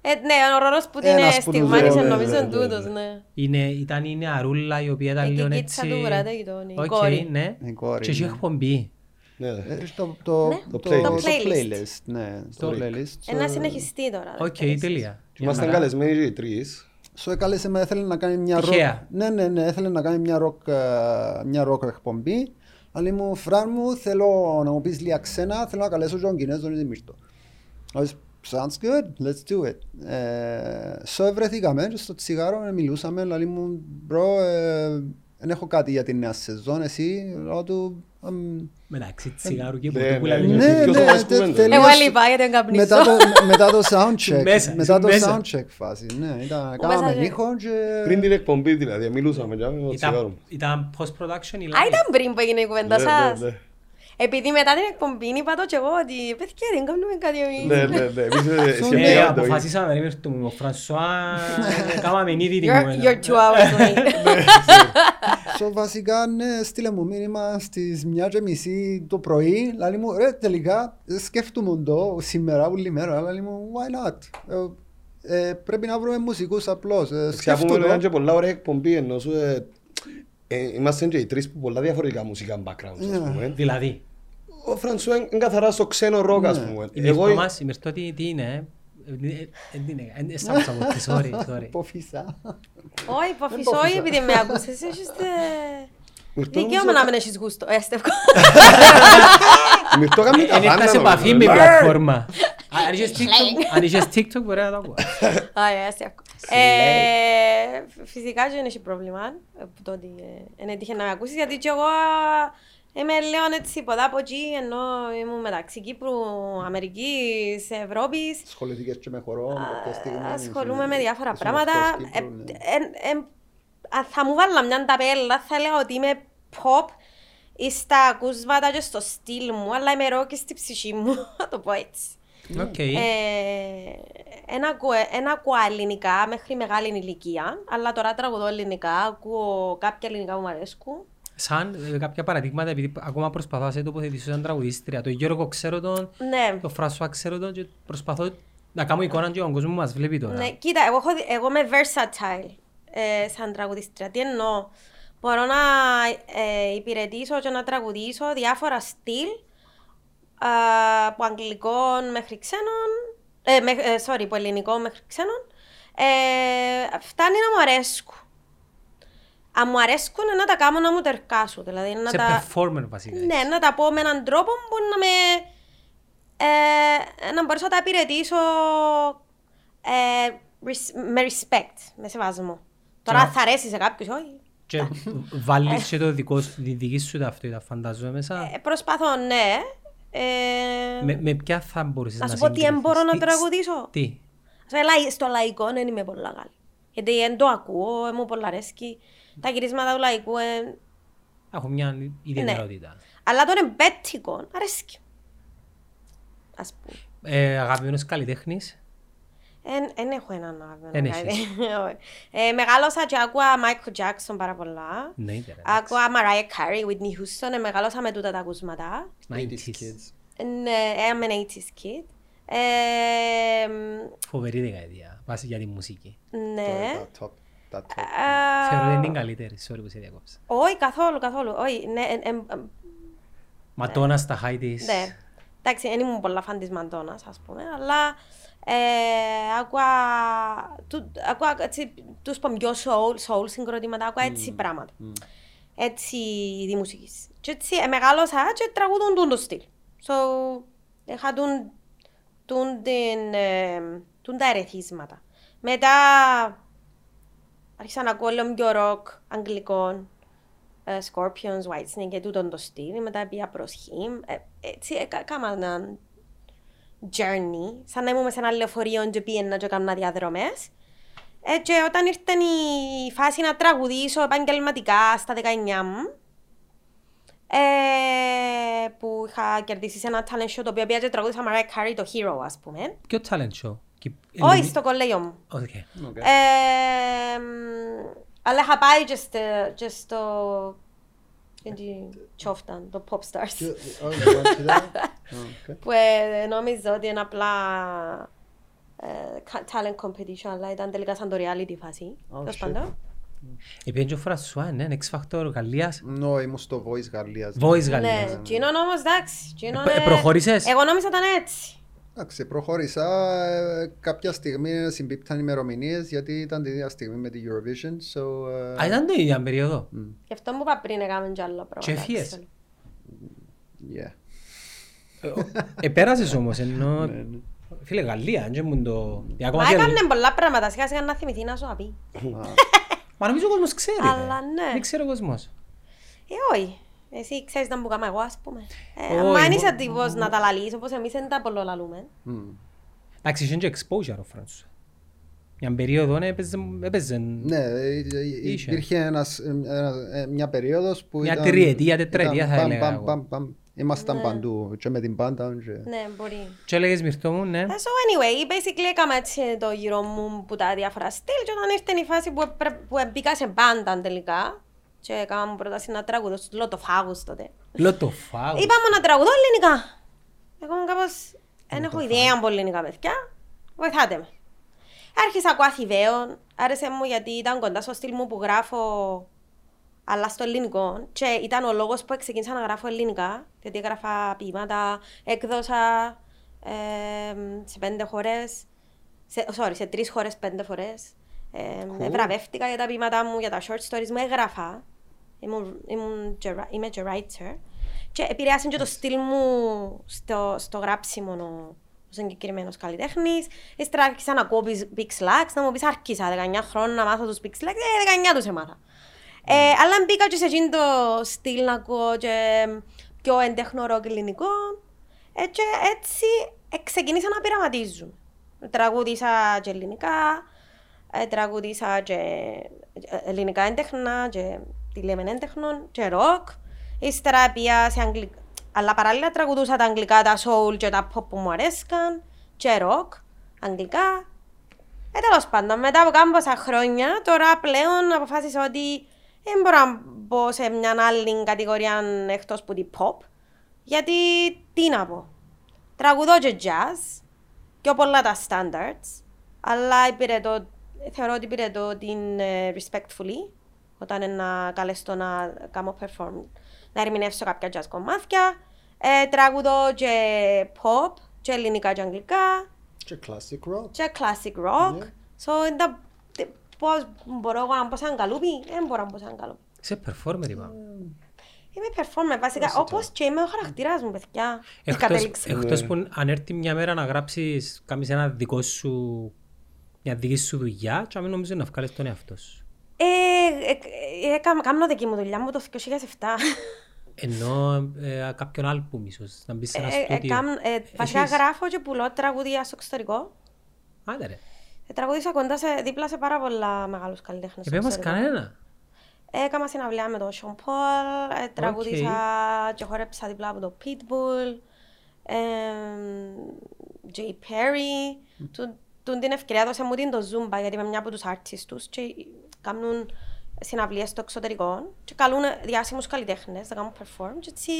Ε, ναι, ο ρόλος που την Ένας που τους στιγμάτισε δύο, νομίζω ναι, είναι ναι, τούτος, ναι. ναι. Είναι, ήταν η νεαρούλα η οποία ήταν Εκεί λίγο η έτσι... κίτσα του βουράτε γειτόνι, η Οκ, κόρη. ναι. Η κόρη, Και έχει ναι. εκπομπή. Ναι. Ε, Το, το, Ναι. το, Το το, playlist. το playlist. playlist. Ναι, Στο- το playlist. Ένα So- συνεχιστή τώρα. Οκ, δεύτερης. τελεία. Και Ήμασταν Μια χαρά. καλεσμένοι και οι τρεις. So έκαλεσε με, ήθελε να κάνει μια ροκ. Τυχαία. Ναι, ναι, ναι, ήθελε να κάνει μια ροκ, ε, μια ροκ εκπομπή. Αλλά μου, φράν μου, θέλω να μου πεις λίγα ξένα, θέλω να καλέσω τον Κινέζο ή την Μύρτο. I was, sounds good, let's do it. Ε, so βρεθήκαμε και στο τσιγάρο, ε, μιλούσαμε, λέει μου, bro, ε, δεν έχω κάτι για την νέα σεζόν, εσύ, λέω του, «Αμ, μεταξύ τσιγάρου και Ναι, ποτού που ναι, λέει. ναι. Ποιος θα μας τε- κουβέντα. τελείως- Εγώ λυπά γιατί δεν καπνίσω. μετά το, μετά το soundcheck, Μέσα, μετά το μέσα. soundcheck φάση, ναι, ήταν, Που μέσα κάναμε σε- ήχο και... Πριν την εκπομπή δηλαδή, μιλούσαμε για με το τσιγάρο Ήταν, μου. ήταν post-production ή Α, live. ήταν πριν που έγινε η κουβέντα Ναι, σας. ναι, ναι. Επειδή μετά την εκπομπή είπα το και εγώ ότι παιδιά δεν κάνουμε κάτι εμείς. Ναι, ναι, ναι. Εμείς ε, εσύ Ναι, Ε, απαντάτε, όχι. αποφασίσαμε να είμαστε με ο Φρανσουά, ε, κάμαμε ήδη την You're, κουβέντα. you're two hours late. So, βασικά, ναι, στείλε μου μήνυμα στις μια και μισή το πρωί. Λέει μου, ρε, τελικά, ε, σκέφτομαι το σήμερα, όλη μέρα. Λέει μου, why not; Ε, ε, πρέπει να βρούμε μουσικούς απλώς. Ε, Ξαπούμε σκέφτομαι ήταν το. και πολλά ωραία εκπομπή ενώ σου ε, ε, είμαστε και οι τρεις που πολλά διαφορετικά μουσικά backgrounds, ας πούμε. Δηλαδή, Ο Φρανσουά είναι καθαρά στο ξένο ροκ, ας πούμε. η Μυρτώ μας, η Μυρτώ τι τι είναι, ε, ε, ε, τι είναι, ε, στάμψα από τη, sorry, sorry. Ποφίσα. Όχι, υποφυσώ, όχι επειδή με άκουσες, έχεις τε- Μυρτώ δικαίωμα νομίζω- να μην έχεις γούστο. Ε, Στεύκο. η Μυρτώ κάνει τα Δεν ήρθα πάντα, σε νομίζω. επαφή με πλατφόρμα. Αν είχες TikTok- Αν είχες TikTok μπορεί να το ακούω. Ωραία, Στεύκο. Ε, Φυσικά δεν έχει πρόβλημα ε, που το ότι ε, δεν έτυχε να με ακούσεις, γιατί και εγώ ε, είμαι λίγο έτσι ποτά από εκεί, ενώ ήμουν μεταξύ Κύπρου, Αμερικής, Ευρώπης. Σχοληθήκες και με χορό κάποια στιγμή. Ασχολούμαι με διάφορα Ήσουν πράγματα. αυτός Ε, Κύπρου, ναι. ε, ε, αν θα μου βάλω μια ταπέλα, θα λέω ότι είμαι pop ή στα ακούσματα και στο στυλ μου, αλλά είμαι rock στη ψυχή μου, να το πω έτσι. Οκ. Ε, Εν ακούω, εν ακούω ελληνικά μέχρι μεγάλη ηλικία, αλλά τώρα τραγουδώ ελληνικά, ακούω κάποια ελληνικά που μου αρέσκουν. Σαν ε, κάποια παραδείγματα, επειδή ακόμα προσπαθώ να σε τοποθετήσω σαν τραγουδίστρια. Το Γιώργο ξέρω τον, Ναι, το Φρασουά ξέρω τον και προσπαθώ να κάνω εικόνα και ο κόσμος μου μας βλέπει τώρα. ναι, κοίτα, εγώ, έχω, δει- εγώ είμαι versatile ε, σαν τραγουδίστρια. Τι εννοώ; Μπορώ να ε, υπηρετήσω και να τραγουδήσω διάφορα στυλ ε, από αγγλικό μέχρι ξένον, ε, με, ε, sorry, από ελληνικό μέχρι ξένον. Ε, φτάνει να μου αρέσκουν. Αν μου αρέσκουν να τα κάνω να μου τερκάσουν. Δηλαδή να Σε τα... performer βασικά. Ναι, να τα πω με έναν τρόπο που να με... Ε, να μπορέσω να τα υπηρετήσω ε, res- με respect, με σεβασμό. Τώρα Και- θα αρέσει σε κάποιους, όχι. Και βάλεις και το δικό σου, τη δική σου ταυτότητα φαντάζομαι μέσα. Ε, προσπαθώ, ναι. Ε, Με, με ποια θα μπορούσες να να σου πω τι εν μπορώ να συγκριθείς; τραγουδήσω. Τι; Στο λαϊ- Στο λαϊκό δεν είμαι πολλά καλή. Γιατί δεν το ακούω, ε, μου πολλά αρέσκει. Τα γυρίσματα του λαϊκού, ε, Έχω μια Ναι. ιδιαιτερότητα. αλλά τον εμπέτικο αρέσκει. Ας πούμε. Ε, αγαπημένος καλλιτέχνης; Δεν έχω έναν αγαπημένο. Εν κάτι. έχεις. Όχι. Ε, Μεγάλωσα και άκουα Michael Jackson πάρα πολλά. Ναι, είτε, Άκουα Mariah Carey, Whitney Houston, ε, μεγάλωσα με τούτα τα ακούσματα. 80s 90s. kids. Ε, Ναι, I'm an 80s kid. Ε, μ, Φοβερή δεκαετία, βάσει για τη μουσική. ναι. Τα top. Τα top. Α, Θεωρώ ότι είναι την καλύτερη, sorry που σε διακόψα. Όχι, καθόλου, καθόλου. Όχι, ναι, ε, ε, ε, Ματώνα στα high της. ναι. Εντάξει, δεν ήμουν πολλά φαν της Μαντώνας, ας πούμε, αλλά ε, άκουα, του, άκουα έτσι, τους πω πιο soul, soul συγκροτήματα, άκουα έτσι πράγματα. Έτσι τη μουσικής. Και έτσι ε, μεγάλωσα και τραγουδούν τούν το στυλ. So, είχα τούν, τούν, την, ε, τούν τα ερεθίσματα. Μετά άρχισα να ακούω λίγο πιο ροκ, αγγλικό, ε, Scorpions, Whitesnake και τούτον το στυλ. Μετά πήγα προς him. Ε, έτσι έκα- έκανα έναν journey, σαν να ήμουν σε ένα λεωφορείο και πήγαινα και έκανα διαδρομές. Ε, και όταν ήρθε η φάση να τραγουδήσω επαγγελματικά στα 19 μου, ε, που είχα κερδίσει σε ένα talent show το οποίο πήγα και τραγούδισα Mariah Carey το Hero ας πούμε. Ποιο talent show; Και- Όχι Ελληνι- στο κολέγιο μου. Οκ. Οκ. Ε, μ, αλλά είχα πάει και στο- και στο... Hindi Choftan, το Pop Stars. Και- όχι, λοιπόν, κοίτα. Οκ. που ε, νόμιζα ότι είναι απλά ε, κα- talent competition, αλλά ήταν τελικά σαν το reality φάση. Oh, Τέλος shit. πάντων. Επειδή και ο Φρασουά, ναι, X Factor Γαλλίας. Νο, ήμουν στο Voice Γαλλίας. Voice Ναι, Γαλλίας. εκείνον όμως εντάξει. εκείνον, Ε, ε, προχώρησες? Εγώ νόμιζα ήταν έτσι. Εντάξει, προχώρησα. ε, Κάποια στιγμή συμπίπταν ημερομηνίες γιατί ήταν την ίδια στιγμή με τη Eurovision. So, ε, Α, ήταν το ίδια περίοδο; Γι' αυτό μου είπα πριν έκαμε κι άλλα πράγματα. Και ευχίες. ξέρω. yeah. Επέρασες όμως, ενώ... Ναι, ναι. Φίλε, Γαλλία, δεν μου το... Μα Ακόμα και- έκανε πολλά πράγματα, σιγά σιγά να θυμηθεί να σου τα πει. Μα νομίζω ο κόσμος ξέρει. Αλλά ρε. ναι. Δεν ξέρει ο κόσμος. Ε, όχι. Εσύ ξέρεις τα που κάνω εγώ, ας πούμε. Ε, Όχι, Μα αν μο- είσαι τύπος να τα λαλείς, όπως εμείς δεν τα πολλολαλούμε. Μμ. Εντάξει, είχε και exposure ο Φρανσουά. Μια περίοδο ναι, έπαιζε... έπαιζε- Ναι, ε, ε, Είχε. υπήρχε ένας, ε, ένας, ε, μια περίοδος που Μια ήταν... τριετία, τετραετία ήταν θα παμ, έλεγα παμ, εγώ. παμ, παμ. Ήμασταν παντού και με την πάντα. και- Ναι, μπορεί. Και έλεγες Μυρτώ μου, ναι. Ε, So anyway, basically έκανα έτσι το γύρο μου που τα διάφορα στυλ και όταν ήρθε η φάση που, έπρε- που μπήκα σε μπάντα τελικά και έκανα μου πρόταση να τραγουδώ στους λότοφάγους τότε. Λέω το φάγω. Είπαμε να τραγουδώ ελληνικά. Εγώ ήμουν κάπως, δεν έχω ιδέα από ελληνικά παιδιά. Βοηθάτε με. Άρχισα να ακούω Αθηβαίων. Άρεσε μου γιατί ήταν κοντά στο στυλ μου που γράφω αλλά στο ελληνικό. Και ήταν ο λόγος που ξεκίνησα να γράφω ελληνικά, διότι έγραφα ποίηματα, έκδοσα ε, σε πέντε χώρες, σε, sorry, σε τρεις χώρες πέντε φορές. Ε, Βραβεύτηκα για τα ποίηματά μου, για τα short stories μου, έγραφα. Ήμουν, ήμουν, είμαι και writer. Και επηρεάσαν και το στυλ μου στο, στο γράψιμο ο, ο συγκεκριμένος καλλιτέχνης. Ύστερα άρχισα να ακούω Big Slacks, να μου πεις άρχισα 19 χρόνια να μάθω τους Big Slacks, ε, 19 τους έμαθα. Ε, αλλά μπήκα και σε εκείνο το στυλ να ακούω και πιο εντέχνο ροκ ελληνικό. Ε, και έτσι ε, ξεκίνησα να πειραματίζομαι. Τραγούδισα και ελληνικά, ε, τραγούδισα και ε, ελληνικά έντεχνα και τι λέμε έντεχνο και ροκ. Ύστερα πήγα σε αγγλικά. Αλλά παράλληλα τραγουδούσα τα αγγλικά, τα soul και τα pop που μου αρέσκαν και ροκ, αγγλικά. Ε, τέλος πάντων, μετά από κάμποσα χρόνια, τώρα πλέον αποφάσισα ότι δεν μπορώ να μπω σε μια άλλη κατηγορία εκτός που την pop. Γιατί τι να πω. Τραγουδώ και jazz, πιο πολλά τα standards, αλλά υπηρετώ, θεωρώ ότι υπηρετώ την uh, respectfully, όταν είναι να καλέσω να κάνω perform, να ερμηνεύσω κάποια jazz κομμάτια. Ε, τραγουδώ και pop, και ελληνικά και αγγλικά. Και classic rock. Και classic rock. Yeah. So, the, πώς μπορώ εγώ να μπω σαν καλούπι, δεν μπορώ να μπω σαν καλούπι. Είσαι performer είπα. Είμαι performer βασικά, όπως και είμαι ο χαρακτήρας μου, παιδιά. Εκτός που αν έρθει μια μέρα να γράψεις, κάνεις ένα δικό σου, μια δική σου δουλειά και μην νομίζω να βγάλεις τον εαυτό σου. Ε, ε, ε, κάνω δική μου δουλειά μου το 2007. Ενώ ε, κάποιον άλμπουμ ίσως, να μπεις σε ένα στούντιο. Βασικά γράφω και πουλώ τραγούδια στο εξωτερικό. Άντε ρε. Τραγούδισα κοντά σε, δίπλα σε πάρα πολλά μεγάλους καλλιτέχνες. Επέ μας κανένα. Έκανα συναυλία με τον Σον Πολ, τραγούδισα και χόρεψα δίπλα από τον Pitbull, Jay Perry. Του την ευκαιρία δώσε μου την το Zumba γιατί είμαι μια από τους artists τους και κάνουν συναυλίες στο εξωτερικό και καλούν διάσημους καλλιτέχνες να κάνουν perform και έτσι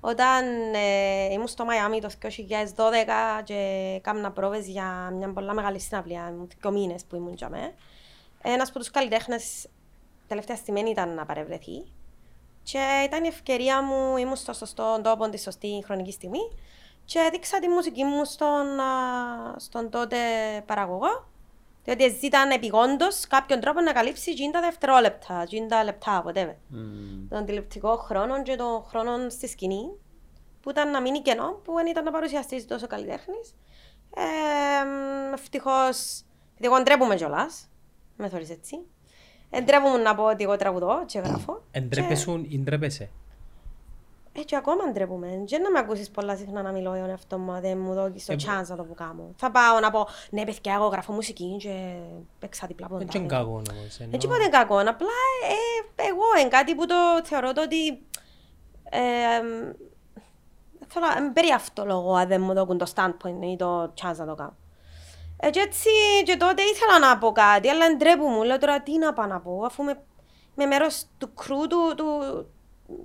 όταν ε, ήμουν στο Μαϊάμι το 2012 και έκανα πρόβες για μια πολλά μεγάλη συναυλία, δύο μήνες που ήμουν για μέ, ένας από τους καλλιτέχνες τελευταία στιγμή ήταν να παρευρεθεί και ήταν η ευκαιρία μου, ήμουν στο σωστό τόπο τη σωστή χρονική στιγμή και έδειξα τη μουσική μου στον, στον τότε παραγωγό διότι ζήταν επιγόντως κάποιον τρόπο να καλύψεις τα δευτερόλεπτα, τα λεπτά, whatever. Mm. Τον τηλεπτικό χρόνο και τον χρόνο στη σκηνή, που ήταν να μείνει κενό, που δεν ήταν να παρουσιαστείς τόσο καλλιτέχνης. Ε, Ευτυχώς, γιατί εγώ ντρέπομαι κιόλας, με θεωρείς έτσι. Εντρέπομαι να πω ότι εγώ τραγουδώ και γράφω. Εντρέπεσουν ή ντρέπεσαι; Έτσι ε, ακόμα ντρέπουμε. Δεν να με ακούσεις πολλά συχνά να μιλώ για αυτό μου, δεν μου δώκεις το chance να το που κάνω. Θα πάω να πω, ναι παιδιά, εγώ γράφω μουσική και παίξα διπλά από τον Έτσι είναι κακό όμως. Έτσι είπα δεν κακό, απλά ε, εγώ είναι κάτι που το θεωρώ το ότι θέλω να περί αυτό λόγο αν δεν μου δώκουν το standpoint ή το chance να το κάνω. Έτσι έτσι και τότε ήθελα να πω κάτι, αλλά ντρέπομαι, λέω τώρα τι να πάω να πω, αφού είμαι μέρος του κρού του, του,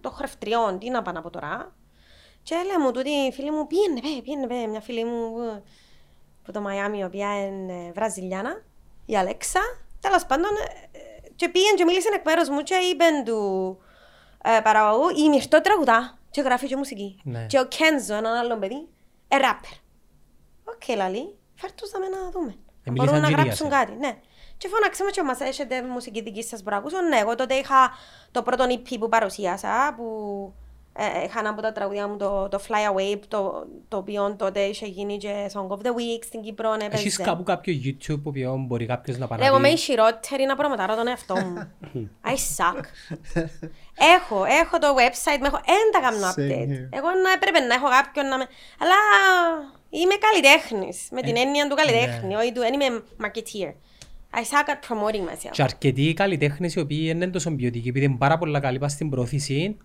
των χρευτριών, τι να πάω από τώρα. Και έλεγα μου τούτη η φίλη μου, πήγαινε πέ, πήγαινε πέ, μια φίλη μου από το Μαϊάμι, η οποία είναι Βραζιλιάνα, η Αλέξα. Τέλος πάντων, ε, και πήγαινε και μίλησε εκ μέρους μου και είπε του ε, παραγωγού, η Μυρτώ τραγουδά και γράφει και μουσική. Ναι. Και ο Κένζο, έναν άλλο παιδί, ε, ράπερ. Οκ, λαλή, φέρ τους να δούμε. Μπορούν να γράψουν κάτι, ναι. Και φωνάξαμε και μας έχετε μουσική δική σας που ακούσω. Ναι, εγώ τότε είχα το πρώτο EP που παρουσίασα, που ε, είχα ένα από τα τραγουδιά μου το, το Fly Away, το, το οποίο τότε είχε γίνει και Song of the Week στην Κύπρο. Ναι, Έχεις κάπου κάποιο YouTube που μπορεί κάποιος να παραδεί. Εγώ είμαι η χειρότερη να προμετάρω τον εαυτό μου. I suck. έχω, έχω το website, έχω δεν τα κάνω update. Εγώ να έπρεπε να έχω κάποιον να με... Αλλά είμαι καλλιτέχνης, με την ε, έννοια του καλλιτέχνη, ναι. όχι του, δεν είμαι marketeer. I suck at promoting myself. Και αρκετοί καλλιτέχνες οι οποίοι είναι τόσο ποιοτικοί, επειδή είναι πάρα πολλά καλή στην πρόθεση,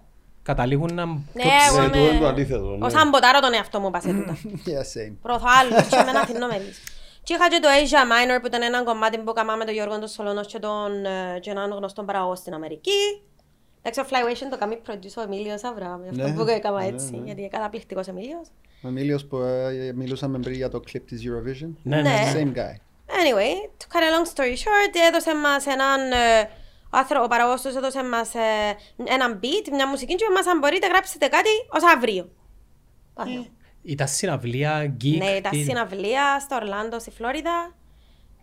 καταλήγουν να... Ναι, εγώ είμαι... το αντίθετο. Ως αν ποτάρω τον εαυτό μου πας τούτα. Yeah, same. Προωθώ άλλους και εμένα αφήνω με Και είχα και το Asia Minor που ήταν ένα κομμάτι που έκανα με τον Γιώργο τον Σολώνος και, τον, ε, και έναν γνωστό παραγωγό στην Αμερική. Εντάξει, ο Flywation το κάνει producer ο Εμίλιος Αβραάμ, γι' αυτό ναι, που έκανα ναι, έτσι, ναι. γιατί είναι καταπληκτικός Εμίλιος. Ο Εμίλιος που ε, μιλούσαμε πριν για το clip της Eurovision. Ναι, ναι. Same guy. Anyway, to cut a long story short, έδωσε μας έναν ε, Ο, άνθρω... ο παραγωγός τους έδωσε μας ε, έναν beat, μια μουσική και μας αν μπορείτε γράψετε κάτι ως αύριο. Πάμε. Ήταν συναυλία, gig. Ναι, ήταν τι- συναυλία στο Ορλάντο, στη Φλόριδα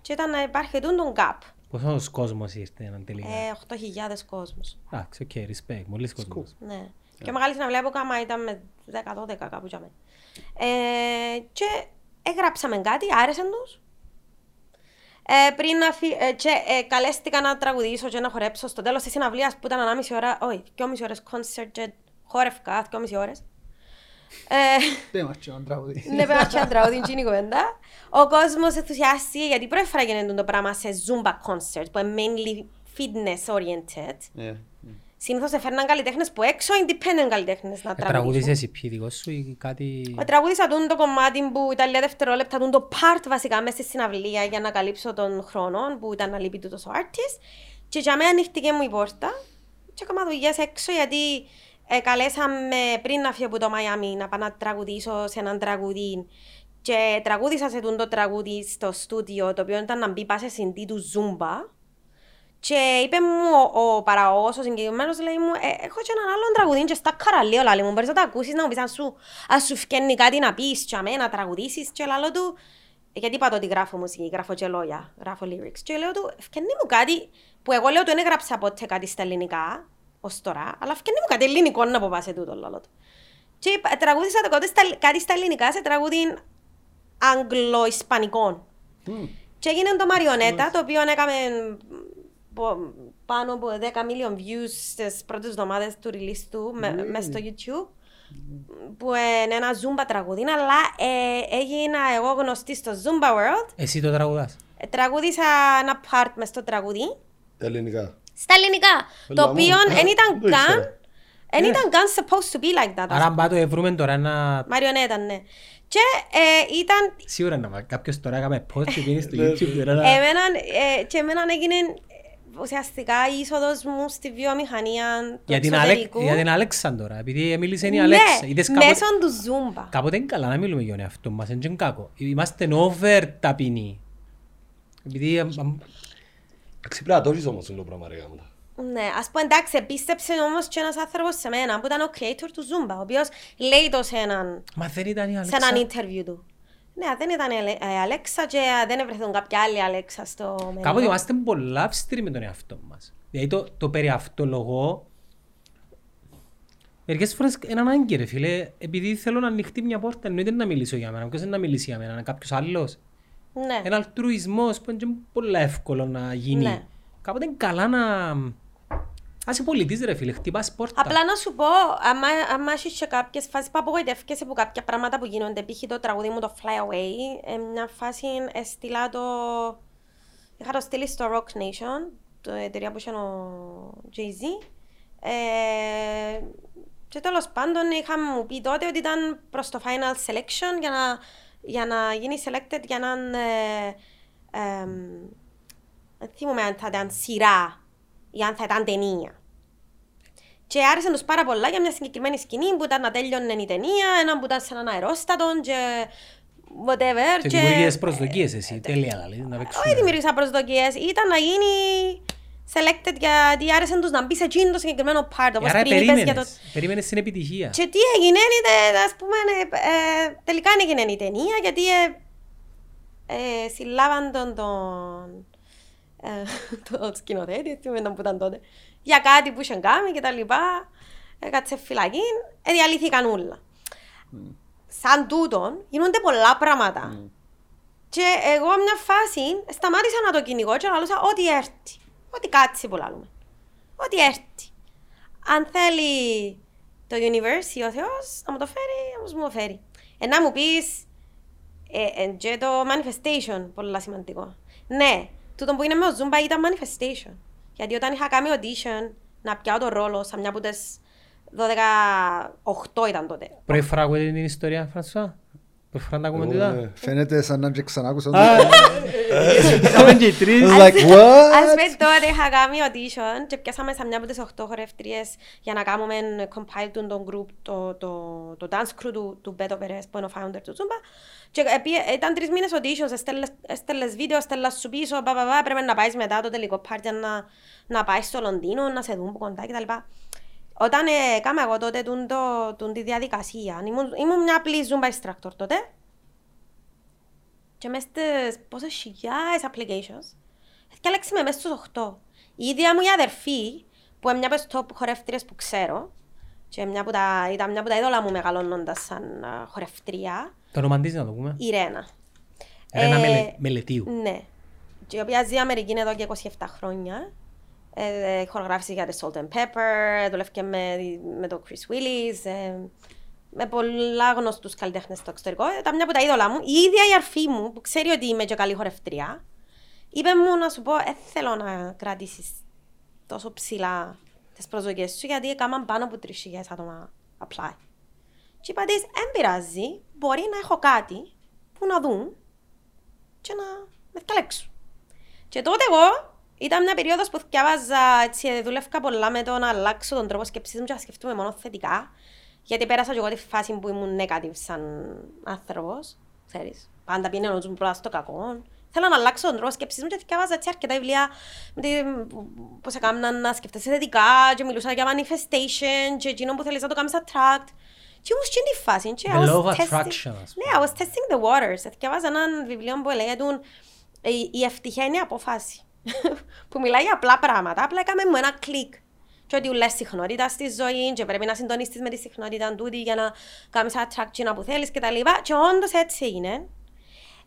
και ήταν να υπάρχει τούτον τον gap. Πόσος κόσμος ήρθε έναν τελικά; Ε, 8.000 κόσμος. Εντάξει, OK, respect. Μόλις κόσμος. Ναι. Και η μεγάλης συναυλία που έκανα ήταν με 10-12 κάπου για μένα. Ε, και έγραψαμε κάτι, άρεσε τους; Ε, πριν να φυ... ε, και ε, καλέστηκα να τραγουδήσω και να χορέψω στο τέλος της συναυλίας που ήταν ανάμιση ώρα, όχι, 2,5 ώρες concert και χόρευκα 2,5 ώρες. Ε, Δεν μας ένα τραγούδι. ναι, πέρα και τραγούδι είναι η κουβέντα. Ο κόσμος ενθουσιάστηκε γιατί πρώτη φορά γίνεται το πράγμα σε Zumba concert που είναι mainly fitness oriented. Ε, Συνήθως έφερναν καλλιτέχνες που έξω, independent καλλιτέχνες να Ε, τραγουδήσουν. Τραγουδίσες εσύ δικός σου ή κάτι... Ε, Τραγούδισα τούν το κομμάτι που ήταν λίγα δευτερόλεπτα, τούν το part βασικά μέσα στη συναυλία για να καλύψω τον χρόνο που ήταν να λείπει τούτος ο artist. Και για μένα ανοίχτηκε μου η πόρτα και έκανα δουλειές έξω γιατί ε, καλέσαμε πριν να φύγω από το Μαϊάμι να πάω να τραγουδήσω σε έναν τραγουδί και τραγούδισα σε τούν το τραγούδι στο στούντιο το οποίο ήταν να μπει πάσε συντή του Zumba και είπε μου ο, ο παραγωγός, ο συγκεκριμένος, λέει μου, ε, έχω και έναν άλλον τραγουδί και στα καραλίο, λέει μου, μπορείς να το ακούσεις, να μου πεις αν σου, αν σου φκένει κάτι να πεις και αμέ, να τραγουδήσεις και λαλό του, ε, γιατί είπα το ότι γράφω μουσική, γράφω και λόγια, γράφω lyrics και λέω του, φκένει μου κάτι που εγώ λέω του δεν έγραψα ποτέ κάτι στα ελληνικά, ως τώρα, αλλά φκένει μου κάτι ελληνικό να πω πάσε τούτο, λαλό του. Και είπα- τραγούδισα το κάτι στα- κάτι στα ελληνικά σε τραγούδι Αγγλο-Ισπανικό. Και έγινε το Μαριονέτα, το οποίο έκαμε πο- πάνω από 10 million views στις πρώτες εβδομάδες του release του με- μες στο YouTube. Που είναι ένα Zumba τραγούδι, αλλά ε, έγινα εγώ γνωστή στο Zumba World. Εσύ το τραγουδάς; Ε, τραγούδισα ένα part μες στο τραγούδι. τα ελληνικά. Στα ελληνικά. Το Έλα μου. οποίο δεν ήταν Δεν το καν. ήξερα. Δεν ήταν καν supposed to be like that. Άρα αν πάω το ευρούμε τώρα να... Μαριονέτα, ναι. Και ε, ήταν Σίγουρα να πάει. Κάποιος τώρα έκαμε post και πήγαινε στο Ναι, YouTube ναι. τώρα να... Εμένα, ε, και εμένα έγινε ε, ουσιαστικά η είσοδος μου στη βιομηχανία του Για την, Αλεκ... εξωτερικού. για την Αλέξαν τώρα, επειδή μίλησε η Ναι, Αλέξα. Είδες κάποτε... μέσω του Zumba. Κάποτε είναι καλά να μιλούμε για τον εαυτό μας, είναι και κακό. Είμαστε over ταπεινοί. Επειδή... αμ, αμ, Εντάξει, πρέπει να το έχεις όμως το πράγμα ρε γάμο. Ναι, ας πω εντάξει, επίστεψε όμως και ένας άνθρωπος σε μένα που ήταν ο creator του Zumba, ο οποίος λέει το σε έναν, Μα δεν ήταν η σε Αλέξα. έναν interview του. Ναι, δεν ήταν η Αλε- η Αλέξα και δεν έβρεθαν κάποια άλλη Αλέξα στο μέλλον. Κάποτε είμαστε πολλά αυστηροί με τον εαυτό μας. Δηλαδή το, το περί αυτολογώ Μερικές φορές είναι ανάγκη ρε φίλε, επειδή θέλω να ανοιχτεί μια πόρτα, εννοείται να μιλήσω για μένα. Ποιος είναι να μιλήσει για μένα, κάποιος άλλος; Ναι. Ένα αλτρουισμός που είναι και πολύ εύκολο να γίνει. Ναι. Κάποτε είναι καλά να... Ας είσαι πολιτής ρε φίλε, χτυπάς πόρτα. Απλά να σου πω, άμα, άμα έχεις και κάποιες φάσεις που απογοητεύκεσαι από κάποια πράγματα που γίνονται, π.χ. το τραγούδι μου το Fly Away, ε, μια φάση έστειλα το... Είχα το στείλει στο Rock Nation, το εταιρεία που είχε ο Jay-Z. Ε, και τέλος πάντων είχα μου πει τότε ότι ήταν προς το final selection για να, για να γίνει selected για έναν... Ε, εμ, δεν θυμούμαι αν θα ήταν σειρά ή αν θα ήταν ταινία. Και άρεσε τους πάρα πολλά για μια συγκεκριμένη σκηνή που ήταν να τέλειωνε η ταινία, έναν που ήταν σε έναν αερόστατο και whatever. Και δημιουργίες προσδοκίες εσύ, τέλεια δηλαδή, να Όχι παίξουμε. δημιουργήσα προσδοκίες, ήταν να γίνει selected γιατί άρεσε τους να μπει σε εκείνο το συγκεκριμένο part, όπως Άρα πριν είπες για το... περίμενες, περίμενες την επιτυχία. Και τι έγινε, είναι, ας πούμε, ε, ε, τελικά δεν έγινε η ταινία γιατί ε, ε, συλλάβαν τον, τον, ε, τον σκηνοθέτη, θυμάμαι τον που ήταν τότε, για κάτι που είχε κάνει και τα λοιπά, έκατσε φυλακή, ε, διαλύθηκαν όλα. Σαν τούτον γίνονται πολλά πράγματα. Και εγώ μια φάση σταμάτησα να το κυνηγώ και λαλούσα ό,τι έρθει. Ό,τι κάτσει που λαλούμε. Ό,τι έρθει. Αν θέλει το universe ή ο Θεός να μου το φέρει, όμως μου το φέρει. Ε, να μου πεις ε, ε, και το manifestation, πολύ σημαντικό. Ναι, τούτο που είναι με ο Zumba ήταν manifestation. Γιατί όταν είχα κάνει audition να πιάω το ρόλο σε μια από τις 12, 8 ήταν τότε. Πρώτη φορά ακούτε την ιστορία, Φρανσουά. Πρώτη φορά τα ακούμε Εγώ, τούτα. ναι. Φαίνεται σαν να και ξανά άκουσα. Α, Είχαμε και οι I τρεις. was like, Ας what? πούμε τότε είχα κάνει audition και πιάσαμε σε μια από τις 8 χορεύτριες για να κάνουμε compile του τον group, το, το, το dance crew του, του Beto Perez που είναι ο founder του Zumba. Και επίε- ήταν τρεις μήνες auditions, έστελνες- έστελνες βίντεο, έστελνες σου πίσω, πα, πα, πα, πρέπει να πάεις μετά το τελικό πάρτι να, να πάεις στο Λονδίνο, να σε δουν που κοντά κτλ. Όταν ε, έκανα εγώ τότε τούν το, τούν τη διαδικασία, ήμουν, ήμουν μια απλή Zumba instructor τότε και μες στις πόσες χιλιάδες applications Έφτιαξε με μέσα στους 8. Η ίδια μου η αδερφή, που είναι μια από τις top χορεύτριες που ξέρω, και μια που τα, ήταν μια από τα είδωλα μου μεγαλώνοντας σαν α, χορευτρία, Το όνομα της να το πούμε. η Ρένα. Ρένα Ε, Μελε- Μελετίου. Ναι. Και η οποία ζει Αμερική εδώ και 27 χρόνια. Ε, ε, χορογράφησε για τη Salt and Pepper, δουλεύει με, με τον Chris Willis, ε, με πολλά γνωστούς καλλιτέχνες στο εξωτερικό. Ήταν μια από τα είδωλα μου. Η ίδια η αρφή μου, που ξέρει ότι είμαι και καλή χορευτρία, είπε μου να σου πω, δεν θέλω να κρατήσεις τόσο ψηλά τις προσδοκίες σου, γιατί έκαναν πάνω από 3.000 άτομα apply. Και είπα της, δεν πειράζει, μπορεί να έχω κάτι που να δουν και να με διαλέξουν. Και τότε εγώ ήταν μια περίοδος που διάβαζα, έτσι, δούλευκα πολλά με το να αλλάξω τον τρόπο σκέψης μου και να σκεφτούμε μόνο θετικά. Γιατί πέρασα και εγώ τη φάση που ήμουν negative σαν άνθρωπος, ξέρεις. Πάντα πήγαινε να ζουν πρώτα στο κακό. Θέλω να αλλάξω τον τρόπο σκέψης μου και διάβαζα έτσι αρκετά βιβλία με τη- πώς έκαναν να σκεφτέσαι θετικά και μιλούσα για manifestation και εκείνο που θέλεις να το κάνεις attract. Και ήμουν στην τη φάση. και I The was law of testing- attraction, ας πούμε. Ναι, I was testing the waters. Διαβάζα έναν βιβλίο που λέγεται «Η- η ευτυχία είναι η απόφαση. Που μιλάει για απλά πράγματα. Απλά έκαμε μου ένα κλικ. Και ότι ουλές συχνότητας στη ζωή και πρέπει να συντονίσεις με τη συχνότητα τούτη για να κάνεις attraction που θέλεις και τα λοιπά. Και όντως έτσι έγινε.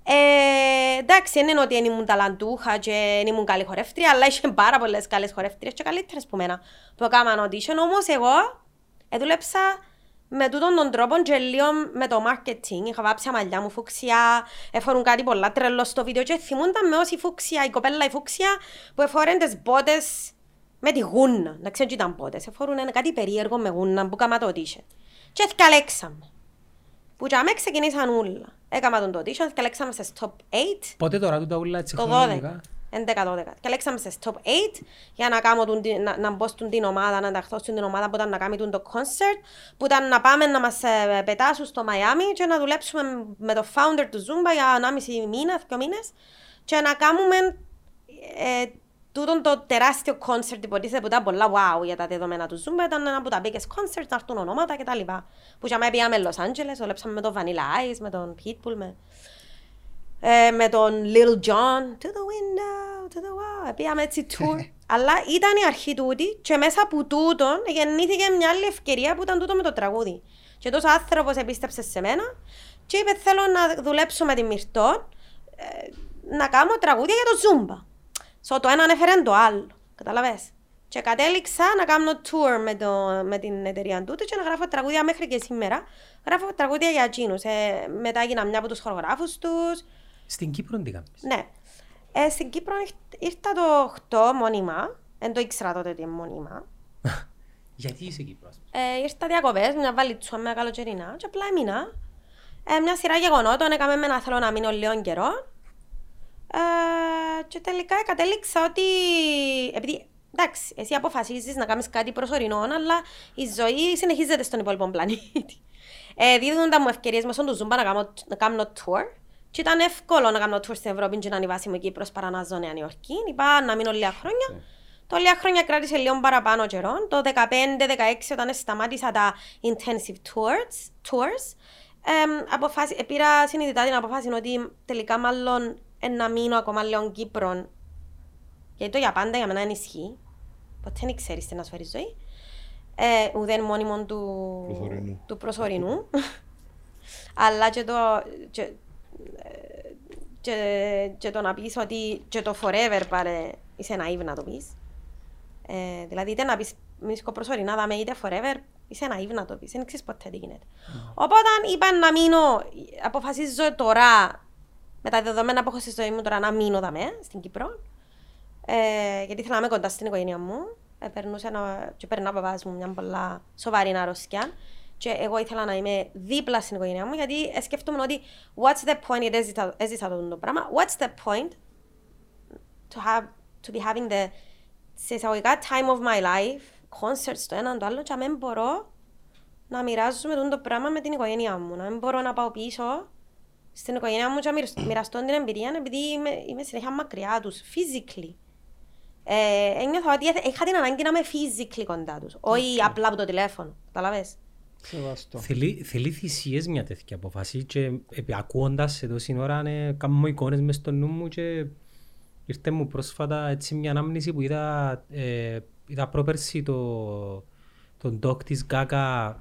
Ε, εντάξει, δεν είναι ότι δεν ήμουν ταλαντούχα και δεν ήμουν καλή χορεύτρια, αλλά είχε πάρα πολλές καλές χορεύτριες και καλύτερες που μένα που έκαναν audition. Όμως εγώ έδουλεψα με τούτον τον τρόπο και λίγο με το marketing. Είχα βάψει τα μαλλιά μου φούξια, εφόρουν κάτι πολλά τρελό στο βίντεο και θυμούνταν με όσοι φούξια, η κοπέλα η φούξια που εφόρεν τις μπότες με τη γούνα. Να ξέρω τι ήταν μπότες. Εφόρουν ένα κάτι περίεργο με γούνα που κάμα το audition. Και εθκαλέξαμε. Που για μέ ξεκινήσαν όλα. Έκανα τον το audition, εθκαλέξαμε στις top 8 Πότε τώρα τούτα ούλα έτσι το 12. Χρονολογικά. 11-12. Και λέξαμε σε top 8 για να, κάνω τον, να, να μπω στην την ομάδα, να ενταχθώ στην ομάδα που ήταν να κάνει τον το concert, που ήταν να πάμε να μας ε, πετάσουν στο Μαϊάμι και να δουλέψουμε με το founder του Zumba για 1,5 μήνα, 2 μήνες και να κάνουμε ε, τούτον το τεράστιο concert υποτίθεται που ήταν πολλά wow για τα δεδομένα του Zumba, ήταν ένα από τα biggest concerts, να έρθουν ονόματα κτλ. Που για μένα πήγαμε Los Angeles, δουλέψαμε με τον Vanilla Ice, με τον Pitbull, με ε, με τον Little John, to the window, to the wall, πήγαμε έτσι tour. Αλλά ήταν η αρχή τούτη και μέσα από τούτον γεννήθηκε μια άλλη ευκαιρία που ήταν τούτο με το τραγούδι. Και τόσος άνθρωπος επίστεψε σε μένα και είπε θέλω να δουλέψω με τη Μυρτώ ε, να κάνω τραγούδια για το Zumba. So το ένα ανέφερε το άλλο, καταλαβες. Και κατέληξα να κάνω tour με, το, με την εταιρεία τούτη και να γράφω τραγούδια μέχρι και σήμερα. Γράφω τραγούδια για εκείνους. Ε, μετά έγινα μια από τους χορογράφους τους. Στην Κύπρο τι κάνεις; Ναι. Ε, στην Κύπρο ήρθ- ήρθα το 8 μόνιμα. Δεν το ήξερα τότε ότι είναι μόνιμα. Γιατί είσαι Κύπρος; Ε, ήρθα διακοπές, μια βαλίτσουα με καλοκαιρινά και απλά έμεινα. Ε, μια σειρά γεγονότων έκαμε με να θέλω να μείνω λίγο καιρό. Ε, και τελικά κατέληξα ότι... Επειδή, εντάξει, εσύ αποφασίζεις να κάνεις κάτι προσωρινό, αλλά η ζωή συνεχίζεται στον υπόλοιπο πλανήτη. Ε, δίδονταν μου ευκαιρίες μέσω του Zumba να κάνω, να κάνω tour. Και ήταν εύκολο να κάνω tour στην Ευρώπη και να είναι η βάση μου Κύπρος παρά να ζω Νέα Νιόρκη. Είπα να μείνω λίγα χρόνια. Το λίγα χρόνια κράτησε λίγο παραπάνω καιρό. Το 15-16 όταν σταμάτησα τα intensive tours, tours εμ, αποφάσι, πήρα συνειδητά την αποφάση ότι τελικά μάλλον ε, να μείνω ακόμα λίγο Κύπρο. Γιατί το για πάντα για μένα είναι ισχύει. Ποτέ δεν ξέρεις τι να σου φέρει η ζωή. Ε, ουδέν μόνιμο του Προσωρινού. του προσωρινού. Αλλά και το, και, ε, και, και το να πεις ότι και το forever πάρε είσαι naive να το πεις. Ε, δηλαδή είτε να πεις μίσκω προσωρινά δάμε είτε forever είσαι naive να το πεις. Δεν ξέρεις ποτέ τι γίνεται. Οπότε είπα να μείνω, αποφασίζω τώρα με τα δεδομένα που έχω στη ζωή μου τώρα να μείνω δαμέ στην Κύπρο. Ε, γιατί ήθελα να είμαι κοντά στην οικογένεια μου. Ε, περνούσε ένα, και περνά ο παπάς μου μια πολλά σοβαρή αρρώστια. Και εγώ ήθελα να είμαι δίπλα στην οικογένειά μου γιατί ε, σκέφτομαι ότι what's the point, γιατί έζησα, έζησα το, το πράγμα, what's the point to, have, to be having the σε εισαγωγικά time of my life, concerts το ένα το άλλο και να μην μπορώ να μοιράζομαι το πράγμα με την οικογένειά μου. Να μην μπορώ να πάω πίσω στην οικογένειά μου και να μοιρασ- μοιραστώ την εμπειρία επειδή είμαι, είμαι συνέχεια μακριά τους, physically. Ε, ένιωθα ότι έθε- είχα την ανάγκη να είμαι physically κοντά τους, όχι απλά από το τηλέφωνο. Καταλαβες. Σεβαστό. Θέλει, θέλει θυσίες μια τέτοια απόφαση και επί, ακούοντας σε τόση ώρα ναι, κάνω εικόνες μες στο νου μου και ήρθε μου πρόσφατα έτσι μια ανάμνηση που είδα, ε, είδα πρόπερση το, τον doc της Gaga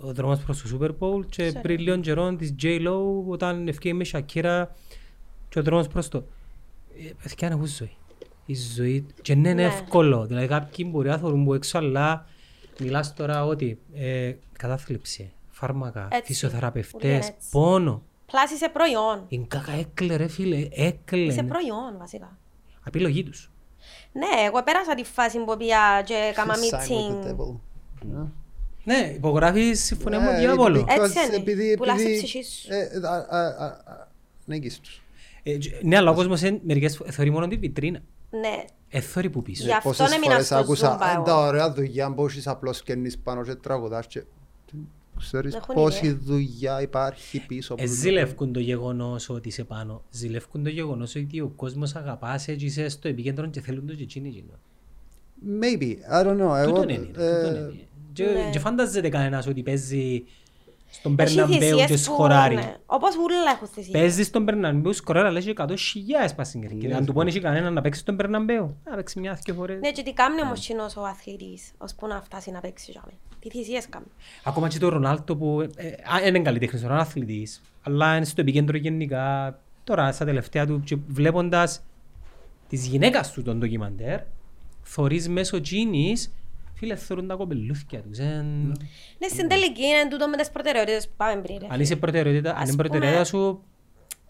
ο δρόμος προς το Super Bowl και Ξέρω. πριν λίγων καιρών της J-Lo όταν ευκαιρία με Shakira και ο δρόμος προς το... Ε, παιδιά είναι ζωή. Η ζωή και είναι Ναι. εύκολο. Δηλαδή κάποιοι μπορεί να θεωρούν που έξω αλλά μιλάς τώρα ότι ε, κατάθλιψη, φάρμακα, Έτσι. Ούλοι φυσιοθεραπευτές, είναι έτσι. πόνο. Πλάς είσαι προϊόν. Η Gaga έκλε ρε φίλε, έκλε. Είσαι προϊόν βασικά. Απειλογή τους. Ναι, εγώ πέρασα τη φάση που πήγα και έκανα Sign with the meeting. devil. Ναι. Ναι, υπογράφεις συμφωνία με Ναι, τον διάβολο. because Έτσι είναι. επειδή- Πουλάς την επειδή- ψυχής σου. ε, ε, α- α- α- α- νίκης τους. Ε, τζ- Ναι, αλλά ο κόσμος εν- μερικές φορές θεωρεί μόνο τη βιτρίνα. Ναι, Εθώρει που πίσω. Για αυτόν Πόσες έμεινα φορές στο άκουσα Zumba «Ε, εγώ». τα ωραία δουλειά που έχεις απλώς καίνεις πάνω και τραγουδάς και ξέρεις Έχουν πόση ιδέα. δουλειά υπάρχει πίσω από Ε, το- ζηλεύκουν το γεγονός ότι είσαι πάνω. Ζηλεύκουν το γεγονός ότι ο κόσμος αγαπάς σε και είσαι στο επίκεντρο και θέλουν το και εκείνοι εκείνο. Maybe, I don't know. Εγώ, Τούτον είναι. ε, τούτον είναι. Και- ναι. Και φαντάζεται κανένας ότι παίζει στον Έχει Περναμπέου θυσίες και που- σκοράρει. ναι. Όπως ούλα έχουν θυσίες. Παίζεις στον Περναμπέου, σκοράρει, αλλά έχει 100.000 πας στην Κερκίδα. Αν του πόνει κανέναν να παίξει στον Περναμπέου, να παίξει μια δύο φορές. Ναι, και τι κάνει όμως κοινός ο αθλητής, ώσπου να φτάσει να παίξει για μένα. Τι θυσίες κάνει. Ακόμα και το Ρονάλτο που ε, ε, α, είναι καλλιτέχνης, ο αθλητής, αλλά είναι στο επικέντρο γενικά. Τώρα, στα τελευταία του, και βλέποντας της γυναίκας τους τον ντοκιμαντέρ, θωρείς μέσω τζίνης, φίλες, θωρούν τα κοπελούθια τους. εν- Ναι, στην τελική είναι τούτο με τις προτεραιότητες που πάμε πριν. ρε. Αν είσαι προτεραιότητα, αν Ας είναι πούμε- προτεραιότητα σου,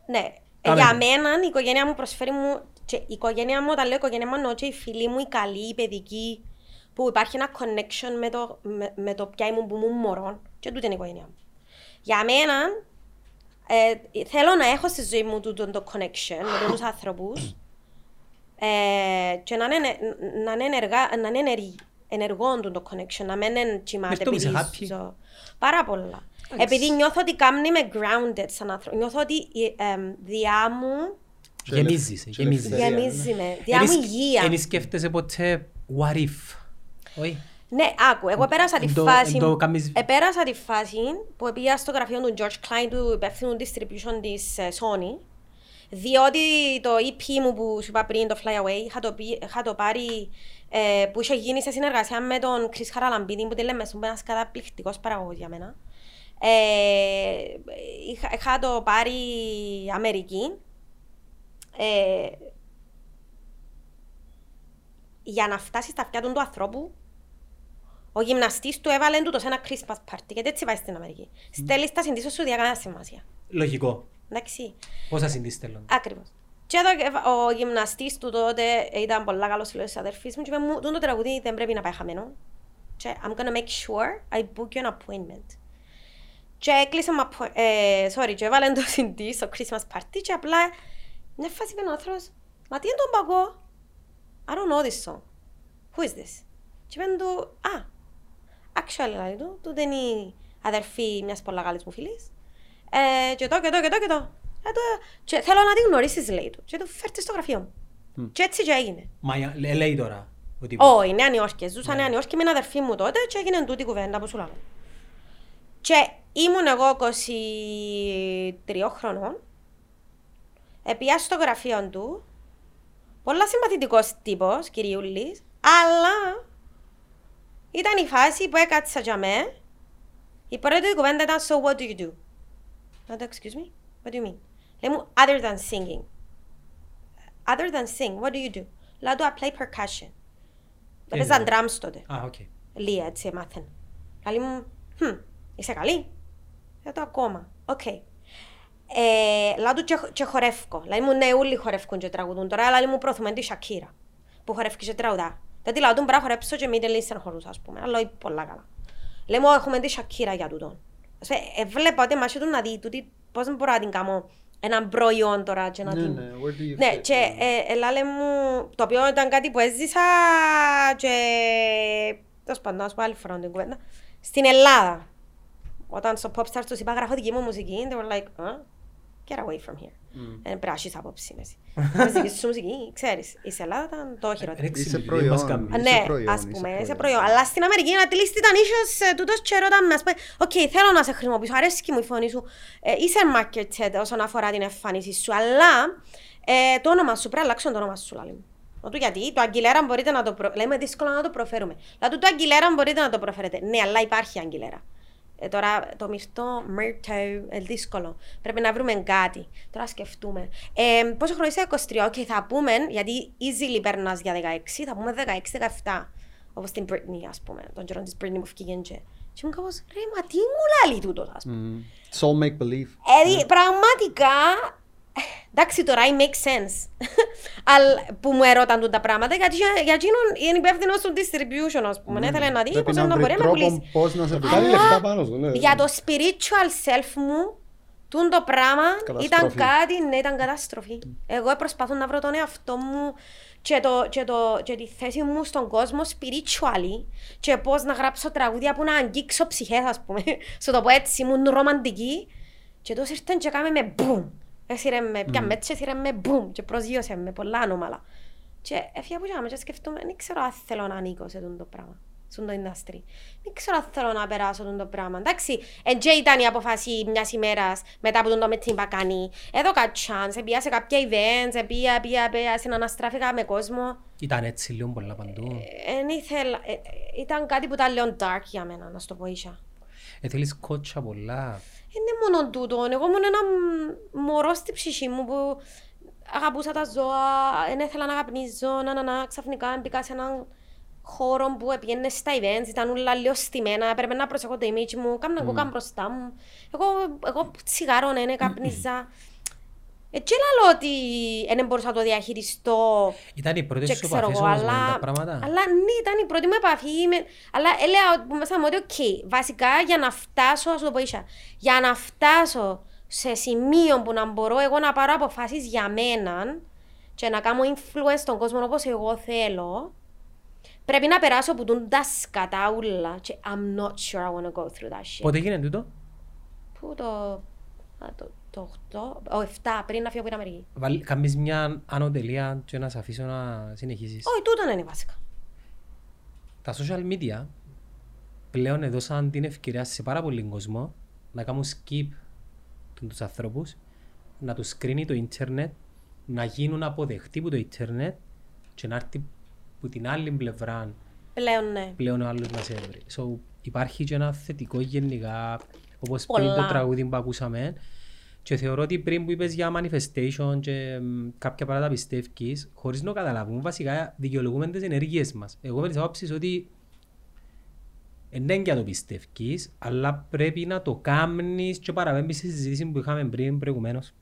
Ναι, Ε, Κάμε για το. μένα η οικογένεια μου προσφέρει μου, και η οικογένεια μου, όταν λέω οικογένεια μου εννοώ και οι φίλοι μου, οι καλοί, οι παιδικοί, που υπάρχει ένα connection με το, με, με το ποια ήμουν που ήμουν μωρό και τούτη είναι η οικογένεια μου. Για μένα, ε, θέλω να έχω στη ζωή μου τούτο το connection με τους άνθρωπους ε, και να είναι, να είναι, ενεργά, να είναι ενεργ, ενεργό τούτο το connection, να μην είναι κοιμάται Αυτό που είσαι επειδή happy. ζω. Πάρα πολλά. Επειδή νιώθω ότι κάνει με grounded σαν άνθρωπο. Νιώθω ότι η εμ, διά μου Και γεμίζεις, ελευ- και γεμίζεις. ελευθερία, γεμίζει με. Διά μου υγεία. Εν σκέφτεσαι ποτέ what if; Όχι. Ναι, άκου, εγώ πέρασα τη Εν το- φάση. εν το κάμεις- Επέρασα τη φάση που πήγα στο γραφείο του George Klein, του υπεύθυνου distribution της ε, Sony. Διότι το EP μου που σου είπα πριν, το Fly Away, είχα το, πει- είχα το πάρει ε, που είχε γίνει σε συνεργασία με τον Chris Χαραλαμπίδη που τη λέμε στον ένας καταπληκτικός παραγωγός για μένα. Ε, είχα, είχα το πάρει Αμερική. Ε, για να φτάσει στα αυτιά του του ανθρώπου, ο γυμναστής του έβαλε του το σε ένα Christmas party. Γιατί έτσι πάει στην Αμερική. Στέλνεις τα συντήσεις σου δια κανένας σημασία. Λογικό. Εντάξει. Πόσα συντήσεις θέλουν. Ακριβώς. Και εδώ ε, ο γυμναστής του τότε ήταν πολύ καλός φίλος της αδερφής μου και είπε μου, «Τούτο το τραγουδί δεν πρέπει να πάει χαμένο. Και I'm gonna make sure I book you an appointment. Και έκλεισε με appo- ε, sorry, και έβαλε το CD στο Christmas party και απλά μια φάση είπε ο άνθρωπος, μα τι είναι τον παγκό; I don't know this song. Who is this? Και είπε του, α, actually λέει του, τούτε είναι η αδερφή μιας πολλά καλής μου φίλης. Ε, και το και το και το και το. Ε, το και θέλω να τη γνωρίσεις λέει του. Και του φέρτε στο γραφείο μου. Και έτσι και έγινε. Μα λέ- λέει τώρα. Ότι Όχι, Νέα Νιόρκη. Ζούσα Νέα Νιόρκη με την αδερφή μου τότε και έγινε τούτη η κουβέντα που σου λέω. Και ήμουν εγώ 23 χρονών. Επήα στο γραφείο του. Πολλά συμπαθητικός τύπος, κυριούλης. Αλλά ήταν η φάση που έκατσα για με. Η πρώτη του κουβέντα ήταν So what do you do? Λαλώ του excuse me? What do you mean? Λέει μου other than singing. Other than sing, what do you do? Λέω του I play percussion. Έπαιζαν είναι; drums τότε. Α, οκ. Λίγα έτσι έμαθαν. Λέει μου, «Χμ, είσαι καλή. Δεν το ακόμα. Οκ. Ε, Λέω του και, και χορεύκω. Λέει μου, ναι, όλοι χορεύκουν και τραγουδούν τώρα, αλλά λέει μου προωθούμε τη Σακύρα που χορεύκει και τραγουδά. Δηλαδή λέω του, μπρά χορέψω και Middle Eastern χορούς, ας πούμε, αλλά όχι πολλά καλά. Λέμε, «Ω, έχουμε τη Shakira για τούτο. Ας πούμε, ε, βλέπω ότι μας του να δει τούτη, πώς μπορώ να την κάνω έναν προϊόν τώρα και να Ναι, την... ναι, where do you Ναι, fit και in? ε, ελάλε μου, το οποίο ήταν κάτι που έζησα και... Τέλος πάντων, να σου πω άλλη φορά την κουβέντα. Στην Ελλάδα, όταν στο Popstars τους είπα γράφω δική μου μουσική, they were like, huh? Get away from here. Mm. Ε, πρέπει να έχεις άποψη εσύ. Γράφεις δική σου μουσική, ξέρεις. Η Ελλάδα ήταν το χειρότερο. Ρε, Είσαι ξυπνή, προϊόν. μας κάνει. Α, Είσαι Ναι, προϊόν, ας είσαι πούμε, είσαι προϊόν. προϊόν. Αλλά στην Αμερική, at least ήταν ίσως ε, τούτος και ρώταν με, ας πούμε, «OK, θέλω να σε χρησιμοποιήσω, αρέσκει μου η φωνή σου, ε, είσαι marketable όσον αφορά την εμφάνιση σου, αλλά ε, το όνομα σου πρέπει να αλλάξουν το όνομα σου, λαλεί μου. Ότου γιατί, το Αγγιλέρα μπορείτε να το προ... Λέμε δύσκολο να το προφέρουμε. Δηλαδή το Αγγιλέρα μπορείτε να το προφέρετε. Ναι, αλλά υπάρχει Αγγιλέρα. Ε, τώρα το μυρτό, μυρτό, ε, δύσκολο. Πρέπει να βρούμε κάτι. Τώρα σκεφτούμε. Ε, πόσο χρόνο είσαι 23, και θα πούμε, γιατί easily περνάς για 16, θα πούμε 16-17. Όπως την Britney, ας πούμε. Τον καιρό της Britney που φύγει και... Και ήμουν κάπως, ρε, μα τι μου λάλλει τούτος, ας πούμε. Mm. It's all make believe. Δηλαδή, πραγματικά, εντάξει τώρα, it makes sense. Αλλά που μου ερώταν τούτα πράγματα, γιατί για- για εκείνον είναι υπεύθυνος του distribution, ας πούμε. Ήθελε να δει Πρέπει πώς να να βρει μπορεί να τρόπο πουλήσει. πώς να σε Κάνει βγάλει. λεφτά πάνω σου, ναι. Για το spiritual self μου, τούν το πράγμα Καταστροφή. ήταν κάτι, ναι, ήταν καταστροφή. Εγώ προσπαθώ να βρω τον εαυτό μου και, το, και, το, και τη θέση μου στον κόσμο spiritually και πώς να γράψω τραγούδια που να αγγίξω ψυχές, ας πούμε. Σου το πω έτσι, ήμουν ρομαντική και τόσο ήρθαν και κάμε με μπουμ. Έσυρε με, πια με έτσι, έσυρε με μπουμ και προσγείωσε με πολλά ανώμαλα. Και έφυγα από εκεί και σκεφτούμε, δεν ξέρω αν θέλω να ανήκω σε αυτό το πράγμα, σε αυτό το industry. Δεν ξέρω αν θέλω να περάσω αυτό το πράγμα. Εντάξει, εν και ήταν η αποφάση μιας ημέρας μετά από τον το με την Πακάνη. Έδωκα chance, πήγα σε κάποια events, πήγα, πήγα, πήγα, συναναστράφηκα με κόσμο. Ήταν έτσι λίγο πολλά παντού. Εν ήθελα, ε, ε, ήταν κάτι που ήταν λίγο dark για μένα, να σου το πω ίσα. Ε, θέλεις κότσα πολλά. Είναι μόνο τούτο. Εγώ ήμουν ένα μ- μωρό στη ψυχή μου που αγαπούσα τα ζώα, δεν ήθελα να καπνίζω, να, να, να, ξαφνικά μπήκα σε έναν χώρο που πήγαινε στα events, ήταν όλα λίγο στημένα, έπρεπε να προσέχω το image μου, κάμνα mm. κόκκαν μπροστά μου. Εγώ, εγώ τσιγάρο ναι, καπνίζα. Έτσι λέω ότι δεν μπορούσα να το διαχειριστώ Ήταν οι πρώτες και σου ξέρω επαφές εγώ, όμως με αλλά, τα πράγματα; αλλά ναι, ήταν η πρώτη μου επαφή. Με, αλλά έλεγα που μέσα μου ότι, οκ, βασικά για να φτάσω, ας το πω ίσα, για να φτάσω σε σημείο που να μπορώ εγώ να πάρω αποφάσεις για μένα και να κάνω influence στον κόσμο όπως εγώ θέλω, πρέπει να περάσω από τούντα σκατά ούλα και I'm not sure I want to go through that shit. Πότε γίνεται τούτο; Πού το, α, το, το 8, ο 7, πριν να φύγω από την Αμερική. Βάλ- Κάνεις μια ανωτελεία και να σε αφήσω να συνεχίσεις. Όχι, τούτο είναι βασικά. Τα social media πλέον έδωσαν την ευκαιρία σε πάρα πολύ κόσμο να κάνουν skip του- τους ανθρώπους, να τους κρίνει το ίντερνετ, να γίνουν αποδεκτοί από το ίντερνετ και να έρθει από την άλλη πλευρά Πλέον ναι. πλέον ο άλλος να σε βρει. So, υπάρχει και ένα θετικό γενικά, όπως πριν Πολλά. το τραγούδι που ακούσαμε. Και θεωρώ ότι πριν που είπες για manifestation και μ, κάποια πράγματα πιστεύεις, χωρίς να καταλάβουμε, βασικά δικαιολογούμε τις ενέργειες μας. Εγώ με τις άποψεις ότι δεν είναι για το πιστεύεις, αλλά πρέπει να το κάνεις και παραπέμπεις στη συζήτηση που είχαμε πριν προηγουμένως.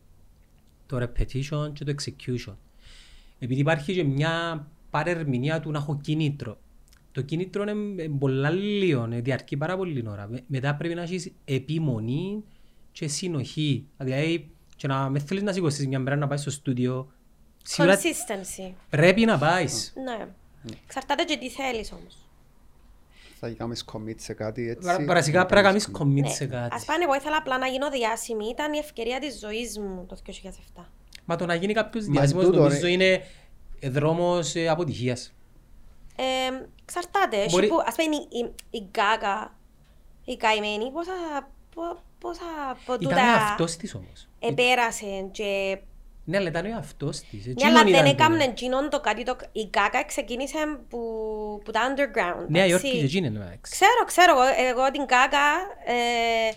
Το repetition και το execution. Επειδή υπάρχει και μια παρερμηνία του να έχω κίνητρο. Το κίνητρο είναι πολλά λίγο, ε, διαρκεί πάρα πολύ ώρα. Με- Μετά πρέπει να έχεις επιμονή και συνοχή. Δηλαδή, και να με θέλεις να σηκωθείς μια μέρα να πάεις στο στούντιο, σίγουρα Consistency. πρέπει να πάεις. Ναι. Εξαρτάται και τι θέλεις όμως. Θα κάνεις commit σε κάτι έτσι. Βα- Βασικά να πρέπει να κάνεις κάνεις commit Ναι. σε κάτι. Ας πάνε, εγώ ήθελα απλά να γίνω διάσημη. Ήταν η ευκαιρία της ζωής μου το 2007. Μα το να γίνει κάποιος Μα διάσημος τούτο, νομίζω ρε. είναι δρόμος ε, αποτυχίας. Ε, εξαρτάται. Έχει Μπορεί- που, ας πούμε, η, η, η Γκάγα, η καημένη, πόσα, πο- πόσα από Ήταν ο τούτα εαυτός της όμως. επέρασε και... Ναι, αλλά ήταν ο εαυτός της. Ναι, Εκείνον αλλά δεν ήταν το- έκαμνε εκείνον το κάτι. Το, η Γκάγα ξεκίνησε που, που τα underground. Νέα εντάξει. Υόρκη και εκείνη εντάξει. Ξέρω, ξέρω. Εγώ, εγώ την Γκάγα ε,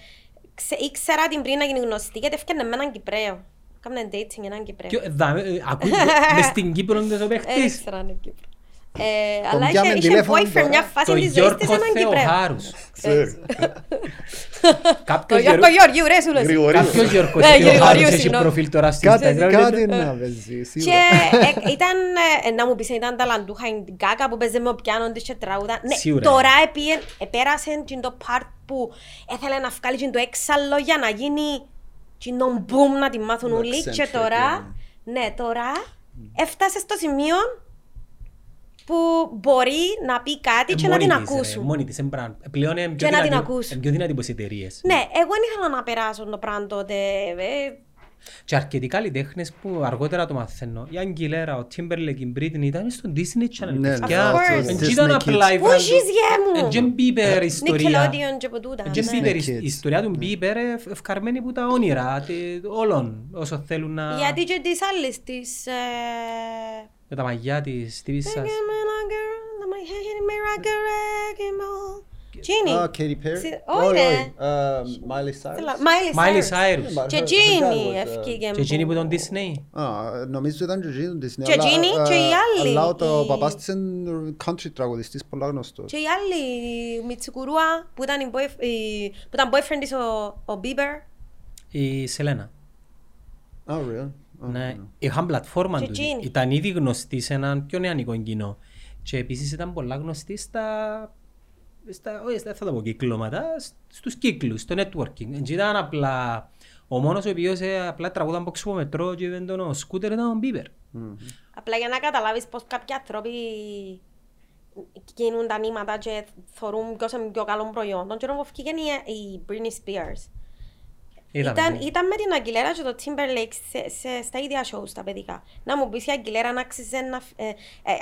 ξε, ήξερα την πριν να γίνει γνωστή γιατί έφτιανε με έναν Κυπρέο. Κάμνε dating έναν Κυπρέο. Ποιο- ε, δάμε, ε, ακούει, μες στην Κύπρο είναι ο Δεν παίχτης; ήξερα αν είναι Κύπρο. Ε, αλλά πιάμε είχε, είχε τηλέφωνο boyfriend τώρα. μια φάση Το της ζωής της Γιώργο έναν Κυπρέο. Θεοχάρους. Ξέρεις. Το Κάποιος Γιώργο Γεωργίου ρε σου λες. Γρηγορίου. Κάποιος Γιώργος Ναι, Θεοχάρους Γρηγορίου, έχει συγγνώμη. προφίλ τώρα στο Κάτι, Instagram. κάτι να παίζει, Και σίγουρα. ε, ήταν, ε, να μου πεις, ήταν ταλαντούχα η Γκάκα που παίζε με ο πιάνον της και τραγούδα. Ναι, Σίγουρα. τώρα επίε- επέρασε και το part που έθελε να βγάλει και το έξαλλο για να γίνει και το boom να τη μάθουν Το όλοι. Και eccentric, τώρα, ναι, τώρα έφτασε στο σημείο που μπορεί να πει κάτι και να την ακούσουν. Μόνη της, εμπρά- πλέον είναι πιο Και να την δυνατή- ακούσουν. είναι πιο δυνατή από τις εταιρείες. Ναι, εγώ δεν ήθελα να περάσω το πράγμα τότε. ε, Και αρκετοί καλλιτέχνες που αργότερα το μαθαίνω. Η Αγγιλέρα, ο Timberlake, η Britney ήταν στο Disney Channel. Ναι, παιδιά. Of course. Εν Disney ήταν Kids. απλά η Πού βραδο- ζεις γε μου; Εν και Bieber ιστορία. Nickelodeon και από τούτα. Εν και ναι. Bieber, η Kids. η ιστορία του Bieber ε, ευκαρμένη που τα όνειρα τε- όλων όσο θέλουν να... Γιατί και της άλλης της... ε, Με τα μαγιά της, τι πεις σας. Τζίνι. Ah, Katy Perry. Ση- Όχι, όχι, ρε. όχι. Ε, Miley Cyrus. Miley Miley Cyrus. Cyrus. Και Her- her Τζίνι dad was, uh, ευκήγε Και εκείνη που τον Disney. Α, νομίζω ήταν και εκείνη του Disney. Και αλλά, εκείνη ε, και οι άλλοι. Αλλά το Οι- παπάς της είναι country τραγουδιστής, πολλά γνωστός. Και η άλλη η Μιτσικουρούα που ήταν, η boyf- η- που ήταν boyfriend της ο, ο Bieber. Η Σελένα. Ah, really? Ah, Ναι, είχαν πλατφόρμα Και τους. εκείνη. Ήταν ήδη γνωστή σε έναν πιο νεανικό κοινό. Και επίσης ήταν πολλά γνωστή στα... στα όχι, στα- θα το πω κυκλώματα, σ- στους κύκλους, στο networking. Δεν ήταν απλά... Ο μόνος ο οποίος ε, απλά τραγούδαν από ξυπομετρό και δεν τον ο σκούτερ ήταν ο Μπίμπερ. Απλά για να καταλάβεις πως κάποιοι άνθρωποι γίνουν τα νήματα και θωρούν ποιος είναι πιο καλό προϊόν. Τον καιρό που βγήκε η, η Britney Spears. Είδαμε, Ήταν, ναι. ήταν με την Αγγιλέρα και το Timberlake σε, σε, στα ίδια shows τα παιδικά. Να μου πεις η Αγγιλέρα να άξιζε να, ε, ε,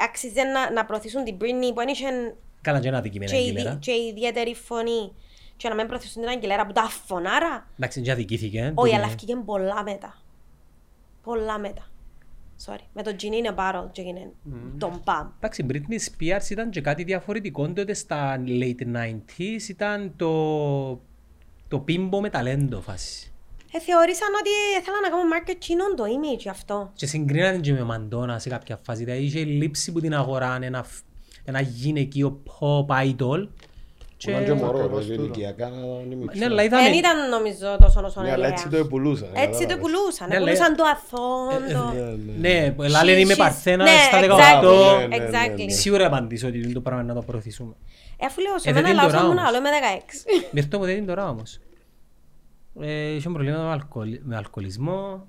άξιζε να, να προωθήσουν την Britney που δεν είχε Καλά και ένα αδικημένη και, Αγγιλέρα. ιδι- και ιδιαίτερη φωνή και να μην προωθήσουν την Αγγιλέρα που τα φωνάρα. Εντάξει, και αδικήθηκε. Όχι, που αλλά είναι- βγήκε πολλά μετά. Πολλά μετά. Sorry. Με το Ginny in a Bottle και έγινε τον Παμ. Εντάξει, η Britney Spears ήταν και κάτι διαφορετικό τότε στα late 90s. Ήταν το, το πίμπο με ταλέντο φάση. Ε, θεώρησαν ότι ήθελαν να κάνουν market κοινών το image γι' αυτό. Και συγκρίνανε και με Μαντόνα σε κάποια φάση. Δηλαδή είχε λείψει που την αγορά ένα, φ- ένα γυναικείο pop idol. Και... Ήταν και μωρό, Ακριβώς ρε, τούτο. ηλικιακά να είναι μικρό. Ναι, αλλά είδαμε... Δεν ήταν νομίζω τόσο όσο Ναι, αλλά έτσι το επουλούσαν. Έτσι το κατάλαβες. πουλούσαν. Ναι, αλλά- Πουλούσαν το αθώο. Ε, το- Ναι, αλλά λένε είμαι She's- παρθένας ναι, στα exactly, 18. Ναι, ναι, ναι, exactly. ναι. Σίγουρα απαντήσω ότι είναι το πράγμα να το προωθήσουμε. Ε, αφού λέω σε Ε, δεν μένα είναι λαός τώρα ήμουν όμως. άλλο με 16. Μυρτώ μου δεν είναι τώρα όμως. Ε, είχε προβλήματα με, αλκοολ, με αλκοολισμό.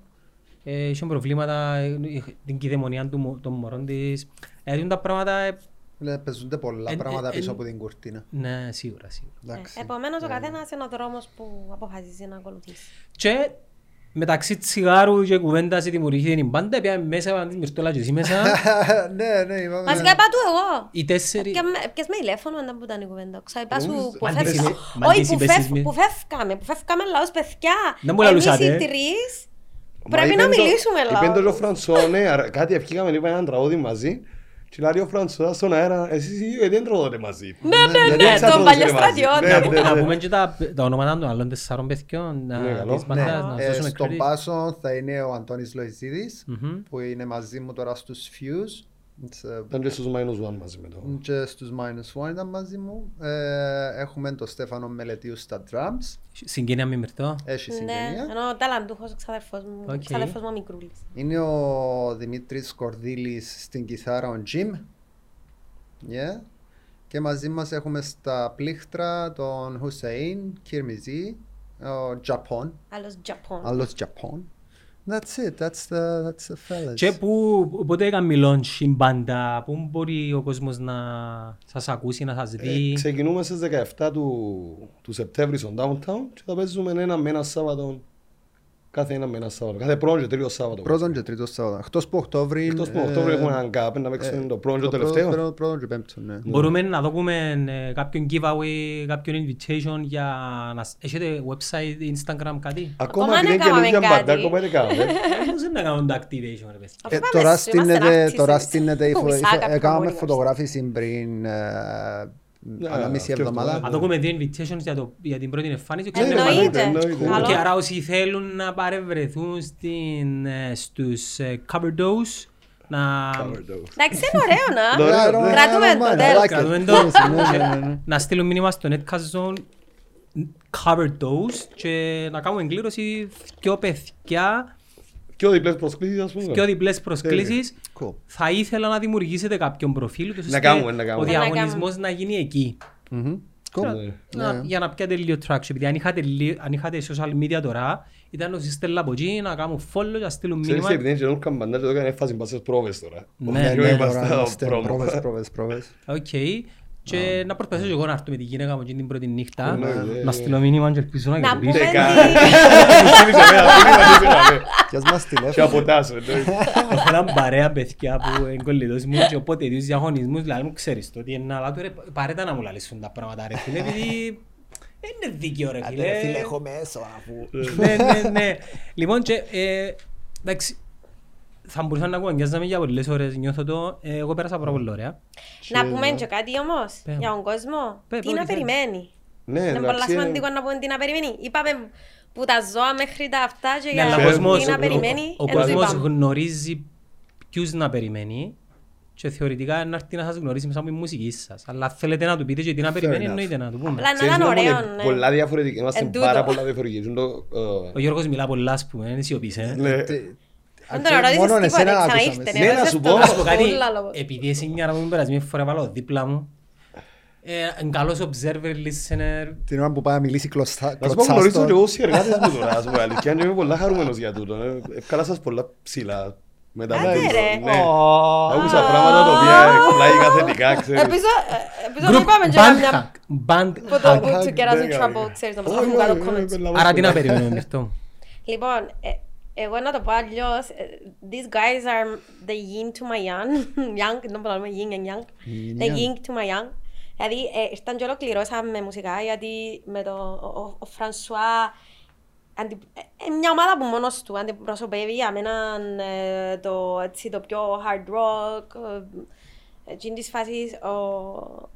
Ε, είχε προβλήματα ε, την κυδαιμονία του, μω- των μωρών της. Δηλαδή είναι τα πράγματα... ε, Ναι, Παίζονται πολλά Ε, πράγματα ε, πίσω ε, από την κουρτίνα. ναι, σίγουρα, σίγουρα. Εντάξει. Επομένως ο καθένας είναι ο δρόμος που αποφασίζει να ακολουθήσει. Και μεταξύ τσιγάρου και κουβέντας δημιουργήθηκε την πάντα, πήγαμε μέσα, είπαμε της Μυρτώλα και εσύ μέσα. Ναι, ναι, είπαμε. Βασικά είπα του εγώ. Οι τέσσερι... Πιάμε- Πιες με τηλέφωνο μετά που ήταν η κουβέντα. Ξαϊπά σου Νομίζω- που Μ' φεύγα. αντίσει- μ' Όχι, αντίσει που είπες φεύγ- εσύ. που φεύγαμε. Που φεύγαμε λαός παιδιά. Να μου Εμείς λαλούσατε, οι ε. τρεις Μα πρέπει να είπεν το- μιλήσουμε Είπεν το και ο λαός. Φρανσόνε, αρα- κάτι ευχήκαμε, είπα έναν τραγούδι μαζί και λέει ο Φρανσουά στον αέρα, εσείς οι δύο γιατί δεν τραγουδάτε μαζί. Ναι, ναι, Γιατί ναι, δεν τον τραγουδάτε παλιό μαζί. στρατιώτη. Ναι, Να, ναι, να ναι. πούμε και τα, τα ονόματα των άλλων τεσσάρων παιδιών να- Ναι, καλό. της μπάντας, να Ε, δώσουμε Στον credit. μπάσο θα είναι ο Αντώνης Λοϊζίδης Μμμ. που είναι μαζί μου τώρα στους Fuse It's, ε, Ήταν και στους Minus One μαζί με το. και στους Minus One ήταν μαζί μου. Ε, Έχουμε τον Στέφανο Μελετίου στα drums. Συγγένεια με Μυρτώ. Έχει Ναι, συγγενεία. ενώ ο ταλαντούχος ο ξαδερφός μου, Οκ. ο ξαδερφός μου ο μικρούλης. Είναι ο Δημήτρης Κορδίλης στην κιθάρα, ο Jim. Yeah. Και μαζί μας έχουμε στα πλήκτρα τον Χουσέιν, Κυρμιζή, ο Τζαπών, Άλλος Japan. άλλος Τζαπών. That's it, that's the, that's the fellas. Και που, πότε έκαμε launch η μπάντα, πού μπορεί ο κόσμος να σας ακούσει, να σας Ε, δει. Ξεκινούμε στις 17 του, του Σεπτέμβρη στο Downtown και θα παίζουμε ένα με ένα Σάββατο. Κάθε ένα με ένα Σάββατο. Κάθε πρώτο και τρίτο Σάββατο. Πρώτον και τρίτο Σάββατο. Εκτός που Οκτώβρη... Εκτός που Οκτώβριο έχουμε έναν κάπ να παίξουμε το πρώτο και το τελευταίο. Πρώτον, πρώτον και πέμπτο, ναι. Μπορούμε να δούμε ε, κάποιον giveaway, κάποιον invitation για να... σ- Έχετε website, Instagram, κάτι; Ακόμα Ακόμα την δεν έκαναμε καινούργια κάτι. μπαντά, ακόμα δεν κάναμε. Πώς είναι να κάνουν το activation, ρε παιδιά; Αφού Ε, πάμε τώρα σου, είμαστε στείνεται, ναύτισες. τώρα στείνεται η Που φω... μισάκα η- που Έκαναμε μπορεί, φωτογράφηση πριν ε, ανά μισή αυτό εβδομάδα. Να δούμε δύο invitations για, το, για την πρώτη εμφάνιση. Ναι, Ξέρετε, Εννοείται. εννοείται. Καλό. Και άρα όσοι θέλουν να παρευρεθούν στην, ε, στους ε, cover dose, να Εντάξει, είναι ωραίο να. Ωραίο, Yeah, I don't- ναι. I Κρατούμε don't το, mind, I τέλος. like it. κρατούμε το. Ναι, ναι, ναι, ναι. να στείλουν μήνυμα στο Netcast Zone cover those και να κάνουμε εγκλήρωση δυο παιδιά Και ο διπλές προσκλήσεις ας πούμε. και διπλές προσκλήσεις. Cool. Θα ήθελα να δημιουργήσετε κάποιον προφίλ ούτως ώστε κάνουμε, να κάνουμε. ο Να διαγωνισμός να γίνει εκεί. Μμμ. Cool. Ναι. Να- Για να πιάτε λίγο traction. Επειδή αν είχατε, λι- αν είχατε social media τώρα, ήταν όσοι στέλνουν από εκεί να κάνουν follow και να στείλουν Ξέρεις μήνυμα. επειδή είναι και νόρκαν παντά και το έκανε φάση μπας στις πρόβες τώρα. Ναι, Όχι, Ναι, όχι, ναι, μπας τώρα στα είμαστε promo. πρόβες, πρόβες, πρόβες. Οκ. Και να προσπαθήσω και εγώ να έρθω με τη γυναίκα μου εκείνη την πρώτη νύχτα. Ναι, ναι, Να στείλω μήνυμα και ελπίζω να Να κερδίσω. πούμε Δεν τι- κάνει. Στείλεις εμένα, στείλεις εμένα. Ποιας μας Και τηλέφωνο. από τάσο. ναι. Έχω έναν παρέα παιδιά που είναι κολλητός μου και οπότε τους διαγωνισμούς δηλαδή μου ξέρεις το ότι είναι να λάτω ρε παρέτα να μου λαλήσουν τα πράγματα ρε φίλε επειδή είναι δίκαιο ρε φίλε. μέσο αφού. Ναι, ναι, ναι. Λοιπόν και ε, εντάξει θα μπορούσα να κουβεντιάζαμε για πολλές ώρες νιώθω το ε, εγώ πέρασα πάρα πολύ ωραία. Να πούμε και κάτι όμως Πέ. για τον κόσμο. Πέ, Τι πέ, να ό,τι θέλεις. περιμένει. Ναι, Είναι εντάξει, πολλά είναι- σημαντικό να πούμε τι να περιμένει. Είπαμε που τα ζώα μέχρι τα αυτά και Ναι, αλλά ο για κόσμος, τι να ο- περιμένει. ο, ο εν το κόσμος είπαμε. γνωρίζει ποιους να περιμένει και θεωρητικά να έρθει να σας γνωρίσει μέσα από τη μουσικής σας. Αλλά θέλετε να του πείτε και τι να περιμένει enough. εννοείται να του πούμε. Απλά να Ξέρεις, ήταν είναι ωραίο, ναι. Πολλά διαφορετικά. Είμαστε Εν πάρα τούτο. πολλά διαφορετικοί. Είναι το, ε, Ο Γιώργος μιλά πολλά ας πούμε, είναι σιωπής, ε. Ναι. Δεν τον ρώτησες Μόνο τίποτα, εσένα ξαναήρθε, άκουσαμε. ναι, Ναι, να ρώτησες σου το πω. Να σου πω λόγο, κάτι, ούλα λόγο. επειδή εσύ μια που με περασμένη φορά βάλω δίπλα μου, ε, είναι καλός observer, listener, Την ώρα που πάει να μιλήσει κλωστά- Να σου πω κλωτσά γνωρίζω στο- και εγώ όσοι εργάτες μου τώρα, ας πούμε, αλήθεια, και είμαι πολλά χαρούμενος για τούτο. ε. Ευκάλα σας πολλά ψηλά. Μετά Άντε, από ρε. τούτο, ναι. Άκουσα πράγματα τα οποία εκπλάγηκα θετικά, ξέρεις. Επίσης, ε, επίσης το group είπαμε και band καμιά hack, band που το hack. που to get us in Ναι, trouble, ξέρεις, να μας Όχι, αφού κάνω όχι, comments. όχι, Άρα τι να όχι. περιμένουμε, Μυρτώ. Λοιπόν, ε, εγώ να το πω αλλιώς, ε, these guys are the yin to my yang, yang, δεν μπορώ να πούμε yin and yang, the yin to my yang. Δηλαδή, ε, ήρθαν και ολοκληρώσαμε μουσικά, γιατί με το, ο, ο, ο Φρανσουά, αντι, ε, ε, μια ομάδα που μόνος του αντιπροσωπεύει για μένα ε, το, έτσι, το πιο hard rock, ε, εκείνη της φάσης, ο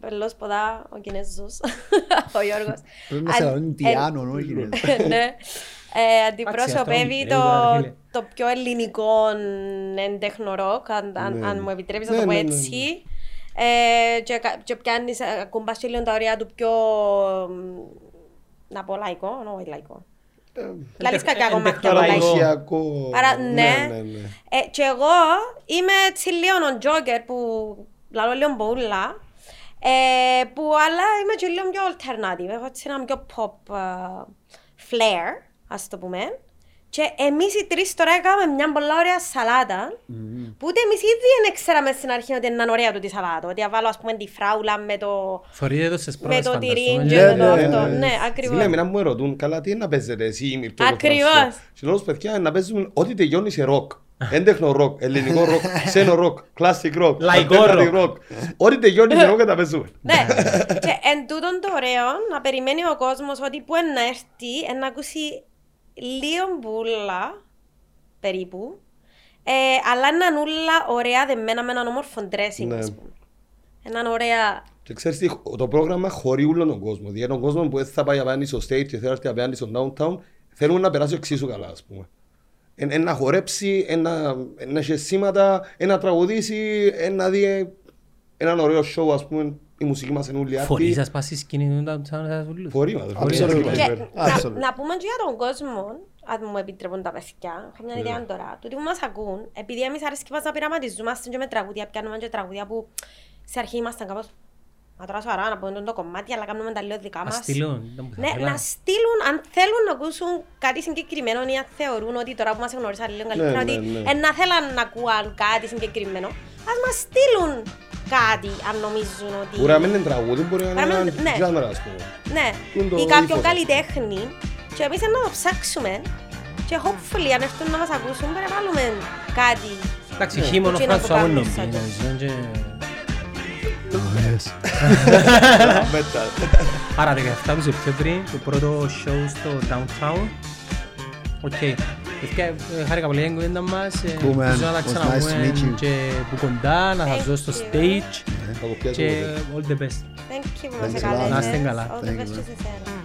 Πελός Ποδά, ο Κινέζος, ο Γιώργος. Πρέπει να σε Αν- λένε ε, Ιντιάνο, ναι, Κινέζο. ναι. Ε, αντιπροσωπεύει Εντάξει, το, αυτό είναι, το πιο ελληνικό εντέχνο ροκ, αν, αν, Ναι. αν μου επιτρέπεις να Ναι, το πω ναι, ναι, ναι. έτσι. Ε, και, κα- και πιάνεις, ε, ακουμπάς και λίγο τα ωραία του πιο, μ, να πω λαϊκό, όχι λαϊκό. Λαλείς κακά εντεχ- κομμάτια εντεχνολαϊκό. λαϊκό. Παραδοσιακό. Άρα, ναι. ναι, ναι. Ε, και εγώ είμαι έτσι λίγο ο Τζόκερ που λαλώ λίγο μπούλα, ε, που αλλά είμαι και λίγο πιο alternative. Έχω έτσι ένα πιο pop ε, flair, ας το πούμε. Και εμείς οι τρεις τώρα έκαναμε μια πολλά ωραία σαλάτα, που ούτε εμείς ήδη δεν ξέραμε στην αρχή ότι είναι ωραία τούτη σαλάτα. Ότι θα βάλω ας πούμε τη φράουλα με το, Φορείτε το στις με πρώτες το τυρί φανταστούμε. και Ναι, με το ναι, αυτό. ναι. Ναι, Στη ακριβώς. Λέμινα μου ερωτούν, καλά τι είναι να παίζετε εσύ ή Μυρτώ το Ακριβώς. Φρανσουά. Και λέω, παιδιά, να παίζουμε ό,τι τελειώνει σε ροκ. Έντεχνο ροκ, ελληνικό ροκ, ξένο ροκ, classic ροκ, Λαϊκό alternative ροκ. Ό,τι τελειώνει σε ροκ να παίζουμε. Ναι, και εν τούτον το ωραίο να περιμένει ο κόσμος ότι που να έρθει να ακούσει λίγο μπουλά περίπου ε, αλλά να νουλα ωραία δεμένα με έναν όμορφο dressing Ναι. ας πούμε. Έναν ωραία... Και ξέρεις τι, το πρόγραμμα χωρεί όλο τον κόσμο. Για τον κόσμο που δεν θα πάει απέναντι στο stage και θέλει να έρθει απέναντι στο downtown, θέλουμε να περάσει εξίσου καλά, ας πούμε. Εν, εν να χορέψει, εν να, εν να έχει σήματα, εν να τραγουδήσει, εν να δει έναν ωραίο show, ας πούμε, η μουσική μας είναι ούλη Φορείς άρτη. σας πας στη σκηνή του downtown σας βουλούς. Φορεί μας. Absolutely. Και Super. να, Absolutely. να πούμε και για τον κόσμο, αν μου επιτρέπουν τα παιδιά, έχω μια ιδέα τώρα, τούτοι που μας ακούν, επειδή εμείς αρέσκει μας να πειραματιζόμαστε και με τραγούδια, πιάνουμε και τραγούδια που σε αρχή ήμασταν κάπως Μα τώρα σοβαρά να πούμε το κομμάτι, αλλά κάνουμε τα λίγο δικά Να μας. στείλουν. ήταν που θα Ναι, ήθελα. να στείλουν, αν θέλουν να ακούσουν κάτι συγκεκριμένο ή αν θεωρούν ότι τώρα που μας γνωρίσαν λίγο καλύτερα, ναι, ότι ναι. ε, να θέλαν να ακούαν κάτι συγκεκριμένο, ας μας στείλουν κάτι αν νομίζουν ότι... Μπορεί να μην είναι τραγούδι, μπορεί να Μπορεί να είναι μην- ναι. ένα genre, ας πούμε. Ναι, Τούν το ή κάποιον ύφος. καλλιτέχνη και εμείς να το ψάξουμε και hopefully αν έρθουν να μας ακούσουν πρέπει να βάλουμε κάτι. Εντάξει, χείμωνο Εκείνο που Φρανσουά κάνουν μόνο σαν πει, νομίζω, και- Metal. Άρα 17 του Σεπτέμβρη, το πρώτο show στο Downtown. Οκ. Παιδιά, ε, χάρηκα πολύ για την κουβέντα μας. ε, Cool, man. ελπίζω να τα Was nice to ξαναπούμε meet you. και που κοντά, να σας Thank δω στο you. stage Θα το πιάσω και εγώ. all the best. Thank you που Thanks μας a lot. καλέσες. Να είστε καλά. All the Thank you, best man. και σε εσένα.